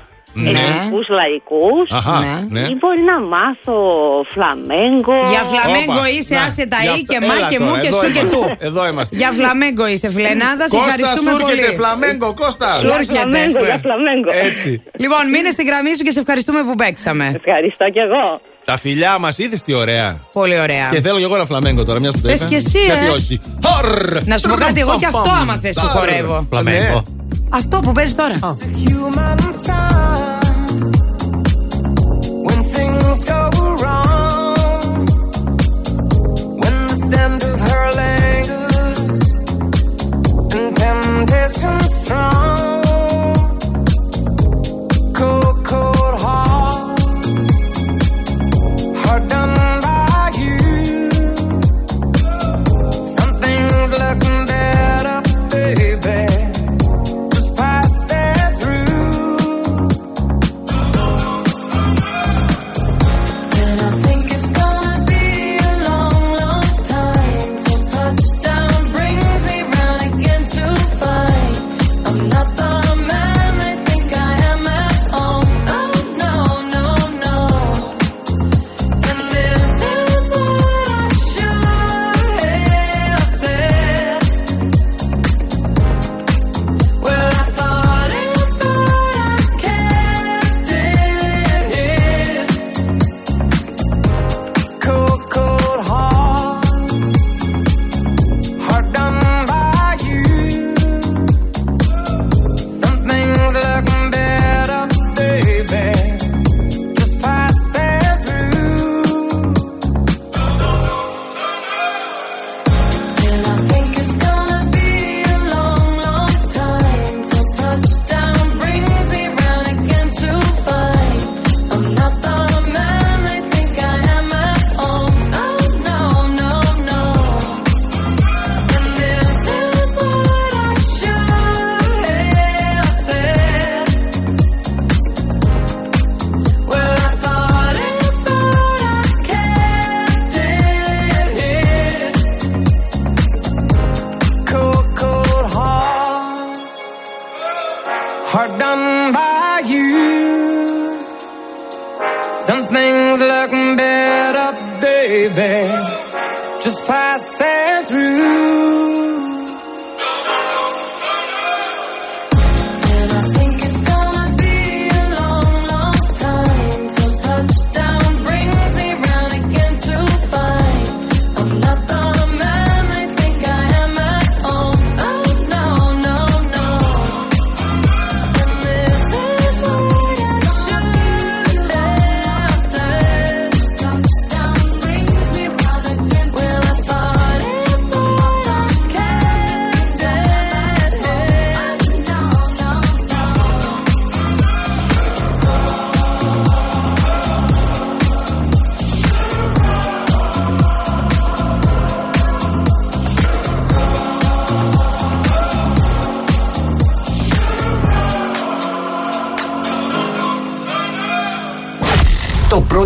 Ναι. ελληνικούς λαϊκούς Αχα, ναι. ή μπορεί να μάθω φλαμέγκο. Για φλαμέγκο Όπα. είσαι, Να, άσε τα για ή αυτό- και μα έλα και μου τώρα, και εδώ σου και είμαστε. του. Εδώ είμαστε. Για φλαμέγκο είσαι, φιλενάδα. Σε Κώστα, ευχαριστούμε σου πολύ. έρχεται φλαμέγκο, Κώστα. Σου Για έρχεται. φλαμέγκο, για φλαμέγκο. Έτσι. Λοιπόν, μείνε στη γραμμή σου και σε ευχαριστούμε που παίξαμε. Ευχαριστώ κι εγώ. Τα φιλιά μας, είδες τι ωραία. Πολύ ωραία. Και θέλω κι εγώ ένα φλαμέγκο τώρα, μιας που το Πες είπα. και εσύ, Γιατί ε. όχι. Χορ! Να σου πω κάτι, εγώ και αυτό Παμ, άμα θες σου τάρ. χορεύω. Φλαμέγκο. Αυτό που παίζει τώρα. When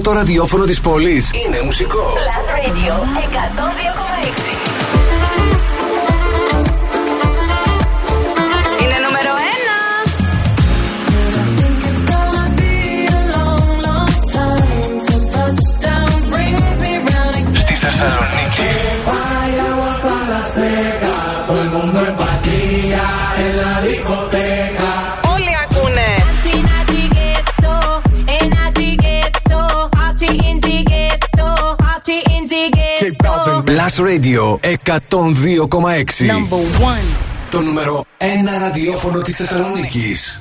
Το πρώτο ραδιόφωνο της πόλης Είναι μουσικό. Plus Radio Radio 102,6 Number one. Το νούμερο 1 ραδιόφωνο της Θεσσαλονίκης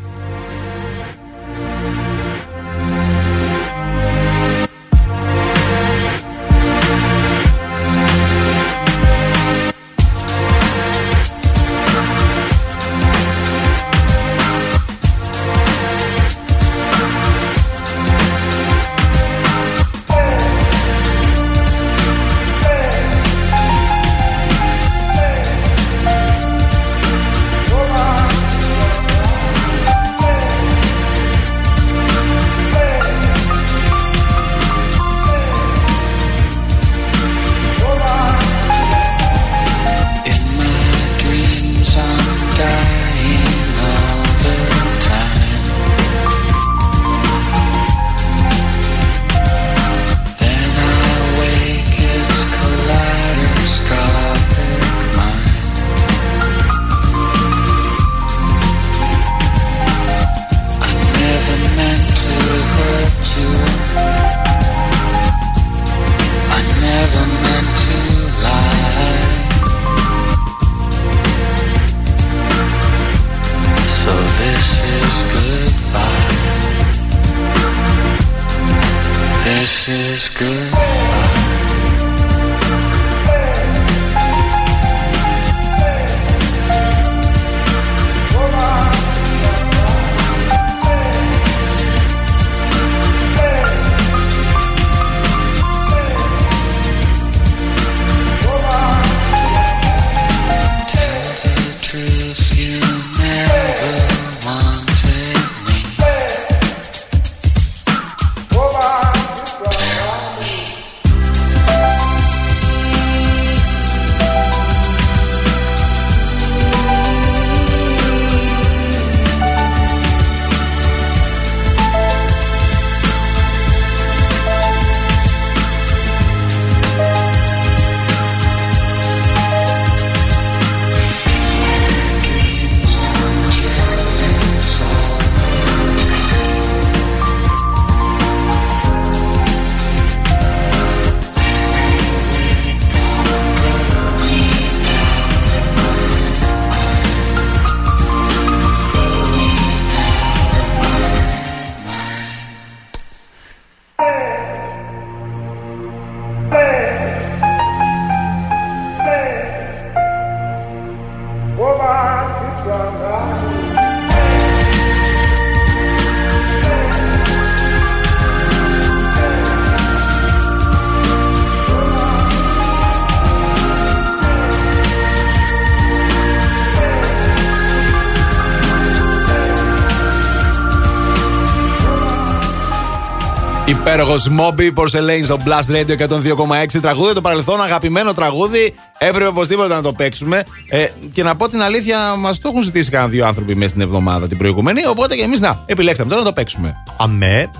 Υπέροχος Μόμπι, Porcelain στο Blast Radio 102,6. Τραγούδι το παρελθόν, αγαπημένο τραγούδι. Έπρεπε οπωσδήποτε να το παίξουμε. Ε, και να πω την αλήθεια, μας το έχουν ζητήσει κανένα δύο άνθρωποι μέσα στην εβδομάδα την προηγούμενη. Οπότε και εμείς να επιλέξαμε τώρα να το παίξουμε. Αμέ.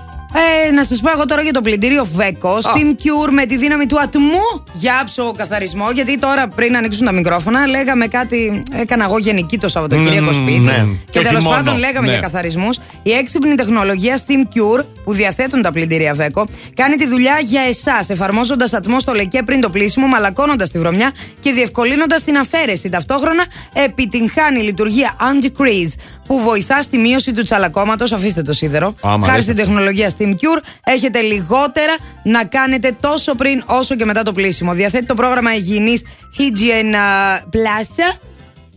Ε, να σας πω εγώ τώρα για το πλυντήριο Βέκο. Steam Cure με τη δύναμη του ατμού για άψογο καθαρισμό. Γιατί τώρα πριν ανοίξουν τα μικρόφωνα, λέγαμε κάτι. Έκανα εγώ γενική το Σαββατοκύριακο Μμμ, σπίτι. ναι. Και, Και όχι τέλο μόνο, πάντων λέγαμε ναι. για καθαρισμούς. Η έξυπνη τεχνολογία Steam Cure που διαθέτουν τα πλυντήρια Βέκο κάνει τη δουλειά για εσάς, εφαρμόζοντας ατμό στο λεκέ πριν το πλήσιμο, μαλακώνοντας τη βρωμιά και διευκολύνοντας την αφαίρεση. Ταυτόχρονα επιτυγχάνει η λειτουργία anti-crease που βοηθά στη μείωση του τσαλακώματος. Αφήστε το σίδερο. Άμα Χάρη αρέσει. στην τεχνολογία Steam Cure έχετε λιγότερα να κάνετε τόσο πριν όσο και μετά το πλήσιμο. Διαθέτει το πρόγραμμα υγιεινής Hygiene uh, Plus.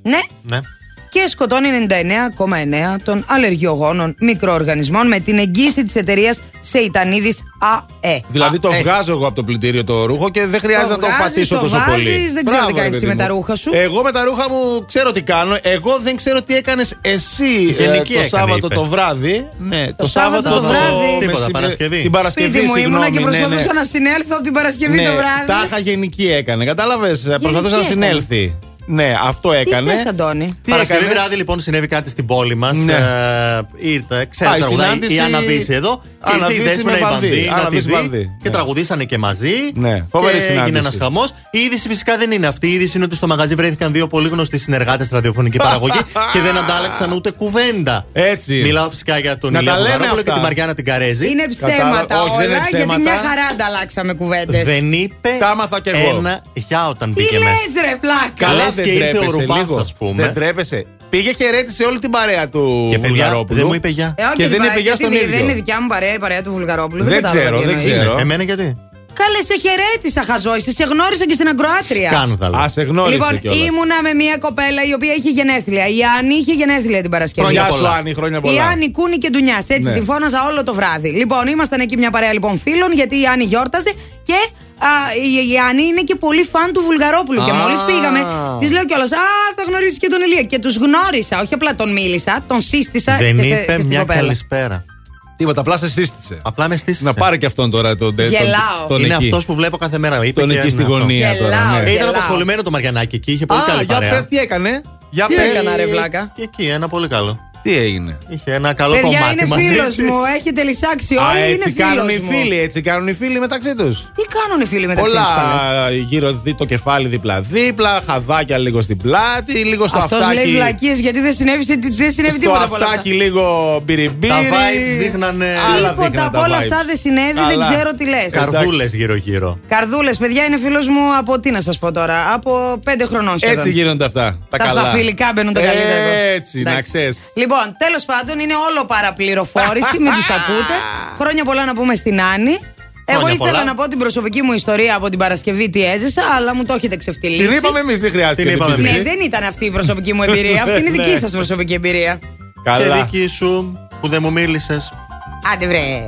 Ναι. Ναι. Και σκοτώνει 99,9 των αλλεργιογόνων μικροοργανισμών με την εγγύηση της εταιρείας Σεϊτανίδης ΑΕ. Δηλαδή το βγάζω εγώ από το πλυντήριο το ρούχο και δεν χρειάζεται να το βγάζεις, πατήσω το τόσο βάζεις, πολύ. δεν ξέρω Μπράβο, τι ρε κάνεις παιδί εσύ με μου. τα ρούχα σου. Εγώ με τα ρούχα μου ξέρω τι κάνω. Εγώ δεν ξέρω τι έκανες εσύ Γενική ε, το έκανε, Σάββατο είπε. το βράδυ. Ναι, το, Σάββατο το βράδυ. μεσημέρι- Τίποτα, Παρασκευή. Την Παρασκευή, Σπίτι μου ήμουνα και συγγνώμη, ναι, προσπαθούσα ναι. να συνέλθω από την Παρασκευή Ναι, το βράδυ. Τάχα γενική έκανε. Κατάλαβες. Προσπαθούσε να έκανε. συνέλθει. Ναι, αυτό έκανε. Τι θες, Αντώνη; Τι Παρασκευή έκανες; βράδυ λοιπόν συνέβη κάτι στην πόλη μας. Ναι. Ε, ήρθε, Α, ξέρετε, η τραγουδάει συνάντηση- η Άννα Βύση εδώ. Άννα Ήρθε η Βύση Δέσποινα με η Βανδύ. Βανδύ να Άννα τη Βύση δει Βανδύ. και Ναι. τραγουδήσανε και μαζί. Ναι, φοβερή και έγινε συνάντηση. ένας χαμός. Η είδηση φυσικά δεν είναι αυτή. Η είδηση είναι ότι στο μαγαζί βρέθηκαν δύο πολύ γνωστοί συνεργάτες ραδιοφωνική παραγωγή (laughs) και δεν αντάλλαξαν ούτε κουβέντα. Έτσι. Μιλάω φυσικά για τον Να Ηλία τα λέμε Βουλγαρόπουλο και αυτά. τη Μαριάννα την Καρέζη. Είναι ψέματα όχι, δεν είναι όλα, γιατί ψέματα. μια χαρά ανταλλάξαμε κουβέντες. Δεν είπε Τα άμαθα κι εγώ. ένα για όταν Τι μπήκε λες, μέσα. ρε, πλάκα. Καλά, Λες δεν και ήρθε ο τρέπεσαι Ρουβάς, λίγο. ας πούμε. Δεν τρέπεσαι. Πήγε χαιρέτησε όλη την παρέα του Και παιδιά, Βουλγαρόπουλου. δεν μου είπε γεια. Ε, όχι, Και την δεν παρέα, είπε γεια γιατί στον δεν- ίδιο. Δεν είναι δικιά μου παρέα, η παρέα του Βουλγαρόπουλου. Δεν κατάλαβα ξέρω, τι δεν εννοείς. ξέρω. Εμένα γιατί; Καλέ, σε χαιρέτησα, χαζόησε. Σε γνώρισα και στην Αγκροάτρια. Σκάνδαλο. Α, σε γνώρισε Λοιπόν, κιόλας. ήμουνα με μια κοπέλα η οποία είχε γενέθλια. Η Άννη είχε γενέθλια την Παρασκευή. Χρόνια Γεια σου, πολλά. Άννη, χρόνια Η πολλά. Άννη Κούνη και Ντουνιάς. Έτσι Ναι. τη φώναζα όλο το βράδυ. Λοιπόν, ήμασταν εκεί μια παρέα λοιπόν φίλων γιατί η Άννη γιόρταζε και α, η, η Άννη είναι και πολύ φαν του Βουλγαρόπουλου. Και Α. μόλις πήγαμε, της λέω κιόλας Α, θα γνωρίσεις και τον Ηλία. Και τους γνώρισα. Όχι απλά τον μίλησα, τον σύστησα Δεν και, σε, είπε και στην μια κοπέλα. καλησπέρα. Τίποτα, απλά σε σύστησε. Απλά με στήσε. Να πάρει και αυτόν τώρα τον τον- Γελάω. τον Είναι εκεί. αυτό που βλέπω κάθε μέρα. Είπε Τον και εκεί στη αυτό. γωνία τώρα. Γελάω, ναι. Ε, Ήταν Γελάω. απασχολημένο το Μαριανάκι εκεί. Είχε πολύ Α, καλή για παρέα. πες τι έκανε. Για Τι πες. έκανα, ρε βλάκα. Και εκεί ένα πολύ καλό. Τι έγινε; Είχε ένα καλό Παιδιά, κομμάτι είναι μαζί φίλος της. μου. Έχετε λυσάξει Α, όλοι. έτσι είναι κάνουν οι φίλος μου. φίλοι, έτσι κάνουν οι φίλοι μεταξύ τους. Τι κάνουν οι φίλοι μεταξύ Όλα τους καλέ; γύρω δι, το κεφάλι δίπλα-δίπλα, χαδάκια λίγο στην πλάτη, λίγο στο Αυτός λέει αυτάκι. βλακίες γιατί δεν συνέβη, δεν συνέβη Στο τίποτα από όλα αυτά. αυτάκι λίγο μπυριμπύρι. Τα vibes δείχνανε. Άλλα Τίποτα δείχναν από τα όλα vibes. αυτά δεν συνέβη, δεν Καλά. ξέρω τι λες. Καρδούλες γύρω-γύρω. Καρδούλες, παιδιά, είναι φίλος μου από τι να σας πω τώρα, από πέντε χρονών σχεδόν. Έτσι γίνονται αυτά. Τα, Τα καλά. σταφυλικά μπαίνουν τα Ε, καλύτερα. εδώ. Έτσι, να Εντάξει. ξέρεις. Λοιπόν, τέλος πάντων είναι όλο παραπληροφόρηση, μην τους ακούτε. Χρόνια πολλά να πούμε στην Άννη. Εγώ Χρόνια ήθελα πολλά. να πω την προσωπική μου ιστορία από την Παρασκευή τι έζησα, αλλά μου το έχετε ξεφτυλίσει. Την είπαμε εμείς, δεν χρειάζεται. Την να είπαμε πεις. Ναι, δεν ήταν αυτή η προσωπική μου εμπειρία. Αυτή είναι η (laughs) δική Ναι. σας προσωπική εμπειρία. Και Καλά. δική σου που δεν μου μίλησες. Άντε βρε.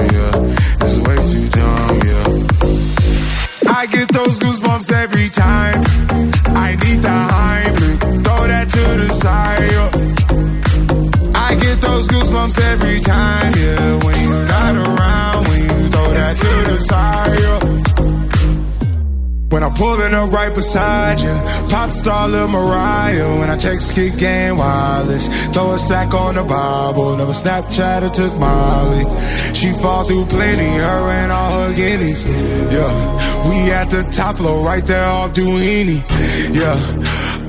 those goosebumps every time. I need the Heimlich, throw that to the side. yeah. I get those goosebumps every time, yeah. When you're not around, when you throw that to the side. When I'm pulling up right beside you, pop star Lil Mariah. When I text kick game wireless, throw a stack on the Bible. Never Snapchat or took Molly. She fall through plenty, her and all her guineas. Yeah, we at the top floor, right there off Duini. Yeah.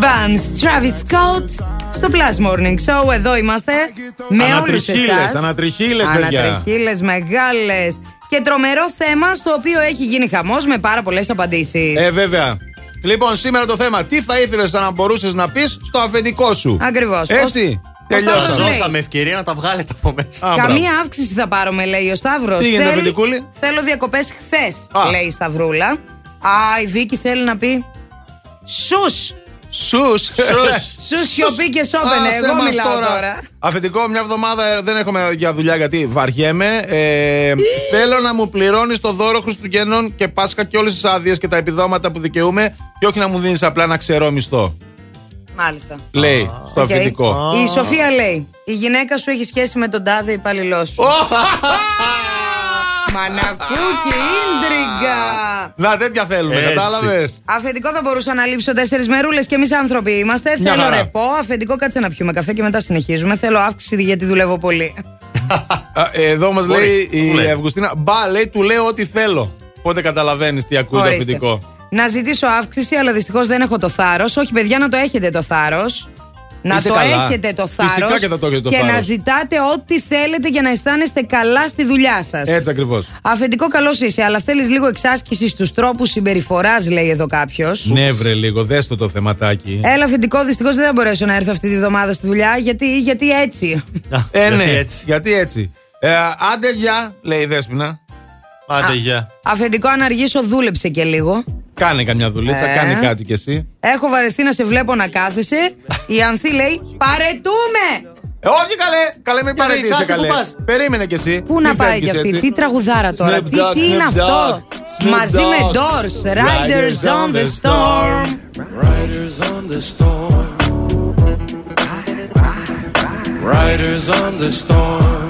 Goosebumps, Travis Scott. Στο Plus Morning Show, εδώ είμαστε με όλους Ανατριχίλες, εσάς. ανατριχίλες, παιδιά. Ανατριχίλες μεγάλες. Και τρομερό θέμα στο οποίο έχει γίνει χαμός με πάρα πολλές απαντήσεις. Ε, βέβαια. Λοιπόν, σήμερα το θέμα. Τι θα ήθελες να μπορούσες να πεις στο αφεντικό σου; Ακριβώς. Έτσι. Ο Τελειώσαμε. Σταύρος λέει. Δώσαμε ευκαιρία να τα βγάλετε από μέσα. Καμία αύξηση θα πάρουμε, λέει ο Σταύρος. Τι γίνεται, αφεντικούλη; Θέλω διακοπές χθες, Α. λέει η Σταυρούλα. Α, η Βίκη θέλει να πει. Σους! Σους. Σους (laughs) σιωπή και σώπαινε. Εγώ μιλάω τώρα. Αφεντικό, μια εβδομάδα ε, δεν έχουμε για δουλειά γιατί βαριέμαι. Ε, θέλω να μου πληρώνεις το δώρο Χριστουγέννων και Πάσχα και όλες τις άδειες και τα επιδόματα που δικαιούμαι και όχι να μου δίνεις απλά ένα ξερό μισθό. Μάλιστα. Λέει στο Οκ. αφεντικό. Η Σοφία λέει: Η γυναίκα σου έχει σχέση με τον τάδε υπαλληλό σου. (laughs) Μαναφούκι, ίντριγκα. Να τέτοια θέλουμε, Έτσι. κατάλαβες. Αφεντικό θα μπορούσα να λείψω τέσσερις μερούλες και εμείς άνθρωποι είμαστε. Μια Θέλω χαρά. ρεπό. Αφεντικό, κάτσε να πιούμε καφέ και μετά συνεχίζουμε. Θέλω αύξηση γιατί δουλεύω πολύ. Εδώ μας Μπορεί. λέει Πού η λέει; Αυγουστίνα. Μπα, λέει, του λέω ό,τι θέλω. Οπότε καταλαβαίνεις τι ακούει το Ορίστε. αφεντικό. Να ζητήσω αύξηση, αλλά δυστυχώς δεν έχω το θάρρος. Όχι, παιδιά, να το έχετε το θάρρος. Να Είσαι το καλά. έχετε το Φυσικά θάρρος. και θα το έχετε το και θάρρος. να ζητάτε ό,τι θέλετε για να αισθάνεστε καλά στη δουλειά σας. Έτσι ακριβώς. Αφεντικό καλός είσαι, αλλά θέλεις λίγο εξάσκηση στους τρόπους συμπεριφοράς, λέει εδώ κάποιος. Ναι, βρε λίγο, δέστο το θεματάκι. Έλα, αφεντικό, δυστυχώς δεν θα μπορέσω να έρθω αυτή τη βδομάδα στη δουλειά. Γιατί, γιατί έτσι. Ε, γιατί ναι, έτσι. γιατί έτσι. Ε, άντε γεια, λέει η Δέσποινα. Άντε, γεια. Αφεντικό, αν αργήσω, δούλεψε και λίγο. Κάνε καμιά δουλίτσα, Ε. κάνε κάτι κι εσύ. Έχω βαρεθεί να σε βλέπω να κάθεσαι. Η Ανθή λέει: Παρετούμε! Ε, όχι καλέ, καλέ μην παρετήσει κάτσε καλέ. που πας. Περίμενε κι εσύ. Πού Μην να πάει φεύγεις κι αυτή, έτσι. τι τραγουδάρα τώρα, Snoop τι, Dogg, τι είναι Snoop αυτό; Dogg, Snoop Μαζί με Dogg. Doors, Riders on the Storm. Riders on the storm. Riders on the storm.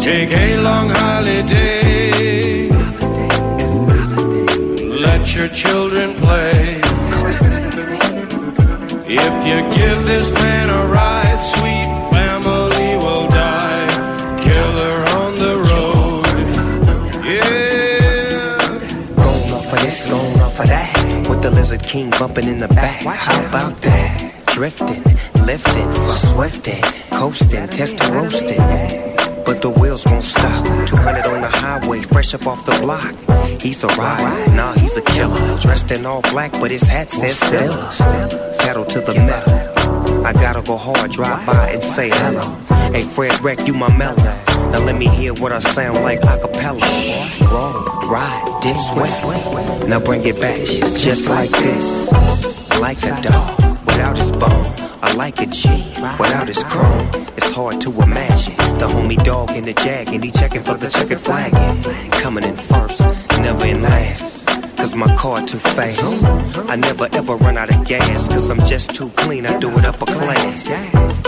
Take a long holiday. Let your children play. If you give this man a ride, sweet family will die. Killer on the road. Yeah. Going off of this, going off of that. With the Lizard King bumping in the back. How about that? Drifting, lifting, swifting, coasting, test roasting. But the wheels won't stop. 200 on the highway, fresh up off the block. He's a rider, nah, he's a killer. Dressed in all black, but his hat says Stella. Pedal to the metal. I gotta go hard, drive by and say hello. Hey, Fred Wreck, you my mellow. Now let me hear what I sound like a cappella. Roll, ride, dip, sweat. Now bring it back, just like this. Like a dog without his bone. I like a G without his chrome. It's hard to imagine the homie dog in the jag and he checking for the checkered flag. Coming in first, never in last. Cause my car too fast. I never ever run out of gas. Cause I'm just too clean, I do it upper class.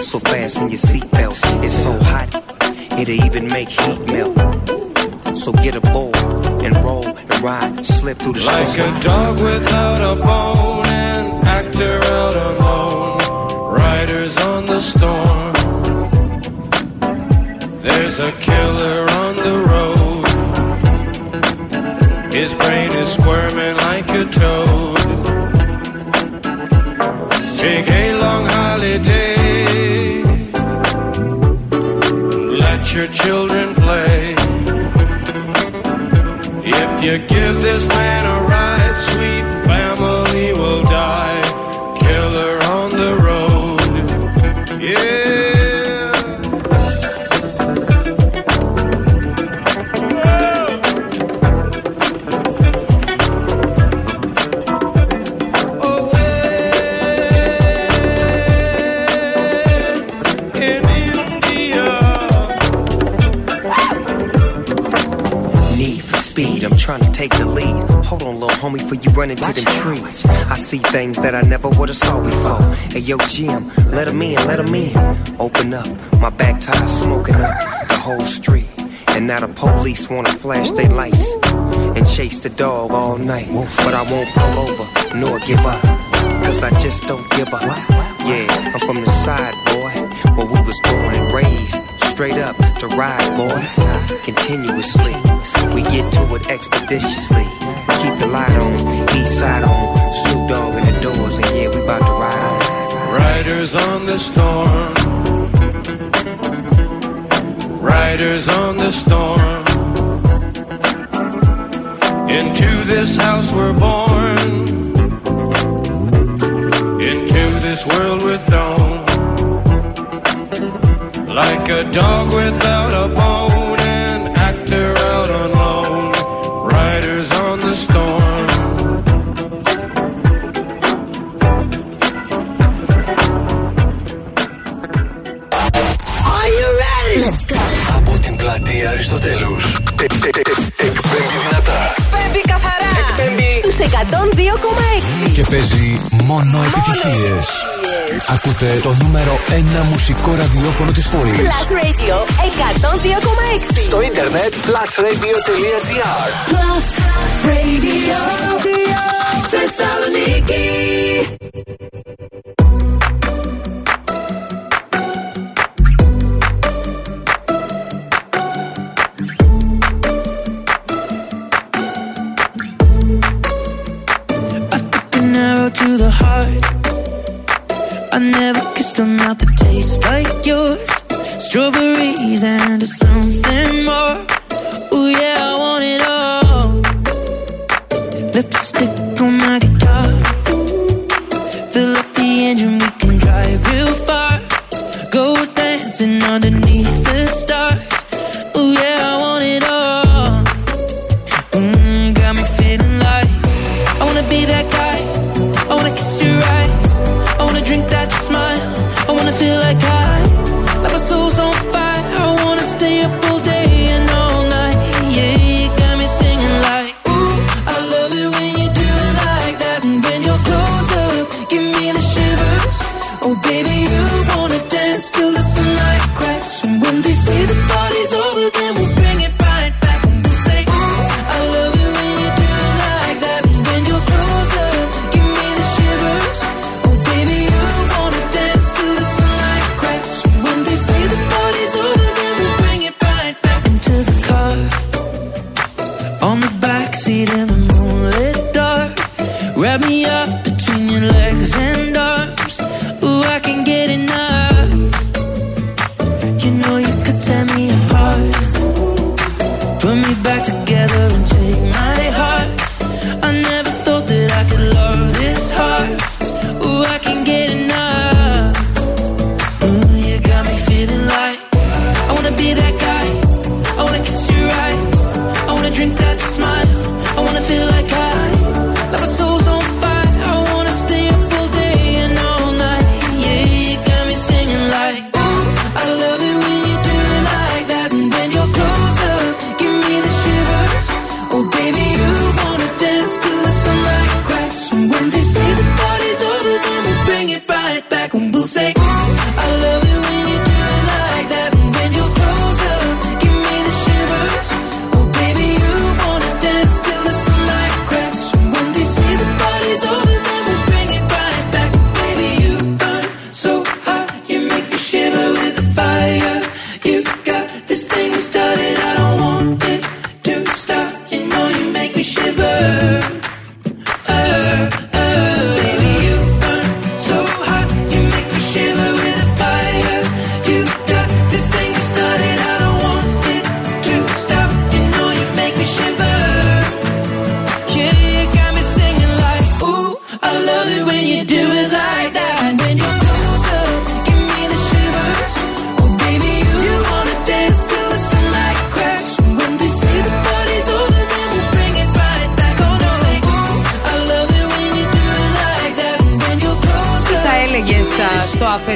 So fast in your seatbelts, it's so hot, it'll even make heat melt. So get aboard and roll and ride, slip through the Like storm. a dog without a bone, an actor out alone. Riders on the storm. There's a killer on the road. His brain is squirming like a toad. Take a long holiday. Let your children play. If you give this man a Hold on, little homie, for you run into them trees. I see things that I never would've saw before. Hey, yo, Jim, let him in, let him in. Open up, my back tire smoking up the whole street. And now the police wanna flash their lights and chase the dog all night. But I won't pull over nor give up, cause I just don't give up. Yeah, I'm from the side, boy, where we was born and raised straight up to ride, boys. Continuously, we get to it expeditiously. Keep the light on, east side on, Snoop Dogg in the doors, and yeah, we about to ride on. Riders on the storm. Riders on the storm. Into this house we're born. Into this world we're thrown. like a dog without a bone, an actor out on loan, riders on the storm. Are you ready? Let's go. Από την πλατεία Αριστοτέλους. Εκπέμπει δυνατά. Εκπέμπει καθαρά. Εκπέμπει στους 102,6. Και παίζει μόνο επιτυχίες. Ακούτε το νούμερο 1 μουσικό ραδιόφωνο της πόλης. Plus Radio 102,6. Στο ίντερνετ plusradio.gr. Plus Radio, Radio Θεσσαλονίκη.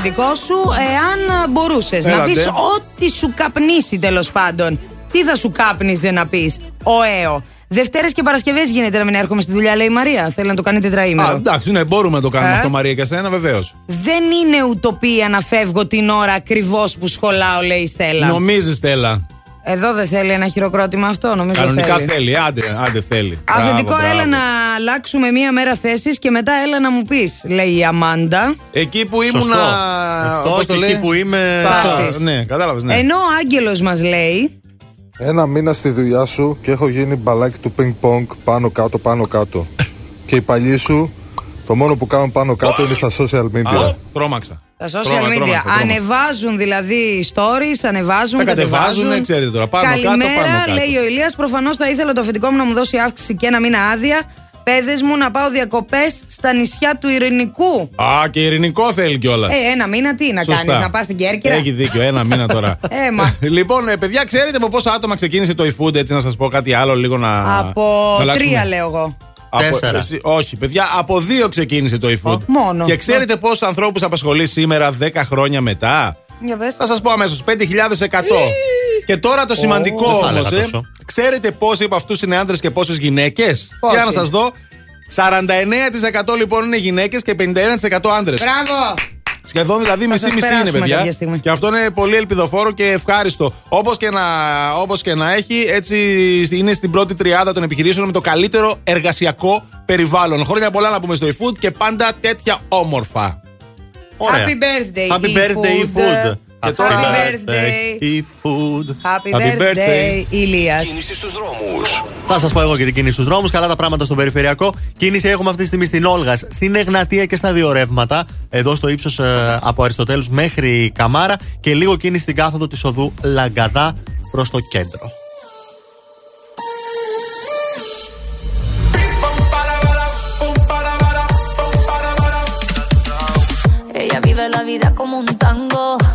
δικό σου, εάν μπορούσες να πεις ό,τι σου καπνίσει τέλος πάντων. Τι θα σου κάπνιζε να πεις, ΟΕΟ. Δευτέρες και Παρασκευές γίνεται να μην έρχομαι στη δουλειά, λέει η Μαρία. Θέλει να το κάνει τετραήμερο. Α, εντάξει, ναι, μπορούμε να το κάνουμε ε; αυτό, Μαρία, και εσένα βεβαίως. Δεν είναι ουτοπία να φεύγω την ώρα ακριβώς που σχολάω, λέει η Στέλλα. Νομίζεις, Στέλλα. Εδώ δεν θέλει ένα χειροκρότημα αυτό, νομίζω Κανονικά θέλει. θέλει. Άντε, άντε θέλει. Αφεντικό, Μπράβο, έλα μπράβο. να αλλάξουμε μία μέρα θέση και μετά έλα να μου πεις, λέει η Αμάντα. Εκεί που ήμουνα. Σωστό. πώς Αυτό το και λέει; εκεί που είμαι. Θα- Πάθεις. Ναι, κατάλαβες. Ναι. Ενώ ο Άγγελος μας λέει. Ένα μήνα στη δουλειά σου και έχω γίνει μπαλάκι του πινκ πονγκ πάνω κάτω πάνω κάτω. (laughs) και οι παλιοί σου το μόνο που κάνουν πάνω κάτω είναι στα social media. Α, Τρώμαξα. Τα social Τρώμα, media τρώμαξα, τρώμαξα. ανεβάζουν δηλαδή stories, ανεβάζουν, Τα κατεβάζουν, κατεβάζουν. ξέρετε τώρα, πάνω κάτω, Καλημέρα, πάνω κάτω. λέει ο Ηλίας Προφανώς θα ήθελα το αφεντικό μου να μου δώσει αύξηση και ένα μήνα άδεια. Πέδε μου να πάω διακοπές στα νησιά του Ειρηνικού. Α, και ειρηνικό θέλει κιόλας. Ε, ένα μήνα τι να κάνεις, να πας στην Κέρκυρα; Έχει δίκιο, ένα μήνα τώρα. (laughs) Ε, μα. λοιπόν, ε, παιδιά, ξέρετε από πόσα άτομα ξεκίνησε το eFood, έτσι να σας πω κάτι άλλο λίγο να. Από να αλλάξουμε. τρία λέω εγώ. Από- Τέσσερα. εσύ- όχι, παιδιά, από δύο ξεκίνησε το eFood. μόνο. Και ξέρετε πόσους ανθρώπους απασχολεί σήμερα 10 χρόνια μετά; Για πες. Θα σας πω αμέσως. 5.100. Και τώρα το σημαντικό δεν θα όμως. έλεγα τόσο. ξέρετε πόσοι από αυτούς είναι άντρε και πόσες γυναίκες; Πόσοι; Για να σας δω. 49% λοιπόν είναι γυναίκες και 51% άντρε. Μπράβο! Σχεδόν δηλαδή σας μισή-μισή είναι, περάσουμε παιδιά. κάποια στιγμή. Και αυτό είναι πολύ ελπιδοφόρο και ευχάριστο. Όπως και, να, όπως και να έχει, έτσι είναι στην πρώτη τριάδα των επιχειρήσεων με το καλύτερο εργασιακό περιβάλλον. Χρόνια πολλά να πούμε στο eFood και πάντα τέτοια όμορφα. Ωραία. Happy birthday, Happy birthday, e-food. e-food. Και τώρα- Happy birthday. e-food. Happy, Happy birthday, birthday. Ηλίας. Κίνηση στους δρόμους. Θα σας πω εγώ και την κίνηση στους δρόμους. Καλά τα πράγματα στον περιφερειακό. Κίνηση έχουμε αυτή τη στιγμή στην Όλγας, στην Εγνατία και στα δύο ρεύματα. Εδώ στο ύψος από Αριστοτέλους μέχρι Καμάρα. Και λίγο κίνηση στην κάθοδο της οδού Λαγκαδά προς το κέντρο. Ella vive la vida como un tango,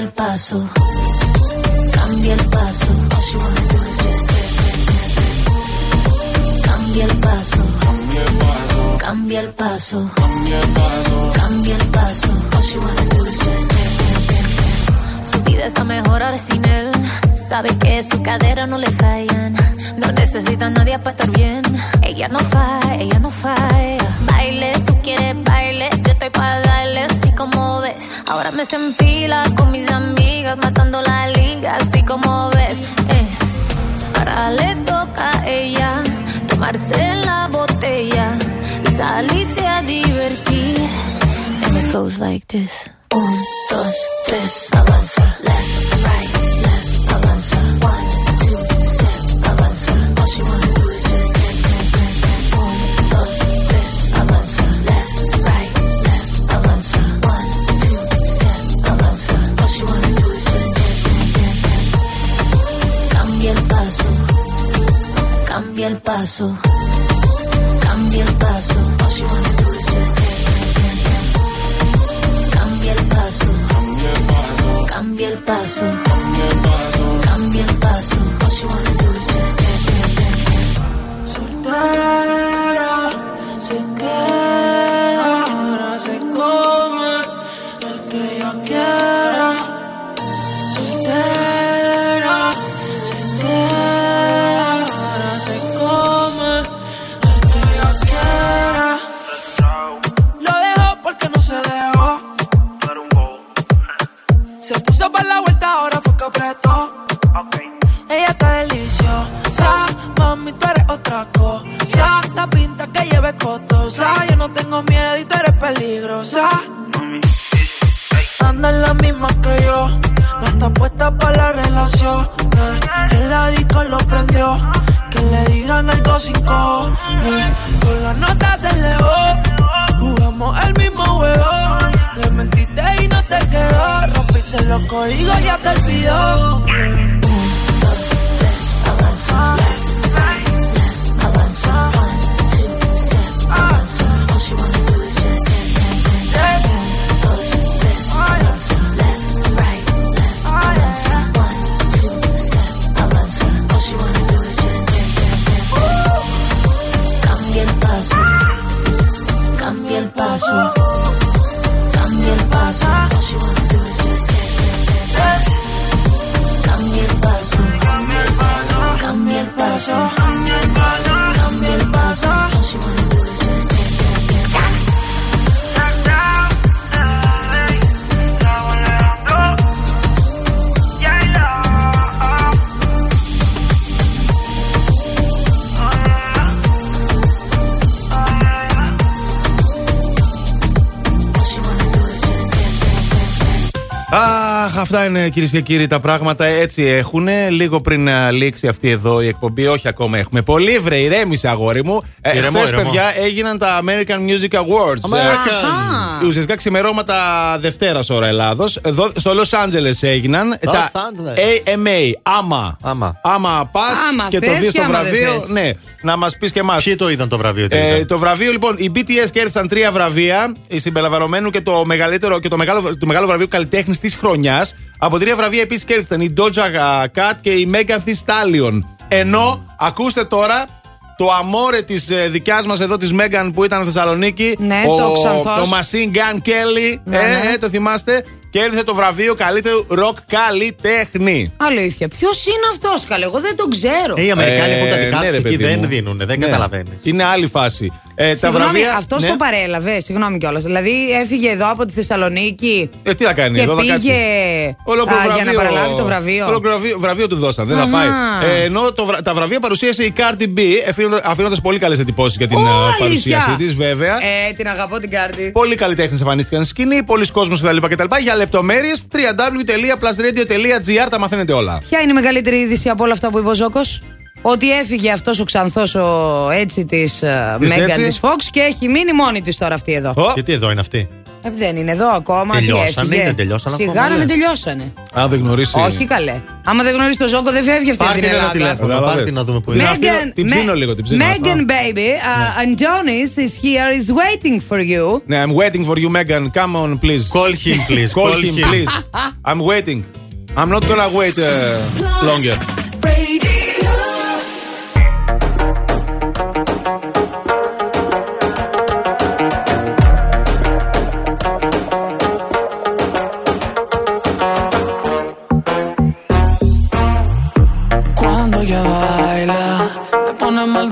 Cambia el paso, cambia el paso. Cambia el paso, cambia el paso, cambia el paso. cambia el paso. Su vida está mejor sin él Sabe que su cadera no le fallan. No necesita a nadie para estar bien. Ella no falla, ella no falla. Baile, tú quieres baile. Yo estoy para darle así como ves. Ahora me se enfila con mis amigas, matando la liga, así como ves. Eh. Ahora le toca a ella tomarse la botella y salirse a divertir. And it goes like this. Un, dos, tres, avanza. Left, right, Cambia el paso, cambia el paso. Cambia el paso, cambia el paso, cambia el paso. cambia el paso. Soltera, se queda. peligrosa. Anda en la misma que yo, no está puesta para la relación. Eh. El disco lo prendió, que le digan algo sin cojones. Con la nota se elevó, jugamos el mismo juego. Le mentiste y no te quedó, rompiste los códigos y ya te olvidó. Un, dos, tres, avanza. paso, cambia el paso. Cambia el paso, cambia el paso, cambia el paso. Αυτά είναι κυρίες και κύριοι τα πράγματα. Έτσι έχουν. Λίγο πριν να λήξει αυτή εδώ η εκπομπή, όχι ακόμα έχουμε. Πολύ βρε, ηρέμησε αγόρι μου. Ε, Ηρεμό, χθες, ηρεμό. παιδιά, έγιναν τα American Music Awards. American. Ε, ουσιαστικά ξημερώματα Δευτέρας ώρα Ελλάδος. Στο Los Angeles έγιναν. Los τα Angeles. AMA. Άμα. Άμα. Άμα πας Άμα και το θες δεις και στο άμα δεν βραβείο. θες. Ναι, να μας πεις και εμάς. Ποιοι το είδαν το βραβείο Ε, τελικά; το βραβείο λοιπόν, οι BTS κέρδισαν τρία βραβεία, η συμπεριλαμβανομένου και το μεγαλύτερο και το μεγάλο, το μεγάλο βραβείο καλλιτέχνης της χρονιάς. Από τρία βραβεία επίσης κέρδισαν η Doja Cat και η Megan Thee Stallion. Ενώ, ακούστε τώρα, το αμόρε της δικιάς μας εδώ της Megan που ήταν στη Θεσσαλονίκη. Ναι, ο, το Ξανθός. Το Machine Gun Kelly. Ναι, ε, ναι. ε, το θυμάστε. Κέρδισε το βραβείο καλύτερου ροκ καλλιτέχνη. Αλήθεια. Ποιος είναι αυτός, καλέ, εγώ δεν τον ξέρω. Ε, οι Αμερικάνοι Ε, έχουν τα δικά ναι, τους ρε, εκεί, παιδί δεν μου. δίνουν, δεν Ναι. καταλαβαίνεις. Είναι άλλη φάση. Ε, τα Συγγνώμη, βραβεία. αυτός ναι. το παρέλαβε, συγγνώμη κιόλας. Δηλαδή έφυγε εδώ από τη Θεσσαλονίκη Ε, τι να κάνει, και εδώ θα πήγε κάτσει. Ολόκληρο α, για να βραβείο- παραλάβει το βραβείο. Ολόκληρο βραβείο, βραβείο του δώσαν, δεν θα Αχα. πάει. Ε, ενώ το, βρα- τα βραβεία παρουσίασε η Cardi B, αφήνοντα πολύ καλές εντυπώσεις για την Ω, ε, αλήθεια. παρουσίασή της, βέβαια. Ε, την αγαπώ την κάρτη. Πολλοί καλλιτέχνες εμφανίστηκαν στη σκηνή, πολλοί κόσμοι κτλ. κτλ. Για λεπτομέρειες www.plusradio.gr τα μαθαίνετε όλα. Ποια είναι η μεγαλύτερη είδηση από όλα αυτά που είπε ο Ζώκος, Ότι έφυγε αυτός ο ξανθός ο έτσι της Μέγαν έτσι; της Fox και έχει μείνει μόνη της τώρα αυτή εδώ. Γιατί εδώ είναι αυτή; Ε, δεν είναι εδώ ακόμα. τι Τελειώσανε, έφυγε. δεν τελειώσανε Σιγά ακόμα, να μην λες. τελειώσανε. Αν δεν γνωρίσει. Όχι καλέ. Άμα δεν γνωρίζει το Ζόκο, δεν φεύγει αυτή Πάρτε την ένα Ελλάδα. τηλέφωνο, Κατάλαβες. πάρτε να δούμε που Την είναι. αφήνω- Την ψήνω λίγο, την ψήνω. Megan, baby, uh, Antonis is here, is waiting for you. Ναι, I'm waiting for you, Megan. Come on, please. Call him, please. Call Call him, him. please. I'm waiting. I'm not gonna wait uh, longer.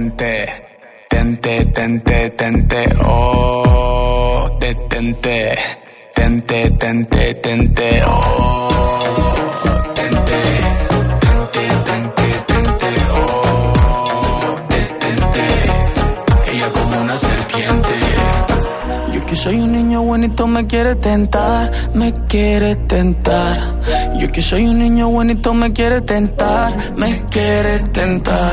Oh, tente, tente, tente, oh, detente, tente, tente, tente, oh, detente, soy un niño bonito me quiere tentar, me quiere tentar. Yo que soy un niño bonito me quiere tentar, me quiere tentar.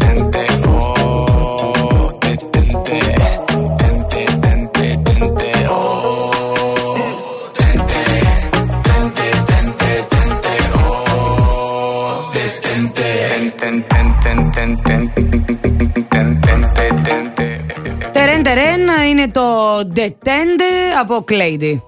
είναι το Detende από Κλέιντι.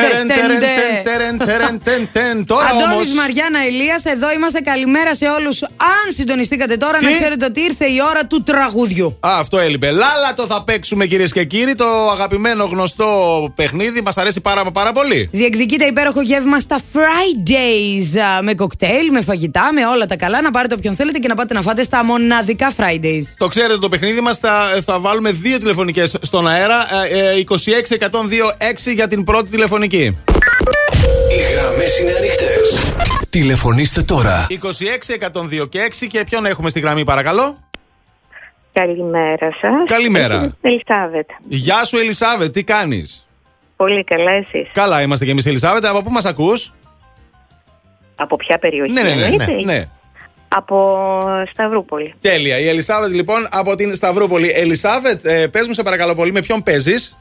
Τερεν, τερεν, τερεν, τερεν, τερεν, τερεν, τερεν. Τώρα Αντώνης όμως... Μαριάννα Ηλίας, εδώ είμαστε. Καλημέρα σε όλους. Αν συντονιστήκατε τώρα, Τι; να ξέρετε ότι ήρθε η ώρα του τραγουδιού. Α, αυτό έλειπε. Λάλατο θα παίξουμε κυρίες και κύριοι. Το αγαπημένο γνωστό παιχνίδι. Μας αρέσει πάρα, μα πάρα πολύ. Διεκδικείται υπέροχο γεύμα στα Fridays. α, Με κοκτέιλ, με φαγητά, με όλα τα καλά. Να πάρετε όποιον θέλετε και να πάτε να φάτε στα μοναδικά Fridays. Το ξέρετε το παιχνίδι μας. Θα, θα βάλουμε δύο τηλεφωνικές στον αέρα. Ε, ε, 26 102 6 για την πρώτη τηλεφωνική. Οι γραμμές είναι ανοιχτές. Τηλεφωνήστε τώρα. 26 102 και 6 και ποιον έχουμε στη γραμμή, παρακαλώ; Καλημέρα σας. Καλημέρα. Ελισάβετ. Γεια σου, Ελισάβετ, τι κάνεις; Πολύ καλά, εσείς. Καλά είμαστε κι εμείς, Ελισάβετ. Από πού μας ακούς, Από ποια περιοχή Ναι, ναι, ναι. εννοείται; ναι, ναι. Από Σταυρούπολη. Τέλεια. Η Ελισάβετ λοιπόν από την Σταυρούπολη. Ελισάβετ, ε, πες μου σε παρακαλώ πολύ με ποιον παίζεις;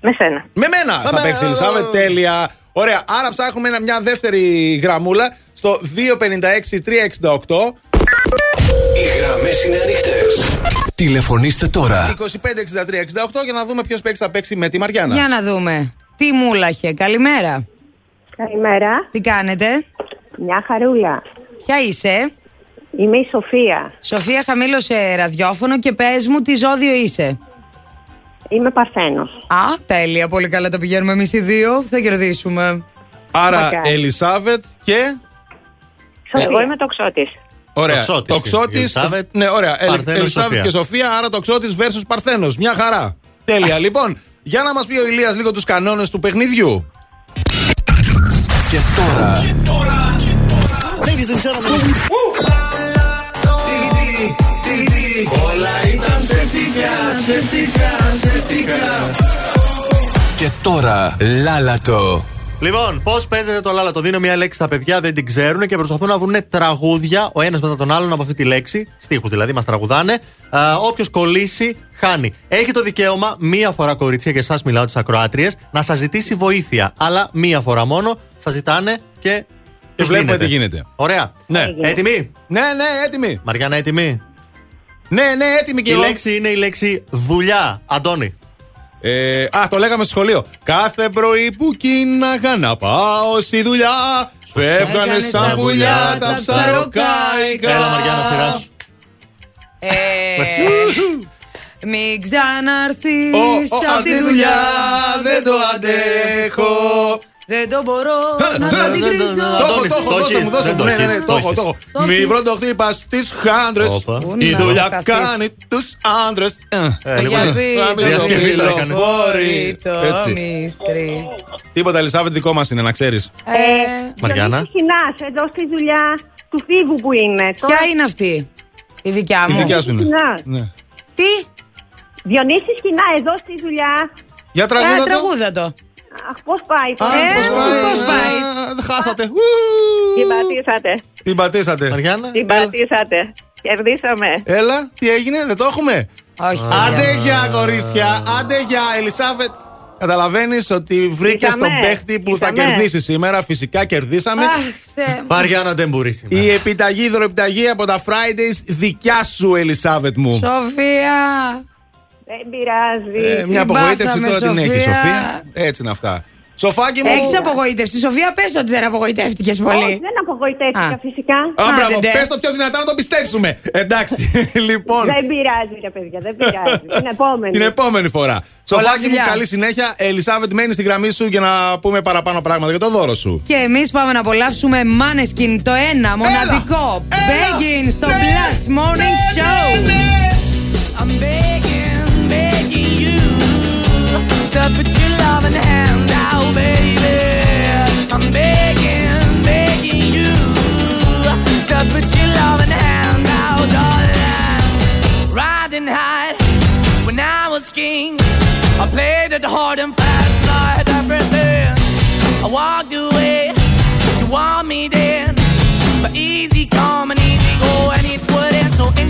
Με σένα. Με μένα θα παίξεις η Ελισάβετ. Τέλεια. Ωραία. Άρα ψάχνουμε ένα- μια δεύτερη γραμμούλα στο 256-368. Οι γραμμές είναι ανοιχτές. Τηλεφωνήστε τώρα. 2563-68 για να δούμε ποιος παίξει θα παίξει με τη Μαριάννα. Για να δούμε. Τι μούλαχε. Καλημέρα. Καλημέρα. Τι κάνετε; Μια χαρούλα. Ποια είσαι; Είμαι η Σοφία. Σοφία, χαμήλωσε ραδιόφωνο και πες μου τι ζώδιο είσαι. Είμαι Παρθένος. Α, τέλεια. Πολύ καλά τα πηγαίνουμε εμείς οι δύο. Θα κερδίσουμε. Άρα Μακάρι. Ελισάβετ και. Εγώ είμαι τοξότης. Ωραία. Τοξότης, Τοξότης. Ελισάβετ, Ναι, ωραία. Ελ- Παρθένος, Ελισάβετ Σοφία. και Σοφία. Άρα τοξότης versus Παρθένος. Μια χαρά. Τέλεια. (laughs) λοιπόν, για να μας πει ο Ηλίας λίγο τους κανόνες του παιχνιδιού. Και τώρα. Ladies and gentlemen. Όλα ήταν Και τώρα. Λάλατο. Λοιπόν, πώς παίζετε το λάλα. Το δίνω μια λέξη στα παιδιά, δεν την ξέρουν και προσπαθούν να βρουν τραγούδια ο ένας μετά τον άλλον από αυτή τη λέξη. Στίχους δηλαδή, μας τραγουδάνε. Όποιος κολλήσει, χάνει. Έχει το δικαίωμα μία φορά, κορίτσια, και εσά μιλάω τις ακροάτριες, να σας ζητήσει βοήθεια. Αλλά μία φορά μόνο σας ζητάνε και. Και τους βλέπουμε δίνετε. τι γίνεται. Ωραία. Ναι. Έτοιμοι; Ναι, ναι, έτοιμη. Μαριάννα, έτοιμη. Ναι, ναι, έτοιμη και Η εγώ. λέξη είναι η λέξη δουλειά. Αντώνη. Ε, α, το λέγαμε στο σχολείο. Κάθε πρωί που κίναγα να πάω στη δουλειά. Φεύγανε σαν πουλιά τα ψαροκάικα. Έλα, Μαριάννα, σειρά σου. Ε, μην ξαναρθείς Ω, ω, από τη δουλειά. δεν το αντέχω. Δεν το μπορώ να το Το έχω, αντικρίσω. το έχω, δώσε μου, δώσε μου. Ναι, ναι, ναι, το έχω, το έχω. Το Μη έχεις. βροντοχτύπα στι χάντρε. Όπα. Η να δουλειά χαθείς. κάνει τους άντρε. Ε, λοιπόν, Για διασκευή το έκανε. το Έτσι. μυστρή. Τίποτα, Ελισάβετ, δικό μας είναι, να ξέρεις. Ε, Μαριάννα. Χινάς εδώ στη δουλειά του φίβου που είναι. Ποια είναι αυτή, η δικιά Η μου; δικιά σου είναι. Χινάς. Ναι. Τι, Διονύσης Χινά εδώ στη δουλειά. Για ε, τραγούδα το. Τραγούδα το. Αχ, πώς πάει. Α, Ε, πώς πάει. πώς πάει. Α, δεν Χάσατε. Ου. Την πατήσατε. Την πατήσατε. Μαριάννα. Την πατήσατε. Κερδίσαμε. Έλα, τι έγινε, δεν το έχουμε; Όχι. Άντε για κορίτσια, άντε για Ελισάβετ. Καταλαβαίνεις ότι βρήκες Ήταμε, τον παίχτη που θα ήταμε. κερδίσει σήμερα. Φυσικά κερδίσαμε. Αχ, Θεέ μου. Μαριάννα δεν μπορεί σήμερα. Η επιταγή, η δωροεπιταγή από τα Fridays δικιά σου, Ελισάβετ μου. Σοφία. Δεν πειράζει. Ε, μια Την απογοήτευση πάθαμε, τώρα την έχει, Σοφία. Σοφία. Έτσι είναι αυτά. Σοφάκι μου. Έχεις απογοήτευση. Σοφία, πες ότι δεν απογοητεύτηκες Όχι, πολύ. δεν απογοητεύτηκα Α. φυσικά. Α, μπράβο, Άντε, ντε. πες το πιο δυνατά να το πιστέψουμε. Εντάξει, (laughs) λοιπόν. Δεν πειράζει, ρε παιδιά, δεν πειράζει. (laughs) Την επόμενη. Την επόμενη φορά. Σοφάκι μου, φιλιά. καλή συνέχεια. Ελισάβετ, μένει στη γραμμή σου για να πούμε παραπάνω πράγματα για το δώρο σου. Και εμείς πάμε να απολαύσουμε Maneskin το ένα μοναδικό Begging στο Plus Morning Show. To put your loving hand out, baby. I'm begging, begging you to put your loving hand out, darling. Riding high when I was king, I played it hard and fast, I had everything. I walked away, you want me then, but easy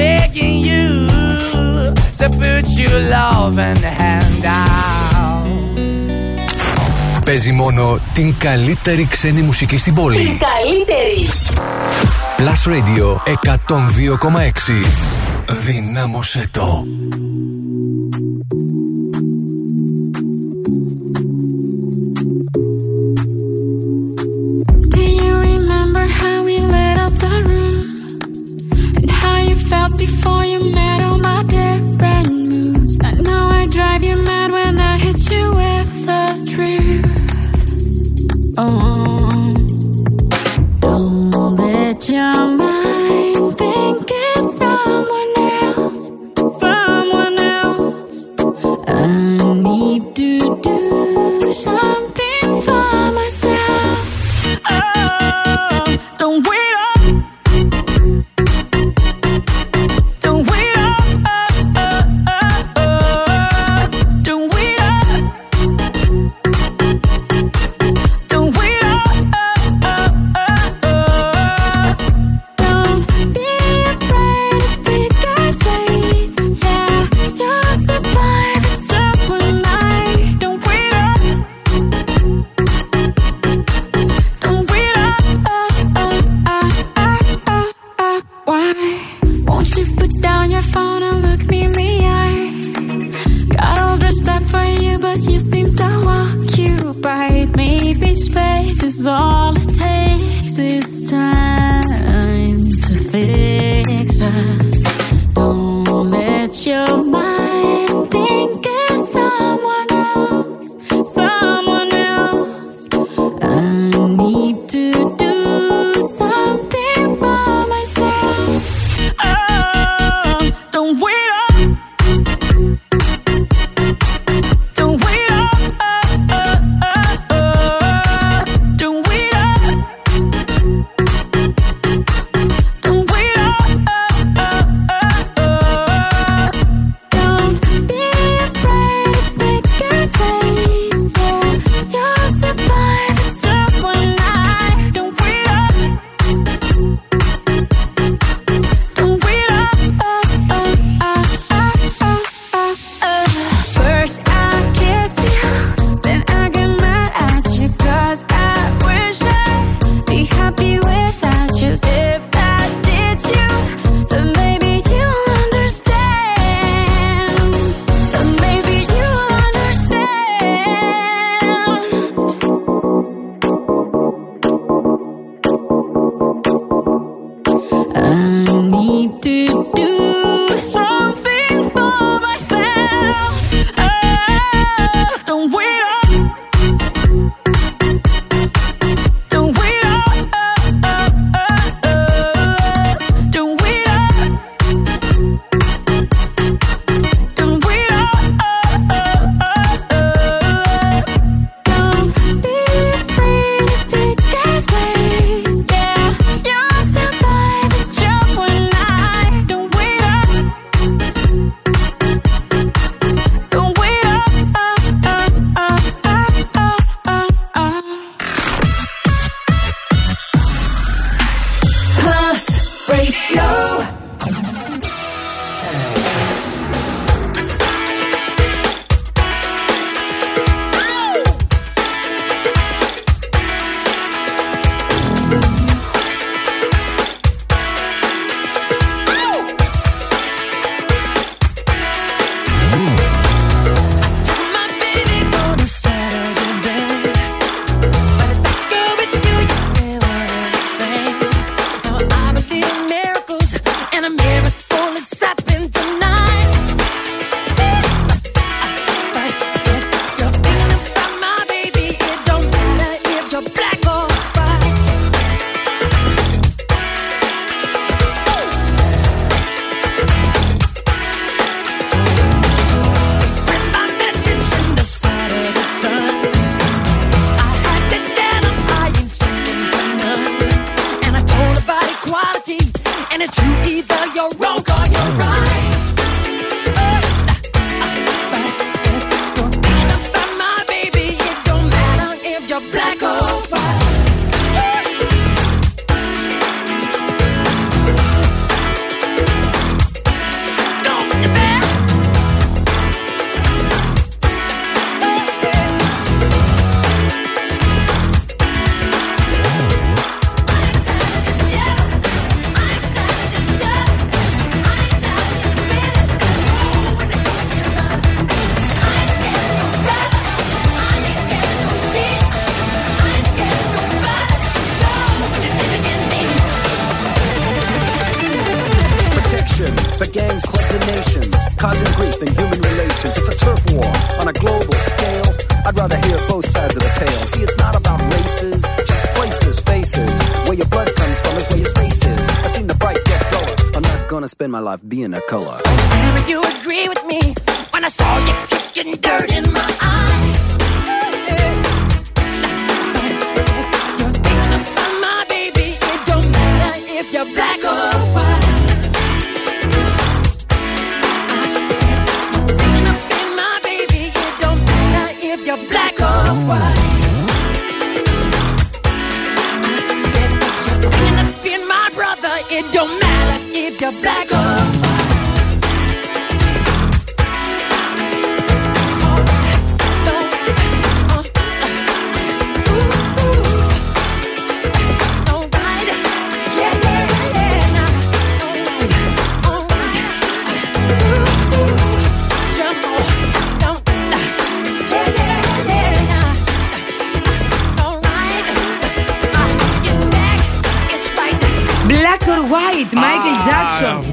begging you. So put your loving hand out. Παίζει μόνο την καλύτερη ξένη μουσική στην πόλη. Την καλύτερη. Plus Radio 102,6. Δύναμωσέ το.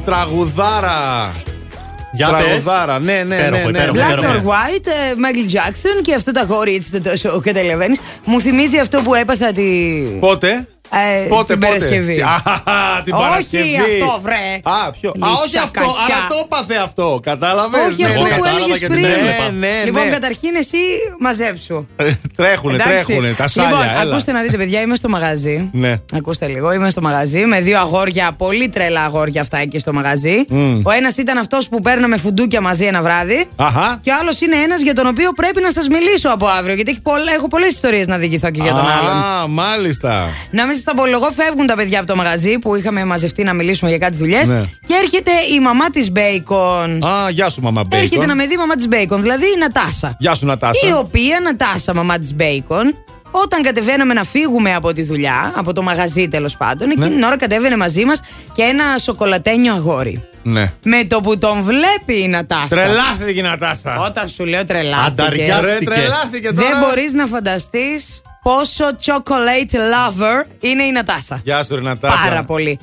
Τραγουδάρα. Για πες. Τραγουδάρα, ναι, ναι, Υπέροχο, ναι. ναι. υπέροχο, Black υπέροχο. or white, ε, Michael Jackson και αυτό το αγόρι έτσι το τόσο καταλαβαίνει. Μου θυμίζει αυτό που έπαθα τη. Πότε? Ε, Πότε, την πότε; Παρασκευή. Α, την Όχι Παρασκευή. αυτό, βρε. Α, ποιο. Α, όχι Λύσα αυτό. κακιά. Αλλά το έπαθε αυτό. Κατάλαβες; Όχι αυτό που έλεγες πριν. Ναι, ναι, Λοιπόν, ναι. καταρχήν εσύ μαζέψου. Ε, Τρέχουνε, Εντάξει. τρέχουνε. Τα σάλια. Λοιπόν, έλα. ακούστε να δείτε, παιδιά, είμαι στο μαγαζί. Ναι. Ακούστε λίγο, είμαι στο μαγαζί με δύο αγόρια, πολύ τρελά αγόρια αυτά εκεί στο μαγαζί. Μμ. Ο ένας ήταν αυτός που παίρναμε φουντούκια μαζί ένα βράδυ. Αχα. Και ο άλλος είναι ένας για τον οποίο πρέπει να σας μιλήσω από αύριο. Γιατί έχει πολλά, έχω πολλές ιστορίες να διηγηθώ και για τον άλλον. Α, μάλιστα. Να μην σα τα πω, εγώ φεύγουν τα παιδιά από το μαγαζί που είχαμε μαζευτεί να μιλήσουμε για κάτι δουλειές. Ναι. Και έρχεται η μαμά της Μπέικον. Α, γεια σου, μαμά Μπέικον. Έρχεται να με δει η μαμά της Μπέικον, δηλαδή η Νατάσα. Γεια σου, Νατάσα. Η οποία Νατάσα, μαμά της Μπέικον, όταν κατεβαίναμε να φύγουμε από τη δουλειά, από το μαγαζί τέλος πάντων, εκείνη την ώρα κατέβαινε μαζί μας και ένα σοκολατένιο αγόρι. Ναι. Με το που τον βλέπει η Νατάσα. Τρελάθηκε η Νατάσα. Όταν σου λέω τρελάθηκε. Ανταριάστηκε. Ρε, τρελάθηκε τώρα. Δεν μπορείς να φανταστείς πόσο chocolate lover είναι η Νατάσα. Γεια σου, ρε Νατάσα. Πάρα πολύ.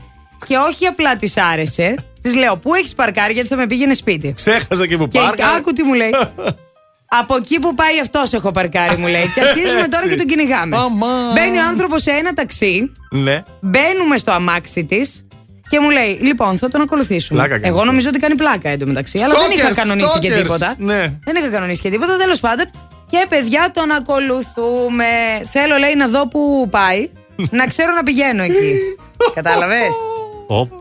Και όχι απλά της άρεσε. Της λέω, Πού έχεις παρκάρει, γιατί θα με πήγαινες σπίτι. Ξέχασα και που Και πάρκα. άκου τι μου λέει. (laughs) Από εκεί που πάει αυτός έχω παρκάρει, μου λέει. Και αρχίζουμε τώρα και τον κυνηγάμε. Μπαίνει ο άνθρωπος σε ένα ταξί, Ναι. μπαίνουμε στο αμάξι της και μου λέει: Λοιπόν, θα τον ακολουθήσουμε. Πλάκα κάνεις. Εγώ νομίζω ότι κάνει πλάκα εντωμεταξύ. Αλλά δεν είχα Stalkers, κανονίσει και stalkers. τίποτα. Ναι. Δεν είχα κανονίσει και τίποτα, τέλος πάντων. Και παιδιά τον ακολουθούμε. Θέλω, λέει, να δω που πάει. να ξέρω να πηγαίνω εκεί. (laughs) Κατάλαβες;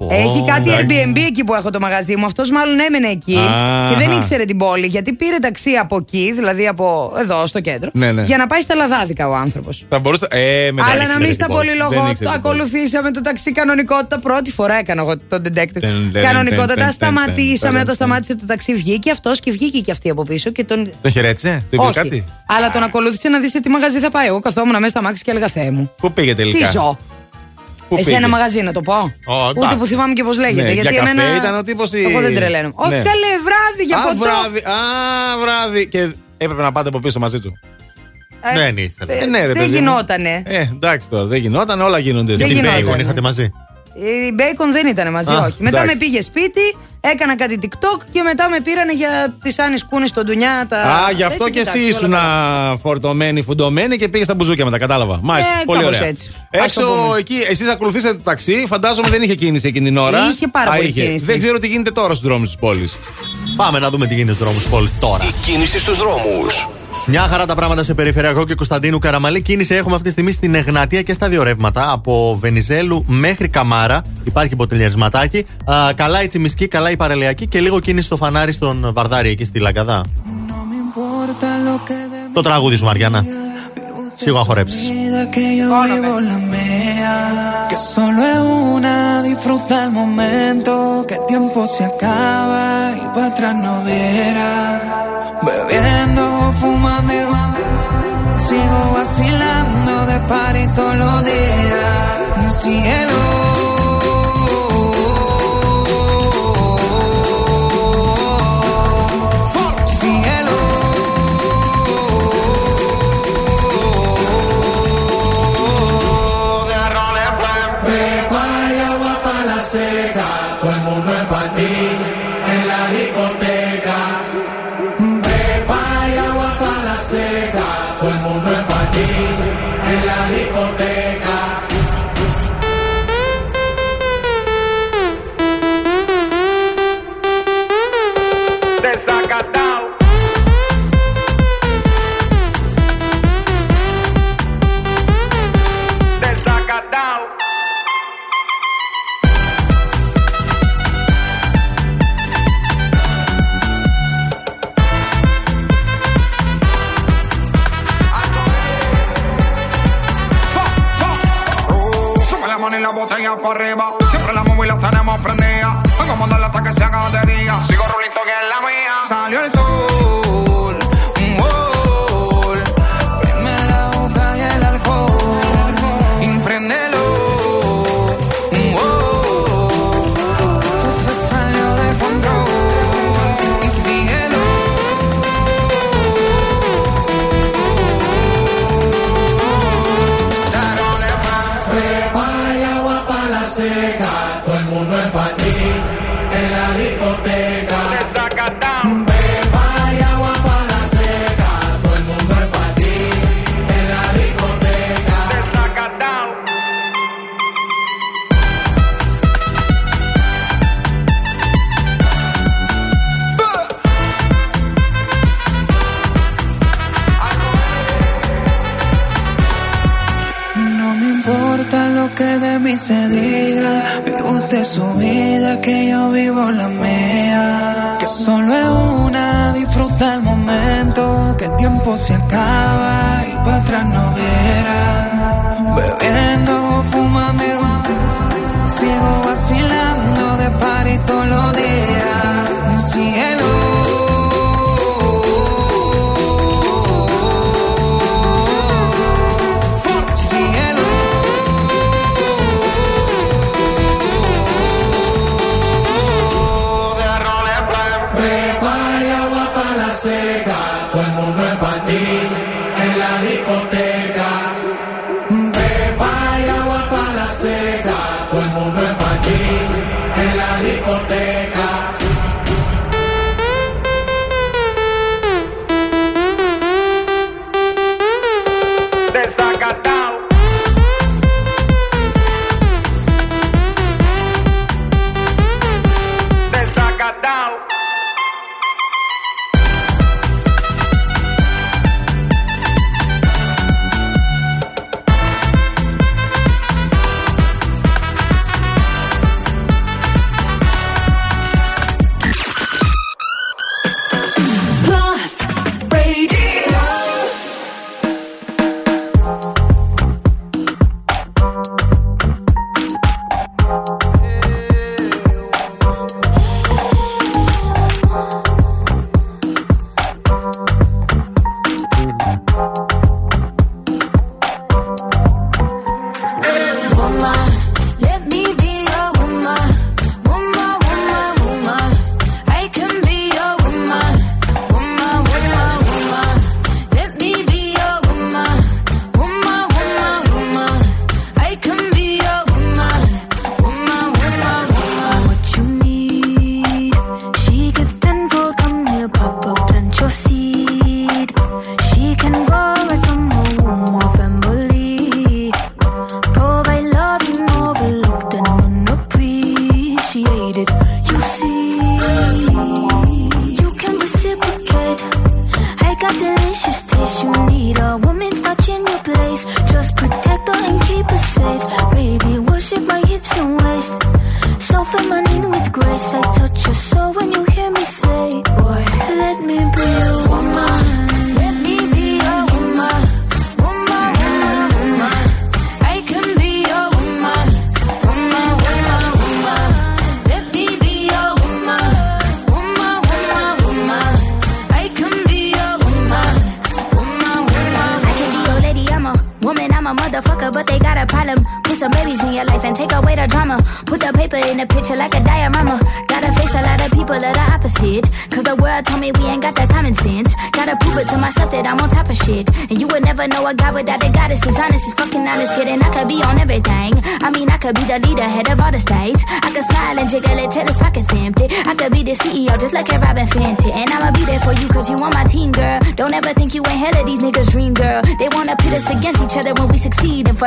Έχει κάτι Airbnb εκεί που έχω το μαγαζί μου. Αυτός μάλλον έμενε εκεί Α. και δεν ήξερε την πόλη. Γιατί πήρε ταξί από εκεί, δηλαδή από εδώ στο κέντρο, Ναι, ναι. για να πάει στα λαδάδικα ο άνθρωπος. Θα μπορούσα. Ε, μετά Αλλά δεν να ήξερε μην στα την πόλη. πολυλογώ, Δεν το ήξερε την πόλη. ακολουθήσαμε το ταξί κανονικότητα. Πρώτη φορά έκανα εγώ το detective. Τε-ν, τε-ν, Κανονικότητα, τε-ν, τε-ν, σταματήσαμε. τε-ν, Όταν σταμάτησε το ταξί, βγήκε αυτός και βγήκε και αυτή από πίσω και τον. Τον χαιρέτησε, του είπε Όχι. κάτι; Αλλά τον ακολούθησε να δεις σε τι μαγαζί θα πάει. Εγώ καθόμουν μέσα στα μάξι και έλεγα Θεέ μου. Πού πήγε τελικά; Τι ζω. Πού Εσένα πήγε; μαγαζί να το πω. Ούτε εντάξει. που θυμάμαι και πώς λέγεται. Ναι, γιατί για καφέ εμένα. ήταν ο τύπος ή- Εγώ δεν τρελαίνω. Όχι, Ναι. καλέ, βράδυ για Α, ποτό. βράδυ. Α, βράδυ. Και έπρεπε να πάτε από πίσω μαζί του. Ε, δεν ήθελε. ε, Ε, ναι, ρε, δεν παιδί μου. γινότανε. Ε, εντάξει τώρα, δεν γινόταν, όλα γίνονται. Δεν στην γινόταν. Bacon είχατε μαζί. Η Μπέικον δεν ήταν μαζί, Α, όχι. Μετά εντάξει. με πήγε σπίτι, έκανα κάτι TikTok και μετά με πήρανε για τις Άννης Κούνης στον Ντουνιά. Τα... Α, γι' αυτό τέτοια, και εσύ εντάξει, ήσουν όλα καλά. φορτωμένη, φουντωμένη και πήγες στα μπουζούκια μετά, κατάλαβα. Μάλιστα, Ε, πολύ κάπως ωραία. έτσι. Ας το Έξω πούμε. εκεί, εσείς ακολουθήσατε το ταξί, φαντάζομαι δεν είχε κίνηση εκείνη την ώρα. Είχε πάρα Α, πολύ είχε. κίνηση. Δεν ξέρω τι γίνεται τώρα στους δρόμους της πόλης. Πάμε να δούμε τι γίνεται στους δρόμους της πόλης τώρα. Κίνηση στους δρόμους. Μια χαρά τα πράγματα σε περιφερειακό και Κωνσταντίνου Καραμαλή. Κίνηση έχουμε αυτή τη στιγμή στην Εγνατία και στα δύο ρεύματα. Από Βενιζέλου μέχρι Καμάρα. Υπάρχει ποτηλιαρισματάκι. Α, καλά η Τσιμισκή, καλά η Παρελιακή και λίγο κίνηση στο φανάρι στον Βαρδάρι εκεί στη Λαγκαδά. Το τραγούδι σου, Μαριάννα. Σίγουρα χορέψεις. vida que yo vivo la mía, que solo es una, disfruta el momento, que el tiempo se acaba y para atrás no verá. Bebiendo, fumando, vacilando de party todos los días. Cielo. Arriba. Siempre la móvil la tenemos prendida. Vamos a mandarla hasta que se haga de día. Sigo rulito que es la mía. Salió el sol. Que de mí se diga. Vive usted su vida, que yo vivo la mía. Que solo es una, disfruta el momento. Que el tiempo se acaba y para atrás no verá. Bebiendo, fumando, sigo vacilando de party todos los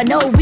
no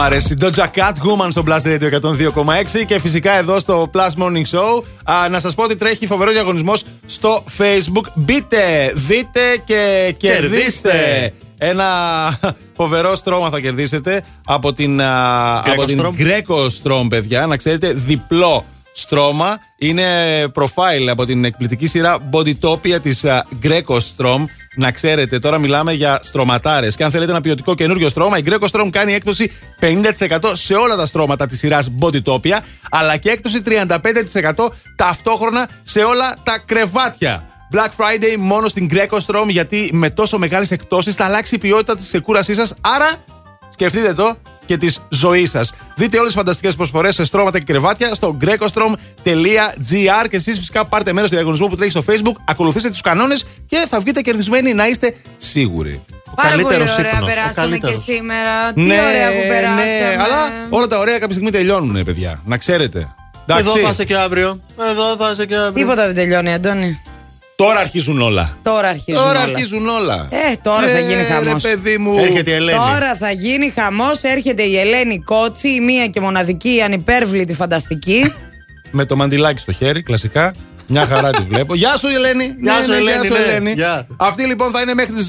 αρέσει. Doja Cat Woman στο Blast Radio 102,6 και φυσικά εδώ στο Plus Morning Show. Α, να σας πω ότι τρέχει φοβερός διαγωνισμός στο Facebook. Μπείτε, δείτε και κερδίστε. Κερδίστε. Ένα (laughs) φοβερό στρώμα θα κερδίσετε από την, α, από την Strom. Greco Strom, παιδιά. Να ξέρετε, διπλό στρώμα. Είναι profile από την εκπληκτική σειρά Bodytopia της α, Greco Strom. Να ξέρετε, τώρα μιλάμε για στρωματάρες. Και αν θέλετε ένα ποιοτικό καινούριο στρώμα, η Greco Strom κάνει έκπτωση 50% σε όλα τα στρώματα της σειράς Bodytopia, αλλά και έκπτωση 35% ταυτόχρονα σε όλα τα κρεβάτια. Black Friday μόνο στην Greco Strom γιατί με τόσο μεγάλες εκπτώσεις θα αλλάξει η ποιότητα της ξεκούρασής σας. Άρα σκεφτείτε το και της ζωής σας. Δείτε όλες τις φανταστικές προσφορές σε στρώματα και κρεβάτια στο grecostrom.gr και εσείς φυσικά πάρτε μέρος στο διαγωνισμό που τρέχει στο Facebook. Ακολουθήστε τους κανόνες και θα βγείτε κερδισμένοι να είστε σίγουροι. Πάρα πολύ καλύτερος ωραία ύπνος, ο περάσαμε και καλύτερος. σήμερα. Τι ωραία που περάσαμε. ναι, αλλά όλα τα ωραία κάποια στιγμή τελειώνουν, παιδιά. Να ξέρετε. Εντάξει. Εδώ θα είσαι και αύριο. Εδώ θα είσαι και αύριο. Τίποτα δεν τελειώνει, Αντώνη. Τώρα αρχίζουν όλα. Τώρα αρχίζουν Τώρα όλα. αρχίζουν όλα. Ε, τώρα θα γίνει Ε, χαμός. ρε παιδί μου. Έρχεται η Ελένη. Τώρα θα γίνει χαμός. Έρχεται η Ελένη Κότσι, η μία και μοναδική ανυπέρβλητη φανταστική. (laughs) Με το μαντιλάκι στο χέρι, κλασικά. Μια χαρά τη βλέπω. Γεια σου, Ελένη. Γεια σου, Ελένη, ναι. Ελένη. Γεια. Αυτή λοιπόν θα είναι μέχρι τις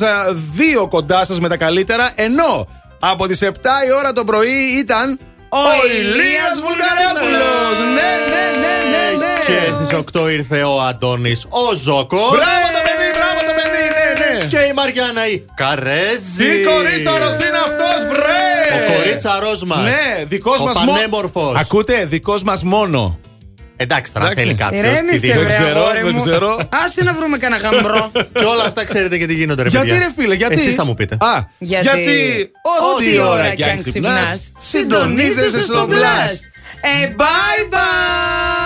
2 κοντά σας με τα καλύτερα. Ενώ από τις 7 η ώρα το πρωί ήταν. Ο, Ηλίας Βουλγαρόπουλος! Ναι, ναι, ναι, ναι, ναι! Και στις 8 ήρθε ο Αντώνης ο Ζόκο. Μπράβο το παιδί, μπράβο το παιδί, ναι, ναι! Και η Μαριάννα η Καρέζη. Τι κορίτσαρος είναι αυτός, βρε! Ο κορίτσαρός μας. Ναι, δικός Ο μας πανέμορφος. Ακούτε, δικός μας μόνο. Εντάξει, τώρα Εντάξει. θέλει κάποιος. Ηρέμησε, βρε, ξέρω, αγόρι δεν μου. ξέρω. Άσε να βρούμε κανένα γαμπρό. (laughs) Και όλα αυτά ξέρετε και τι γίνονται, ρε Γιατί παιδιά. ρε φίλε, γιατί. Εσείς θα μου πείτε. Α, Γιατί, γιατί, ό,τι ώρα κι αν ξυπνάς, συντονίζεσαι στο μπλα. Ε, bye!